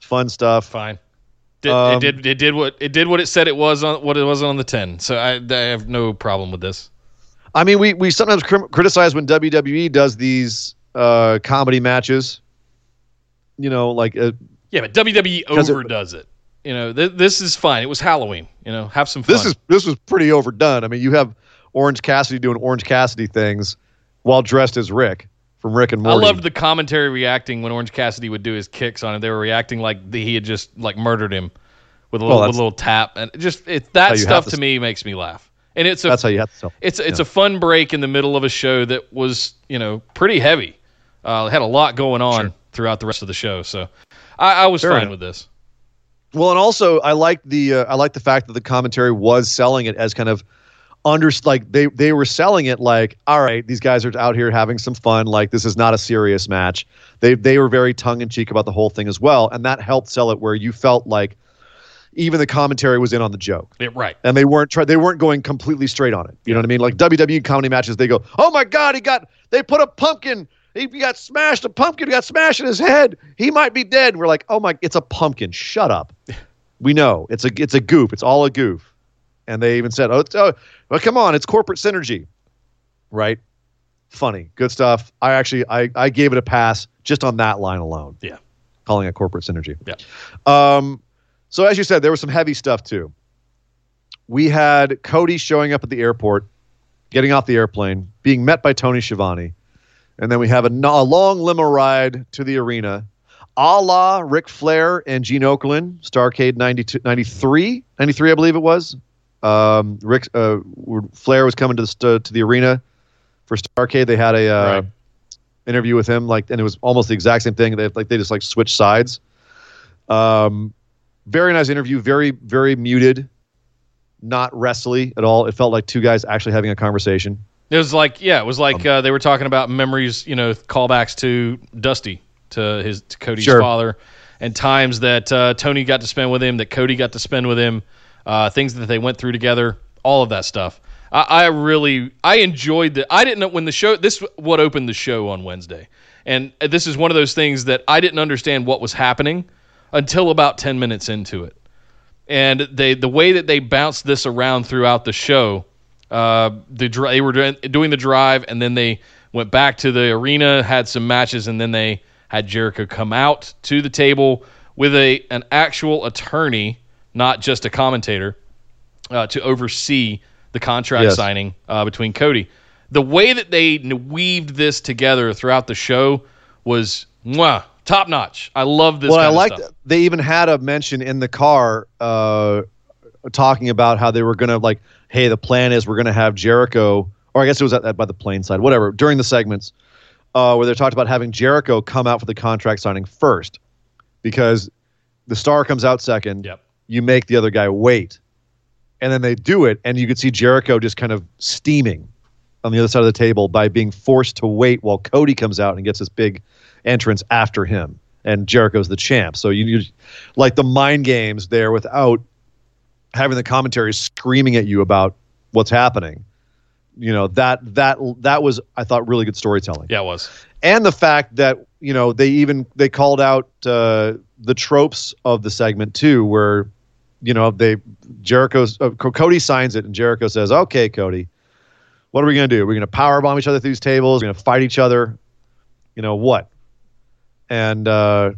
fun stuff. Fine. Did, Um, it did it did what it did what it said it was on what it was on the ten. So I, I have no problem with this. I mean, we we sometimes crim- criticize when WWE does these uh, comedy matches. You know, like uh, Yeah, but WWE overdoes it. You know, th- this is fine. It was Halloween. You know, have some fun. this is this was pretty overdone. I mean, you have Orange Cassidy doing Orange Cassidy things while dressed as Rick from Rick and Morty. I loved the commentary reacting when Orange Cassidy would do his kicks on him. They were reacting like the, he had just like murdered him with a Well, little, with a little tap, and just it, that stuff to to me makes me laugh. And it's a That's how you have to tell. it's it's yeah. a fun break in the middle of a show that was you know pretty heavy. Uh, had a lot going on Sure. Throughout the rest of the show, so I, I was Fair fine enough. with this. Well, and also I like the uh, I like the fact that the commentary was selling it as kind of under like they they were selling it like all right these guys are out here having some fun like this is not a serious match. They they were very tongue in cheek about the whole thing as well, and that helped sell it where you felt like even the commentary was in on the joke Yeah, right. and they weren't try- they weren't going completely straight on it. You know what I mean? Like WWE comedy matches, they go, "Oh my God, he got they put a pumpkin, he got smashed, a pumpkin got smashed in his head. He might be dead." And we're like, "Oh my, it's a pumpkin. Shut up." we know it's a it's a goof. It's all a goof. And they even said, "Oh, oh well, come on, it's corporate synergy." Right? funny, good stuff. I actually I, I gave it a pass just on that line alone. Yeah. calling it corporate synergy. Yeah. Um, so as you said, there was some heavy stuff too. We had Cody showing up at the airport, getting off the airplane, being met by Tony Schiavone, and then we have a, a long limo ride to the arena, a la Ric Flair and Gene Okerlund, Starcade 92, 93, 93, I believe it was. Um, Rick uh, Flair was coming to the to the arena for Starcade. They had a uh, Right. interview with him, like, and it was almost the exact same thing. They like they just like switched sides. Um, very nice interview. Very very muted, not wrestly at all. It felt like two guys actually having a conversation. It was like, yeah, it was Um, like uh, they were talking about memories, you know, callbacks to Dusty, to his to Cody's Sure. father, and times that uh, Tony got to spend with him, that Cody got to spend with him, uh, things that they went through together, all of that stuff. I, I really, I enjoyed the. I didn't know when the show. This what opened the show on Wednesday, and this is one of those things that I didn't understand what was happening until about ten minutes into it and they the way that they bounced this around throughout the show, uh, the they were doing, the drive, and then they went back to the arena, had some matches, and then they had Jericho come out to the table with a an actual attorney, not just a commentator, uh, to oversee the contract Yes. signing uh, between Cody. The way that they weaved this together throughout the show was mwah, top notch. I love this. well, I liked. They even had a mention in the car, uh, talking about how they were gonna like, hey, the plan is we're gonna have Jericho, or I guess it was at, at by the plane side, whatever. During the segments, uh, where they talked about having Jericho come out for the contract signing first, because the star comes out second. Yep. You make the other guy wait, and then they do it, and you could see Jericho just kind of steaming on the other side of the table by being forced to wait while Cody comes out and gets this big entrance after him, and Jericho's the champ. So you, you like the mind games there without having the commentary screaming at you about what's happening. You know that that that was I thought really good storytelling Yeah, it was. and the fact that you know they even they called out uh, the tropes of the segment too, where you know they Jericho uh, Cody signs it and Jericho says, "Okay, Cody, what are we gonna do? We're gonna power bomb each other through these tables. We're gonna fight each other. You know what?" And uh,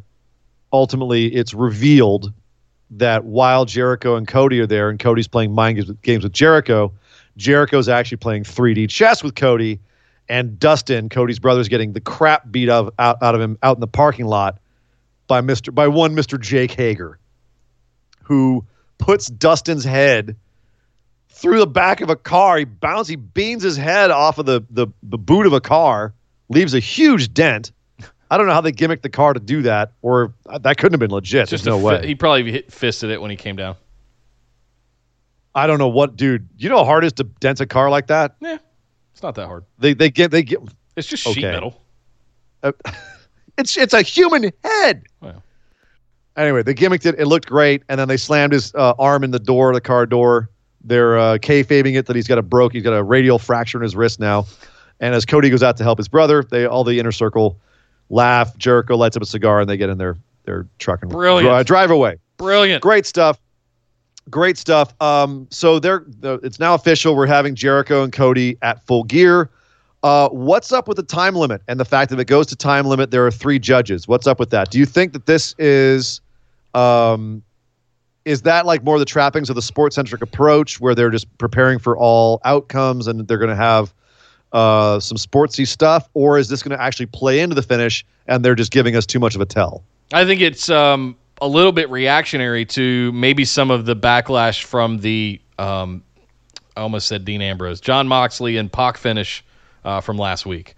ultimately, it's revealed that while Jericho and Cody are there, and Cody's playing mind games with, games with Jericho, Jericho's actually playing 3D chess with Cody and Dustin, Cody's brother, is getting the crap beat of, out, out of him out in the parking lot by Mr. by one Mr. Jake Hager, who puts Dustin's head through the back of a car. He bounces, he beans his head off of the, the, the boot of a car, leaves a huge dent. I don't know how they gimmicked the car to do that, or that couldn't have been legit. Just There's no fi- way. He probably hit, fisted it when he came down. I don't know what, dude. You know how hard it is to dent a car like that? Yeah, it's not that hard. They they get they get It's just sheet Okay. metal. Uh, it's it's a human head. Wow. Anyway, they gimmicked it. It looked great, and then they slammed his uh, arm in the door, the car door. They're uh, kayfabing it that he's got a broke, he's got a radial fracture in his wrist now. And as Cody goes out to help his brother, they all the inner circle laugh. Jericho lights up a cigar, and they get in their their truck and Brilliant. dri- drive away. Brilliant. Great stuff. Great stuff. Um, so they're the, it's now official. We're having Jericho and Cody at full gear. Uh, what's up with the time limit and the fact that if it goes to time limit, there are three judges? What's up with that? Do you think that this is, um, is that like more the trappings of the sports centric approach where they're just preparing for all outcomes and they're going to have uh, some sportsy stuff, or is this going to actually play into the finish and they're just giving us too much of a tell? I think it's um, a little bit reactionary to maybe some of the backlash from the um, I almost said Dean Ambrose, Jon Moxley, and Pac finish uh, from last week.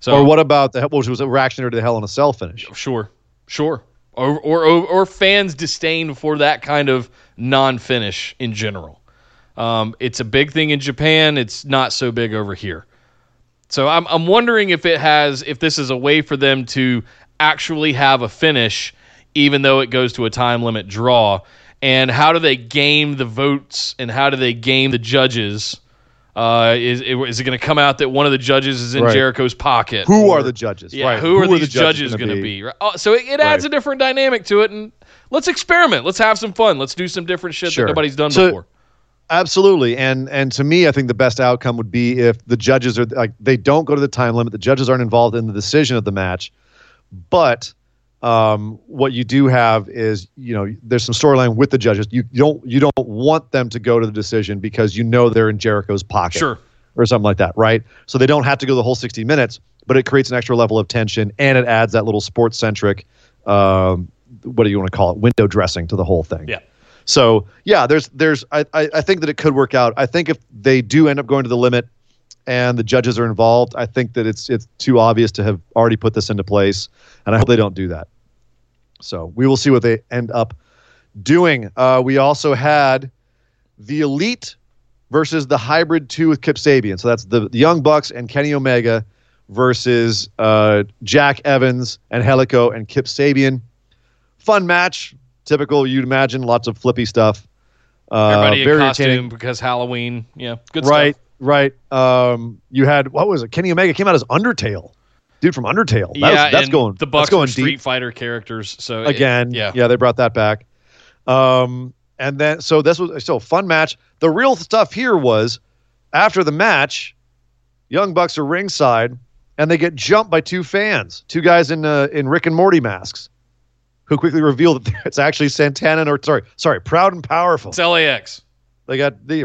So Or what about the which was a reactionary to the Hell in a Cell finish? Sure, sure. Or, or or or fans' disdain for that kind of non-finish in general. Um, it's a big thing in Japan. It's not so big over here. So I'm I'm wondering if it has if this is a way for them to actually have a finish, even though it goes to a time limit draw. And how do they game the votes and how do they game the judges? Uh, is is it going to come out that one of the judges is in Right. Jericho's pocket? Who Or- are the judges? yeah, right. who, are these the judges, going to be? Right? Oh, so it, it adds Right. a different dynamic to it, and let's experiment. Let's have some fun. Let's do some different shit Sure. that nobody's done So- before. Absolutely, and and to me, I think the best outcome would be if the judges are like they don't go to the time limit. The judges aren't involved in the decision of the match, but um, what you do have is you know there's some storyline with the judges. You, you don't you don't want them to go to the decision because you know they're in Jericho's pocket, Sure. or something like that, right? So they don't have to go the whole 60 minutes, but it creates an extra level of tension and it adds that little sports centric, um, what do you want to call it, window dressing to the whole thing. Yeah. So yeah, there's there's I, I think that it could work out. I think if they do end up going to the limit and the judges are involved, I think that it's it's too obvious to have already put this into place, and I hope they don't do that. So we will see what they end up doing. Uh, we also had the Elite versus the Hybrid Two with Kip Sabian. So that's the, the Young Bucks and Kenny Omega versus uh, Jack Evans and Helico and Kip Sabian. Fun match, typical. You'd imagine lots of flippy stuff. Uh, Everybody in costume because Halloween. Yeah, good right, stuff. right. Um, you had what was it? Kenny Omega came out as Undertale, dude from Undertale. That yeah, was, that's going. The Bucks that's going were deep. Street Fighter characters. So it- again. yeah, yeah, they brought that back. Um, and then so this was so fun match. The real stuff here was after the match, Young Bucks are ringside, and they get jumped by two fans, two guys in uh, in Rick and Morty masks, who quickly reveal that it's actually Santana or sorry, sorry, Proud and Powerful. It's LAX. They got the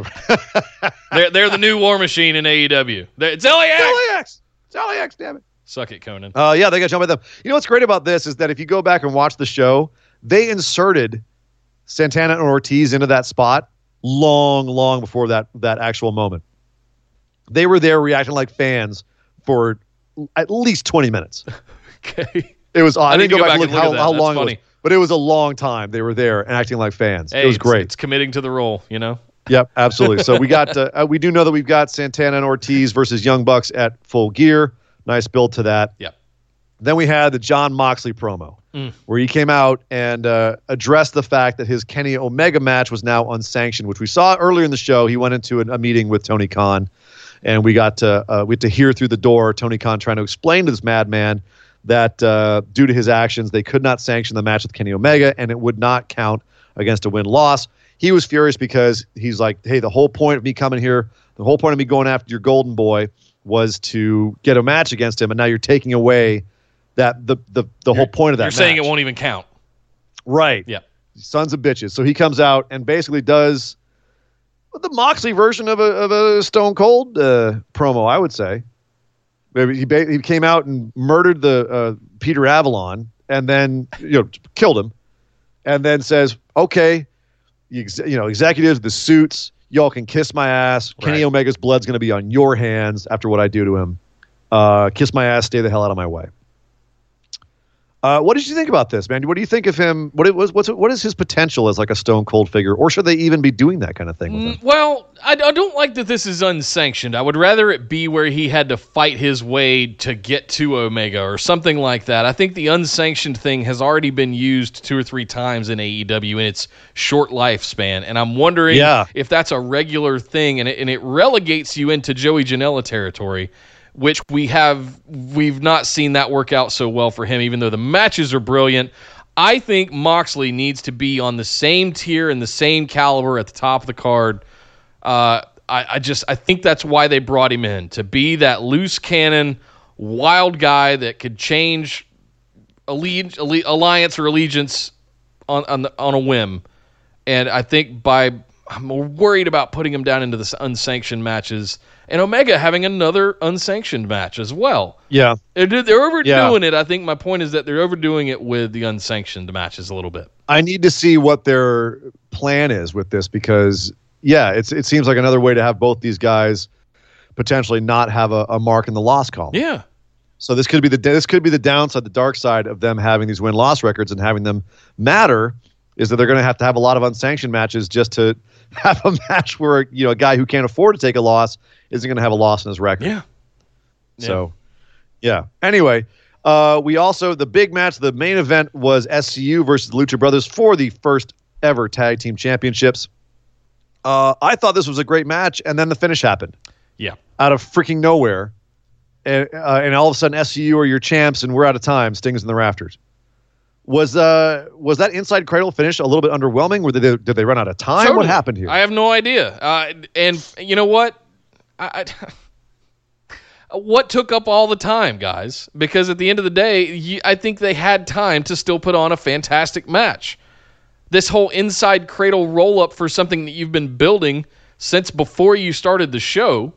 They're they're the new War Machine in AEW. They're- It's LAX. LAX. It's LAX, damn it. Suck it, Konnan. Uh, yeah, they got jumped by them. You know what's great about this is that if you go back and watch the show, they inserted Santana and Ortiz into that spot long, long before that that actual moment. They were there reacting like fans for at least twenty minutes. Okay. It was odd. I I, didn't go go back, back and look how, how long it was, but it was a long time. They were there and acting like fans. Hey, it was great. It's committing to the role, you know. Yep, absolutely. So we got uh, uh, we do know that we've got Santana and Ortiz versus Young Bucks at Full Gear. Nice build to that. Yep. Then we had the Jon Moxley promo Mm. where he came out and uh, addressed the fact that his Kenny Omega match was now unsanctioned, which we saw earlier in the show. He went into a, a meeting with Tony Khan, and we got to uh, we had to hear through the door Tony Khan trying to explain to this madman that uh, due to his actions, they could not sanction the match with Kenny Omega, and it would not count against a win loss. He was furious because he's like, "Hey, the whole point of me coming here, the whole point of me going after your golden boy, was to get a match against him, and now you're taking away that the the the whole point of that. You're saying it won't even count. right? Yeah. sons of bitches. So he comes out and basically does the Moxley version of a of a Stone Cold uh, promo, I would say. Maybe He ba- he came out and murdered the uh, Peter Avalon and then you know killed him, and then says, "Okay, you, ex- you know executives, the suits, y'all can kiss my ass. Kenny Omega's blood's going to be on your hands after what I do to him. Uh, kiss my ass, stay the hell out of my way." Uh, what did you think about this, man? What do you think of him? What it was? What's what is his potential as like a Stone Cold figure, or should they even be doing that kind of thing with him? Mm, Well, I, I don't like that this is unsanctioned. I would rather it be where he had to fight his way to get to Omega or something like that. I think the unsanctioned thing has already been used two or three times in AEW in its short lifespan, and I'm wondering Yeah. if that's a regular thing, and it, and it relegates you into Joey Janela territory. Which we have, we've not seen that work out so well for him, even though the matches are brilliant. I think Moxley needs to be on the same tier and the same caliber at the top of the card. Uh, I, I just I think that's why they brought him in to be that loose cannon, wild guy that could change alliance or allegiance on on, the, on a whim. And I think by I'm worried about putting him down into the unsanctioned matches and Omega having another unsanctioned match as well. Yeah, They're, they're overdoing Yeah. it. I think my point is that they're overdoing it with the unsanctioned matches a little bit. I need to see what their plan is with this because yeah, it's it seems like another way to have both these guys potentially not have a, a mark in the loss column. Yeah. So this could be the this could be the downside, the dark side of them having these win loss records and having them matter is that they're going to have to have a lot of unsanctioned matches just to have a match where you know a guy who can't afford to take a loss isn't going to have a loss in his record. Yeah. So, yeah. Anyway, uh, we also the big match, the main event was SCU versus the Lucha Brothers for the first ever tag team championships. Uh, I thought this was a great match, and then the finish happened Yeah. out of freaking nowhere, and, uh, and all of a sudden SCU are your champs, and we're out of time. Stings in the rafters. Was uh was that inside cradle finish a little bit underwhelming? Were they did they run out of time? Totally. What happened here? I have no idea. Uh, and you know what? I, I, what took up all the time, guys? Because at the end of the day, you, I think they had time to still put on a fantastic match. This whole inside cradle roll up for something that you've been building since before you started the show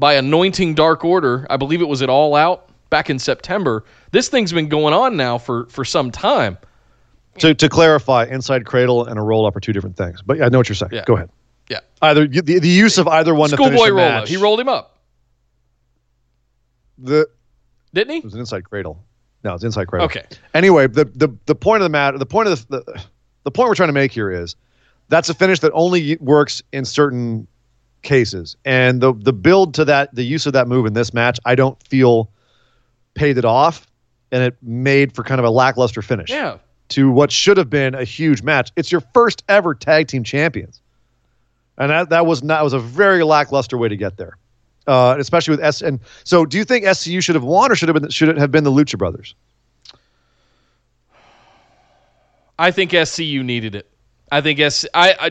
by anointing Dark Order. I believe it was at All Out back in September. This thing's been going on now for for some time. to to clarify, inside cradle and a roll up are two different things. But I know what you're saying. Yeah. Go ahead. Yeah. Either the, the use of either one Schoolboy roll up. He rolled him up, The didn't he? it was an inside cradle. No, it's inside cradle. Okay. Anyway, the the the point of the matter, the point of the, the the point we're trying to make here is that's a finish that only works in certain cases, and the the build to that, the use of that move in this match, I don't feel paid it off, and it made for kind of a lackluster finish. Yeah. to what should have been a huge match. It's your first ever tag team champions, and that that was not was a very lackluster way to get there, uh, especially with S. And so, do you think SCU should have won, or should have been should it have been the Lucha Brothers? I think SCU needed it. I think S. I, I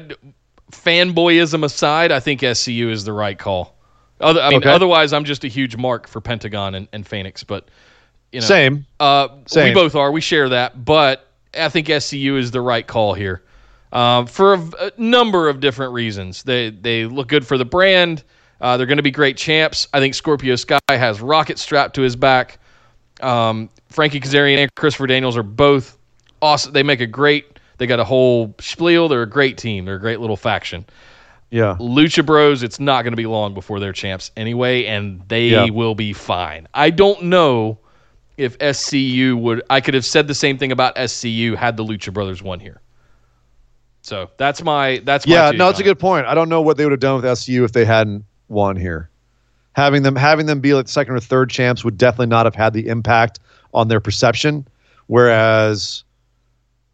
fanboyism aside, I think SCU is the right call. Other, I mean, Okay. otherwise, I'm just a huge mark for Pentagon and, and Phoenix. But you know, Same. Uh, we both are. We share that. But I think SCU is the right call here um, for a, a number of different reasons. They they look good for the brand. Uh, they're going to be great champs. I think Scorpio Sky has rocket strapped to his back. Um, Frankie Kazarian and Christopher Daniels are both awesome. They make a great. They got a whole spiel. They're a great team. They're a great little faction. Yeah. Lucha Bros, it's not going to be long before they're champs anyway, and they Yeah. will be fine. I don't know if SCU would. I could have said the same thing about SCU had the Lucha Brothers won here. So that's my that's my Yeah. No, it's a good point. I don't know what they would have done with SCU if they hadn't won here. Having them having them be like second or third champs would definitely not have had the impact on their perception, whereas.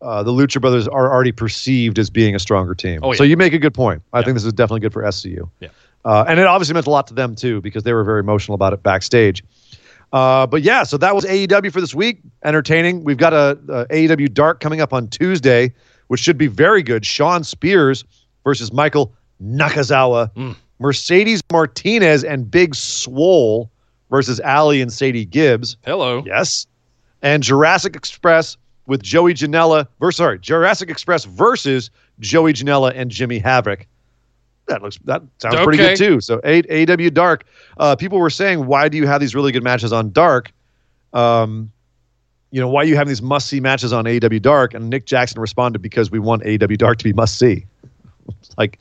Uh, the Lucha Brothers are already perceived as being a stronger team. Oh, yeah. So you make a good point. I Yeah. think this is definitely good for SCU. Yeah. Uh, and it obviously meant a lot to them too because they were very emotional about it backstage. Uh, but yeah, so that was AEW for this week. Entertaining. We've got a, a AEW Dark coming up on Tuesday, which should be very good. Shawn Spears versus Michael Nakazawa. Mm. Mercedes Martinez and Big Swole versus Allie and Sadie Gibbs. Hello. Yes. And Jurassic Express with Joey Janela versus sorry, Jurassic Express versus Joey Janela and Jimmy Havoc. That looks that sounds pretty good too. So A- AW Dark. Uh, people were saying, why do you have these really good matches on Dark? Um, you know, why you have these must see matches on AW Dark? And Nick Jackson responded because we want AW Dark to be must see. like,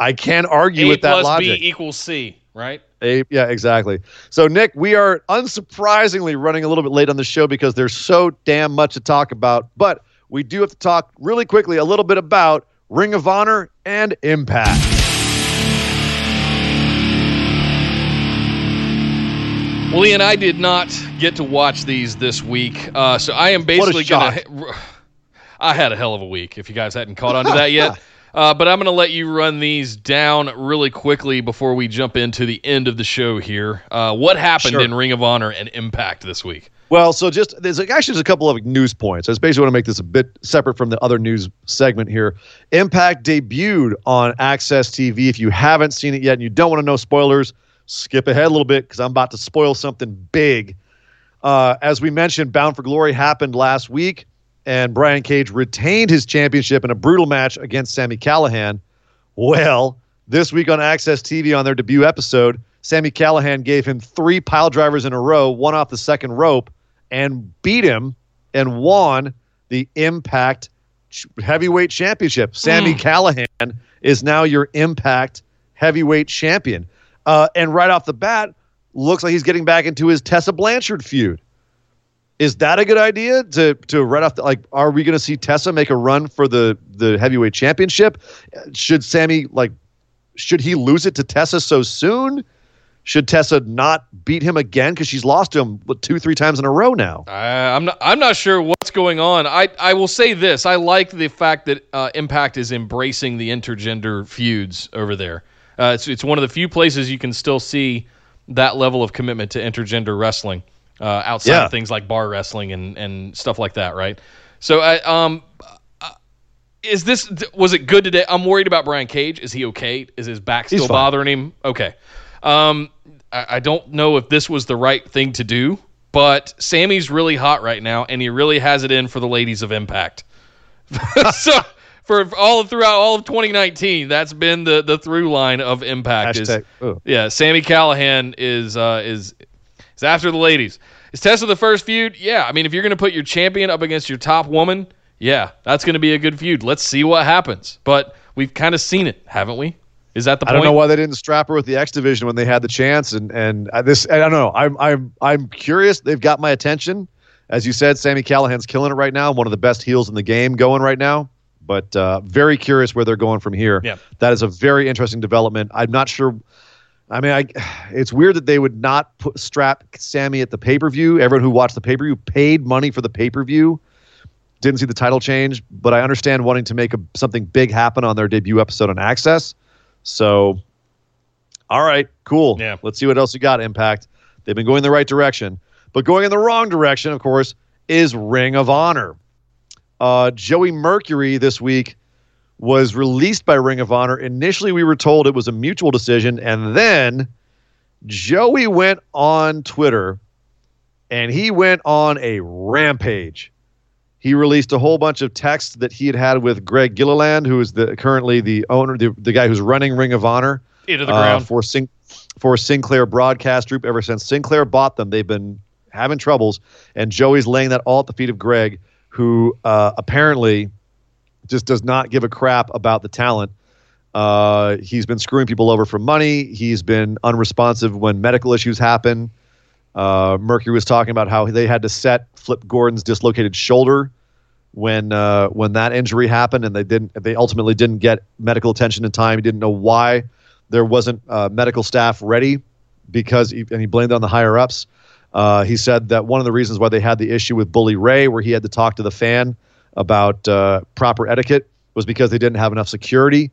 I can't argue A with that plus logic. B equals C, right? A, yeah, exactly. So, Nick, we are unsurprisingly running a little bit late on the show because there's so damn much to talk about. But we do have to talk really quickly a little bit about Ring of Honor and Impact. Well, Ian, I did not get to watch these this week, uh, so I am basically gonna. I had a hell of a week. If you guys hadn't caught on to that yet, uh, but I'm gonna let you run these down really quickly before we jump into the end of the show here. Uh, what happened Sure. in Ring of Honor and Impact this week? Well, so just there's actually just a couple of news points. I just basically want to make this a bit separate from the other news segment here. Impact debuted on AXS TV. If you haven't seen it yet and you don't want to know spoilers, skip ahead a little bit because I'm about to spoil something big. Uh, as we mentioned, Bound for Glory happened last week, and Brian Cage retained his championship in a brutal match against Sami Callihan. Well, this week on AXS TV on their debut episode, Sami Callihan gave him three pile drivers in a row, one off the second rope, and beat him and won the Impact Heavyweight Championship. Sami Callihan is now your Impact Heavyweight Champion. Uh, and right off the bat, looks like he's getting back into his Tessa Blanchard feud. Is that a good idea to to right off the like? Are we going to see Tessa make a run for the the heavyweight championship? Should Sami like? Should he lose it to Tessa so soon? Should Tessa not beat him again because she's lost to him two three times in a row now? Uh, I'm not. I'm not sure what's going on. I I will say this. I like the fact that uh, Impact is embracing the intergender feuds over there. Uh, it's it's one of the few places you can still see that level of commitment to intergender wrestling uh, outside Yeah. of things like bar wrestling and and stuff like that. Right. So I um. uh, Is this was it good today? I'm worried about Brian Cage. Is he okay? Is his back still bothering him? Okay. Um, I, I don't know if this was the right thing to do, but Sami's really hot right now, and he really has it in for the ladies of Impact. so for all throughout all of 2019, that's been the the through line of Impact. Is Hashtag- oh. yeah, Sami Callihan is uh, is is after the ladies. Is Tessa the first feud? Yeah, I mean if you're going to put your champion up against your top woman, yeah, that's going to be a good feud. Let's see what happens. But we've kind of seen it, haven't we? Is that the point? I don't know why they didn't strap her with the X division when they had the chance, and and this I don't know. I'm I'm I'm curious. They've got my attention, as you said. Sami Callihan's killing it right now. One of the best heels in the game going right now. But uh, very curious where they're going from here. Yeah. that is a very interesting development. I'm not sure. I mean, I, it's weird that they would not put strap Sami at the pay per view. Everyone who watched the pay per view paid money for the pay per view. Didn't see the title change, but I understand wanting to make a, something big happen on their debut episode on AXS. So, all right, cool. Yeah. Let's see what else you got, Impact. They've been going the right direction. But going in the wrong direction, of course, is Ring of Honor. Uh, Joey Mercury this week was released by Ring of Honor. Initially, we were told it was a mutual decision. And then Joey went on Twitter and he went on a rampage. He released a whole bunch of texts that he had had with Greg Gilliland, who is the currently the owner, the, the guy who's running Ring of Honor Into the uh, ground. for Sin- for Sinclair Broadcast Group. Ever since Sinclair bought them, they've been having troubles, and Joey's laying that all at the feet of Greg, who uh, apparently just does not give a crap about the talent. Uh, he's been screwing people over for money. He's been unresponsive when medical issues happen. Uh, Mercury was talking about how they had to set Flip Gordon's dislocated shoulder when uh, when that injury happened, and they didn't. They ultimately didn't get medical attention in time. He didn't know why there wasn't uh, medical staff ready because, he, and he blamed it on the higher ups. Uh, he said that one of the reasons why they had the issue with Bully Ray, where he had to talk to the fan about uh, proper etiquette, was because they didn't have enough security.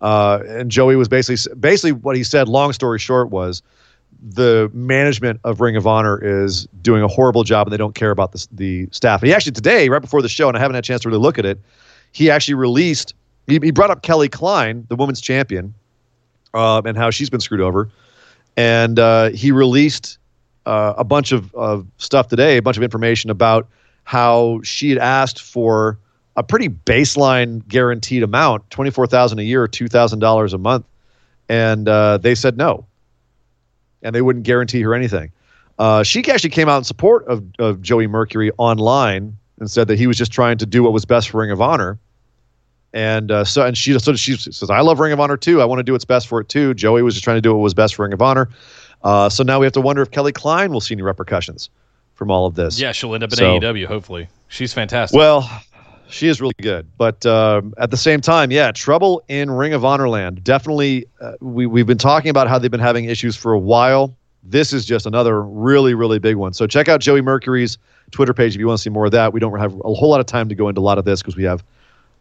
Uh, and Joey was basically basically what he said. Long story short was the management of Ring of Honor is doing a horrible job and they don't care about the, the staff. And he actually today, right before the show, and I haven't had a chance to really look at it, he actually released. He, he brought up Kelly Klein, the women's champion, uh, and how she's been screwed over, and uh, he released uh, a bunch of, of stuff today, a bunch of information about how she had asked for a pretty baseline guaranteed amount, twenty four thousand a year or two thousand dollars a month, and uh, they said no, and they wouldn't guarantee her anything. Uh, she actually came out in support of, of Joey Mercury online and said that he was just trying to do what was best for Ring of Honor. And uh, so, and she so she says, "I love Ring of Honor too. I want to do what's best for it too." Joey was just trying to do what was best for Ring of Honor. Uh, so now we have to wonder if Kelly Klein will see any repercussions from all of this. yeah, she'll end up in So- AEW. Hopefully, she's fantastic. Well, she is really good, but um, at the same time, yeah, trouble in Ring of Honor land. Definitely, uh, we we've been talking about how they've been having issues for a while. This is just another really really big one. So check out Joey Mercury's Twitter page if you want to see more of that. We don't have a whole lot of time to go into a lot of this because we have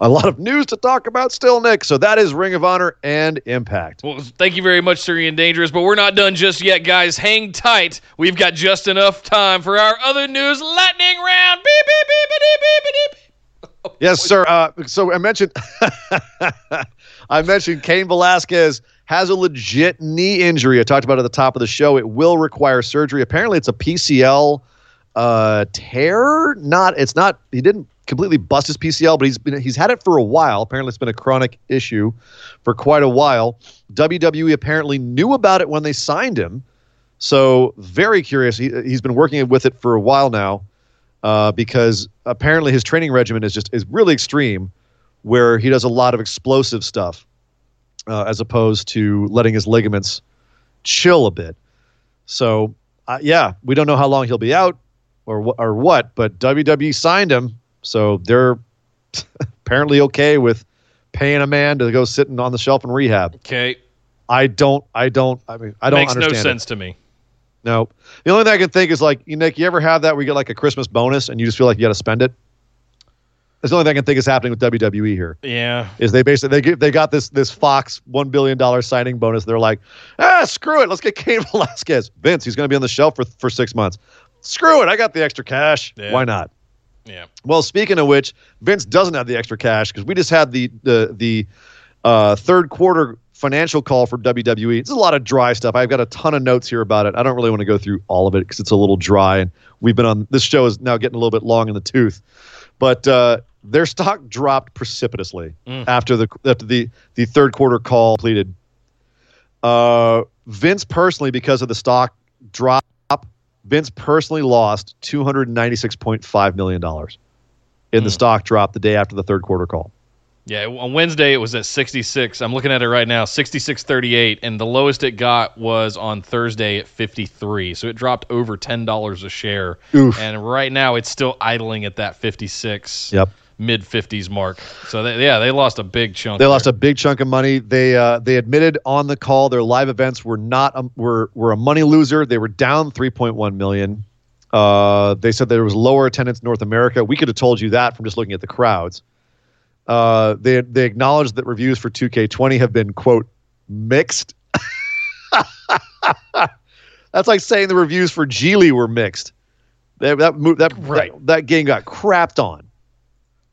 a lot of news to talk about still, Nick. So that is Ring of Honor and Impact. Well, thank you very much, Sir Ian Dangerous, but we're not done just yet, guys. Hang tight. We've got just enough time for our other news lightning round. Beep, beep, beep, beep, beep, beep, beep. Yes, sir. Uh, so I mentioned, I mentioned Cain Velasquez has a legit knee injury. I talked about it at the top of the show. It will require surgery. Apparently, it's a PCL uh, tear. Not. It's not. He didn't completely bust his PCL, but he's been he's had it for a while. Apparently, it's been a chronic issue for quite a while. WWE apparently knew about it when they signed him. So very curious. He, he's been working with it for a while now uh, because apparently his training regimen is just is really extreme, where he does a lot of explosive stuff, uh, as opposed to letting his ligaments chill a bit. So uh, yeah, we don't know how long he'll be out or or what, but WWE signed him, so they're apparently okay with paying a man to go sitting on the shelf in rehab. Okay. I don't, I don't, I mean, I don't Makes no understand. it. sense to me. No. The only thing I can think is like, you Nick, you ever have that where you get like a Christmas bonus and you just feel like you got to spend it? That's the only thing I can think is happening with WWE here. Yeah. Is they basically they give, they got this this Fox one billion dollar signing bonus. They're like, ah, screw it, let's get Cain Velasquez. Vince, he's going to be on the shelf for for six months. Screw it, I got the extra cash. Yeah. Why not? Yeah. Well, speaking of which, Vince doesn't have the extra cash because we just had the the the uh, third quarter financial call for WWE. It's a lot of dry stuff. I've got a ton of notes here about it. I don't really want to go through all of it because it's a little dry, and we've been on this show is now getting a little bit long in the tooth. But uh, their stock dropped precipitously Mm. after the after the the third quarter call completed. Uh, Vince personally, because of the stock drop, Vince personally lost two hundred ninety six point five million dollars in the Mm. stock drop the day after the third quarter call. Yeah, on Wednesday it was at 66. I'm looking at it right now, 66.38, and the lowest it got was on Thursday at 53. So it dropped over $10 a share. Oof. And right now it's still idling at that 56 Yep. Mid 50s mark. So they, yeah, they lost a big chunk. They lost a big chunk of money. They uh, they admitted on the call their live events were not a, were were a money loser. They were down 3.1 million. Uh, they said there was lower attendance in North America. We could have told you that from just looking at the crowds. Uh, they they acknowledged that reviews for 2K20 have been quote mixed. That's like saying the reviews for Geely were mixed. That that that, Right. that that game got crapped on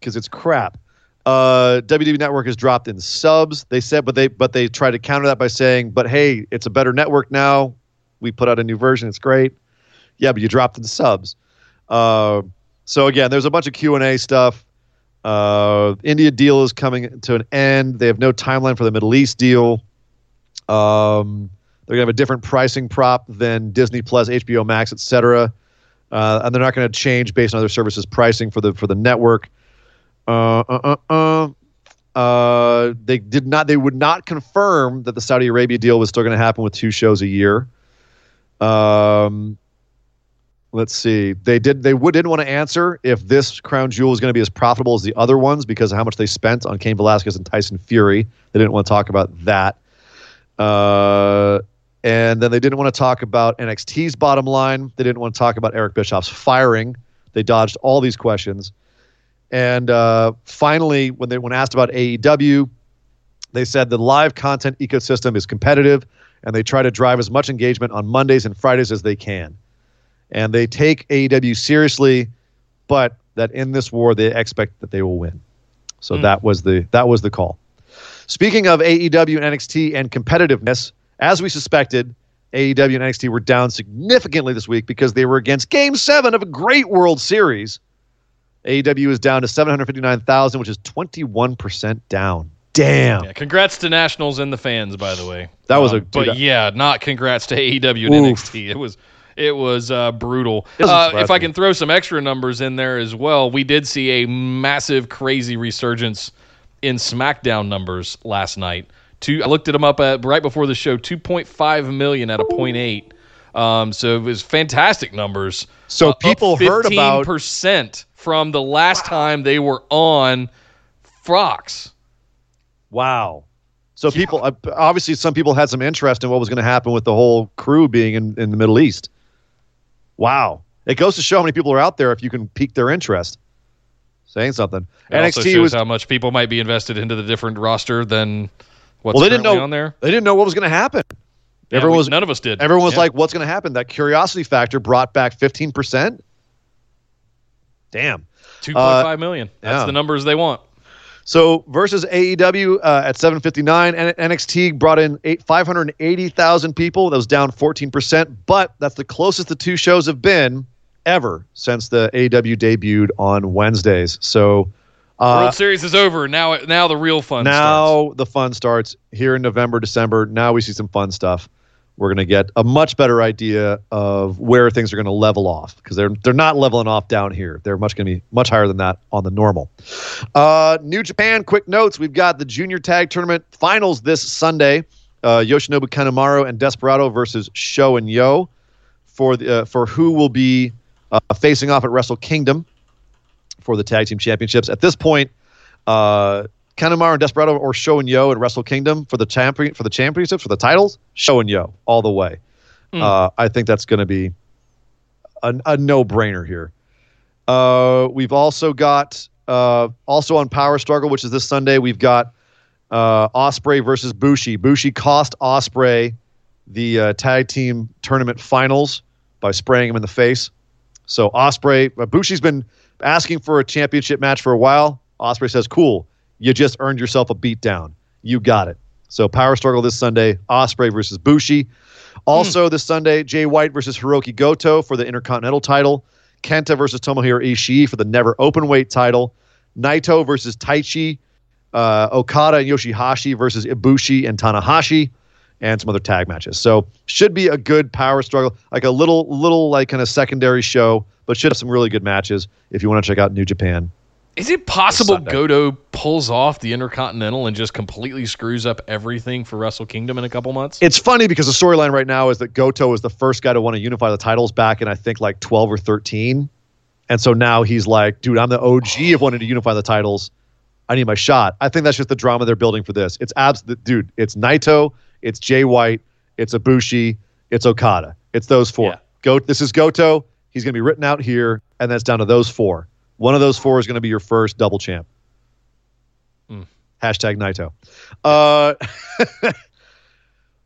because it's crap. Uh, WWE Network has dropped in subs. They said, but they but they tried to counter that by saying, "But hey, it's a better network now. We put out a new version. It's great." Yeah, but you dropped in subs. Uh, so again, there's a bunch of Q and A stuff. Uh, India deal is coming to an end. They have no timeline for the Middle East deal. Um, they're gonna have a different pricing prop than Disney Plus, HBO Max, etc. Uh, and they're not going to change based on other services pricing for the for the network. Uh, uh, uh, uh. They did not. They would not confirm that the Saudi Arabia deal was still going to happen with two shows a year. Um, let's see. They did. They would didn't want to answer if this crown jewel was going to be as profitable as the other ones because of how much they spent on Cain Velasquez and Tyson Fury. They didn't want to talk about that. Uh, and then they didn't want to talk about NXT's bottom line. They didn't want to talk about Eric Bischoff's firing. They dodged all these questions. And uh, finally, when they when asked about AEW, they said the live content ecosystem is competitive, and they try to drive as much engagement on Mondays and Fridays as they can. And they take AEW seriously, but that in this war they expect that they will win. So Hmm. that was the that was the call. Speaking of AEW and NXT and competitiveness, as we suspected, AEW and NXT were down significantly this week because they were against Game Seven of a great World Series. AEW is down to seven hundred fifty nine thousand, which is twenty one percent down. Damn. Yeah, congrats to Nationals and the fans, by the way. That was a- Um, but yeah, not congrats to AEW and Oof. NXT. It was it was uh, brutal. Uh, if I can throw some extra numbers in there as well, we did see a massive, crazy resurgence in SmackDown numbers last night. Two, I looked at them up at right before the show, two point five million at a point eight. Um, so it was fantastic numbers. So up people heard about- percent from the last time they were on Fox. Wow. So people, uh, obviously, some people had some interest in what was going to happen with the whole crew being in, in the Middle East. Wow. It goes to show how many people are out there if you can pique their interest. Saying something. It also NXT shows was. how much people might be invested into the different roster than what's Well, they didn't know on there. They didn't know what was going to happen. Yeah, everyone we- was. none of us did. Everyone was Yeah. like, "What's going to happen?" That curiosity factor brought back fifteen percent. Damn. two point five million. That's yeah. the numbers they want. So versus AEW uh, at 759, and NXT brought in eight, 580,000 people. That was down 14%, but that's the closest the two shows have been ever since the AEW debuted on Wednesdays. So uh, World Series is over. Now, now the real fun starts. now the fun starts here in November, December. Now we see some fun stuff. We're going to get a much better idea of where things are going to level off because they're they're not leveling off down here. They're much going to be much higher than that on the normal. Uh, New Japan, quick notes. We've got the junior tag tournament finals this Sunday. Uh, Yoshinobu Kanemaru and Desperado versus Sho and Yoh for the uh, for who will be uh, facing off at Wrestle Kingdom for the tag team championships. At this point, uh, Kanemaru and Desperado or Sho and Yoh at Wrestle Kingdom for the champion for the championships for the titles. Sho and Yoh all the way. Mm. Uh, I think that's going to be a, a no brainer here. Uh, we've also got uh, also on Power Struggle, which is this Sunday. We've got uh, Osprey versus Bushi. Bushi cost Osprey the uh, tag team tournament finals by spraying him in the face. So Osprey, uh, Bushi's been asking for a championship match for a while. Osprey says, "Cool, you just earned yourself a beatdown. You got it." So power struggle this Sunday: Osprey versus Bushi. Also this Sunday, Jay White versus Hiroki Goto for the Intercontinental title. Kenta versus Tomohiro Ishii for the Never Openweight title. Naito versus Taichi. Uh, Okada and Yoshihashi versus Ibushi and Tanahashi, and some other tag matches. So should be a good power struggle, like a little, little like kind of secondary show, but should have some really good matches if you want to check out New Japan. Is it possible. Goto pulls off the Intercontinental and just completely screws up everything for Wrestle Kingdom in a couple months? It's funny because the storyline right now is that Goto was the first guy to want to unify the titles back in I think like 12 or 13. And so now he's like, dude, I'm the OG of wanting to unify the titles. I need my shot. I think that's just the drama they're building for this. It's absolute, dude. It's Naito, it's Jay White, it's Ibushi, it's Okada. It's those four. Yeah. Go. This is Goto. He's going to be written out here, and that's down to those four. One of those four is going to be your first double champ. Mm. Hashtag Naito. Uh,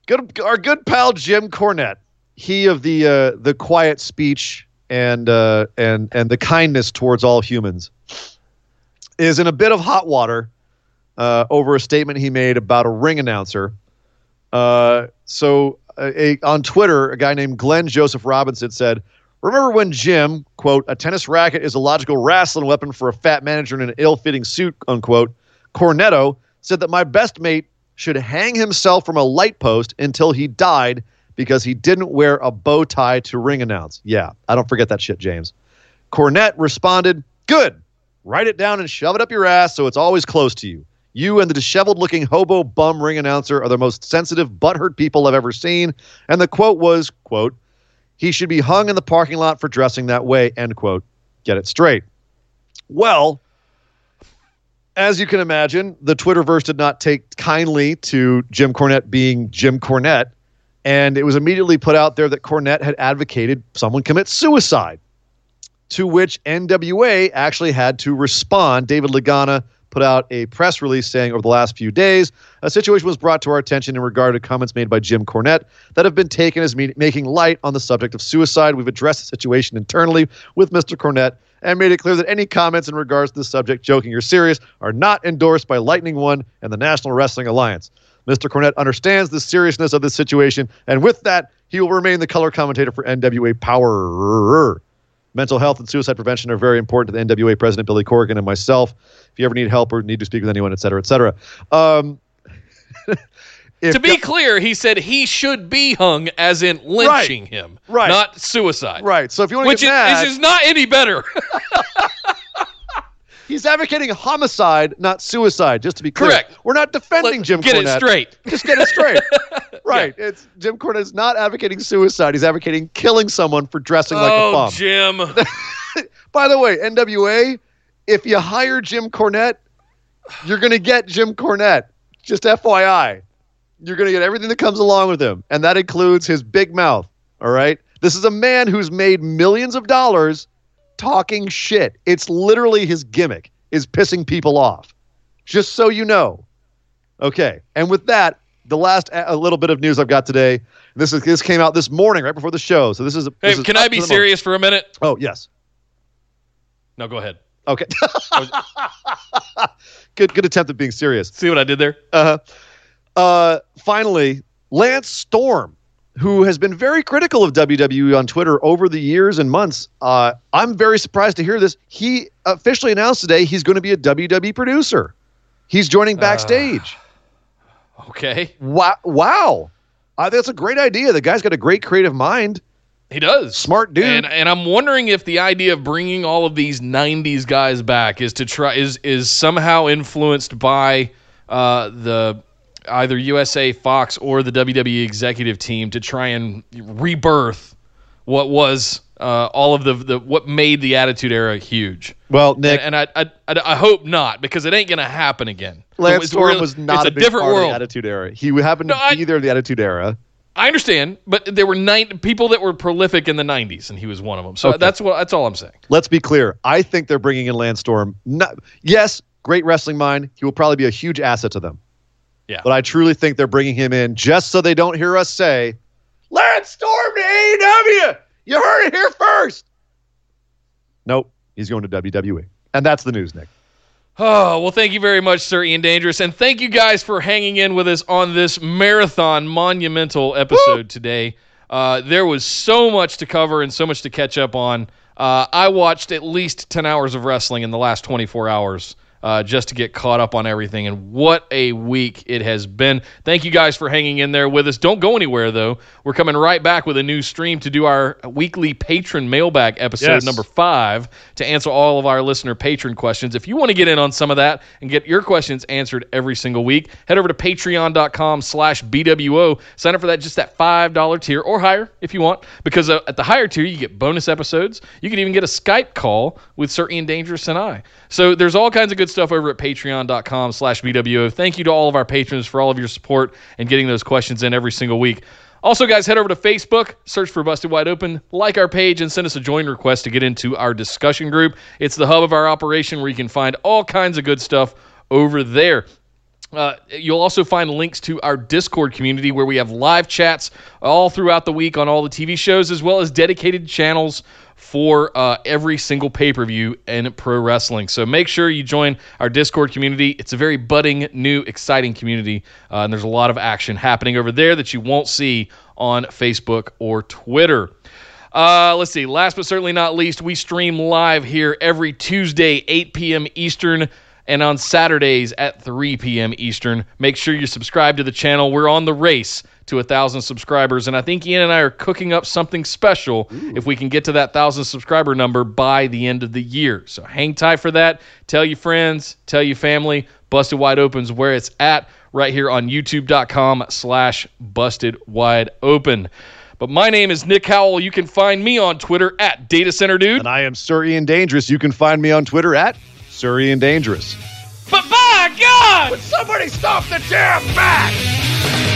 good, our good pal Jim Cornette. He of the uh, the quiet speech and uh, and and the kindness towards all humans is in a bit of hot water uh, over a statement he made about a ring announcer. Uh, so, a, a, on Twitter, a guy named Glenn Joseph Robinson said, "Remember when Jim quote a tennis racket is a logical wrestling weapon for a fat manager in an ill-fitting suit unquote." Cornetto said that my best mate should hang himself from a light post until he died because he didn't wear a bow tie to ring announce. Yeah, I don't forget that shit, James. Cornette responded, Good. Write it down and shove it up your ass so it's always close to you. You and the disheveled looking hobo bum ring announcer are the most sensitive, butthurt people I've ever seen. And the quote was, quote, he should be hung in the parking lot for dressing that way, end quote. Get it straight. Well, as you can imagine, the Twitterverse did not take kindly to Jim Cornette being Jim Cornette. And it was immediately put out there that Cornette had advocated someone commit suicide, to which NWA actually had to respond. David Lagana put out a press release saying over the last few days, a situation was brought to our attention in regard to comments made by Jim Cornette that have been taken as me- making light on the subject of suicide. We've addressed the situation internally with Mr. Cornette and made it clear that any comments in regards to the subject, joking or serious, are not endorsed by Lightning One and the National Wrestling Alliance. Mr. Cornette understands the seriousness of this situation, and with that, he will remain the color commentator for NWA Power. Mental health and suicide prevention are very important to the NWA president, Billy Corgan, and myself. If you ever need help or need to speak with anyone, et cetera, et cetera. Um, to be clear, he said he should be hung, as in lynching him, Right. not suicide. right, so if you want to Which get is, mad, which is not any better. he's advocating homicide, not suicide. Just to be clear, Correct. We're not defending Let- Jim get Cornette. it straight. Just get it straight. right. It's Jim Cornette is not advocating suicide. He's advocating killing someone for dressing like a oh, bum. Jim. By the way, NWA, if you hire Jim Cornette, you're going to get Jim Cornette. Just FYI. You're going to get everything that comes along with him, and that includes his big mouth. All right? This is a man who's made millions of dollars talking shit. It's literally his gimmick is pissing people off. Just so you know. Okay. And with that, the last a little bit of news I've got today. This is this came out this morning right before the show. So this is Hey, this is can I be the moment. serious for a minute? Oh, yes. No, go ahead. Okay. good good attempt at being serious. See what I did there? Uh, uh, finally, Lance Storm, who has been very critical of WWE on Twitter over the years and months. Uh, I'm very surprised to hear this. He officially announced today he's going to be a WWE producer. He's joining backstage. Okay. wow. Wow. I think that's a great idea. The guy's got a great creative mind. He does. Smart dude. And and I'm wondering if the idea of bringing all of these '90s guys back is to try is is somehow influenced by uh, the either USA, Fox, or the WWE executive team to try and rebirth what was uh, all of the, the what made the Attitude Era huge. well, Nick, And, and I, I I I hope not because it ain't gonna happen again. Lance Storm really- was not a, a different world. Attitude Era. He happened No, to I- be there in the Attitude Era. I understand, but there were nine people that were prolific in the '90s, and he was one of them. So Okay. that's what that's all I'm saying. let's be clear. I think they're bringing in Lance Storm. Not, yes, great wrestling mind. He will probably be a huge asset to them. Yeah. But I truly think they're bringing him in just so they don't hear us say, "Lance Storm to AEW. You heard it here first. Nope. He's going to WWE. And that's the news, Nick. Oh, well, thank you very much, Sir Ian Dangerous. And thank you guys for hanging in with us on this marathon monumental episode Woo! today. Uh, there was so much to cover and so much to catch up on. Uh, I watched at least 10 hours of wrestling in the last 24 hours uh, just to get caught up on everything. And what a week it has been. Thank you guys for hanging in there with us. Don't go anywhere, though. We're coming right back with a new stream to do our weekly patron mailbag episode yes. number five to answer all of our listener patron questions. If you want to get in on some of that and get your questions answered every single week, head over to patreon.com slash BWO. Sign up for that, just that $5 tier or higher if you want, because uh, at the higher tier, you get bonus episodes. You can even get a Skype call with Sir Ian Dangerous and I. So there's all kinds of good stuff over at patreon.com slash BWO. Thank you to all of our patrons for all of your support and getting those questions in every single week. Also, guys, head over to Facebook, search for Busted Wide Open, like our page, and send us a join request to get into our discussion group. It's the hub of our operation where you can find all kinds of good stuff over there. Uh, you'll also find links to our Discord community where we have live chats all throughout the week on all the TV shows, as well as dedicated channels for uh, every single pay per view in pro wrestling. So make sure you join our Discord community. It's a very budding, new, exciting community, uh, and there's a lot of action happening over there that you won't see on Facebook or Twitter. Uh, let's see. Last but certainly not least, we stream live here every Tuesday, 8 p.m. Eastern and on Saturdays at 3 p.m. Eastern. Make sure you subscribe to the channel. We're on the race to a thousand subscribers, and I think Ian and I are cooking up something special Ooh. if we can get to that thousand subscriber number by the end of the year. So hang tight for that. Tell your friends, tell your family. Busted Wide Open's where it's at right here on youtube.com slash busted wide open. But my name is Nick Howell. You can find me on Twitter at Data Center Dude. And I am Sir Ian Dangerous. You can find me on Twitter at Sir Ian Dangerous. But by God! Would somebody stop the damn match?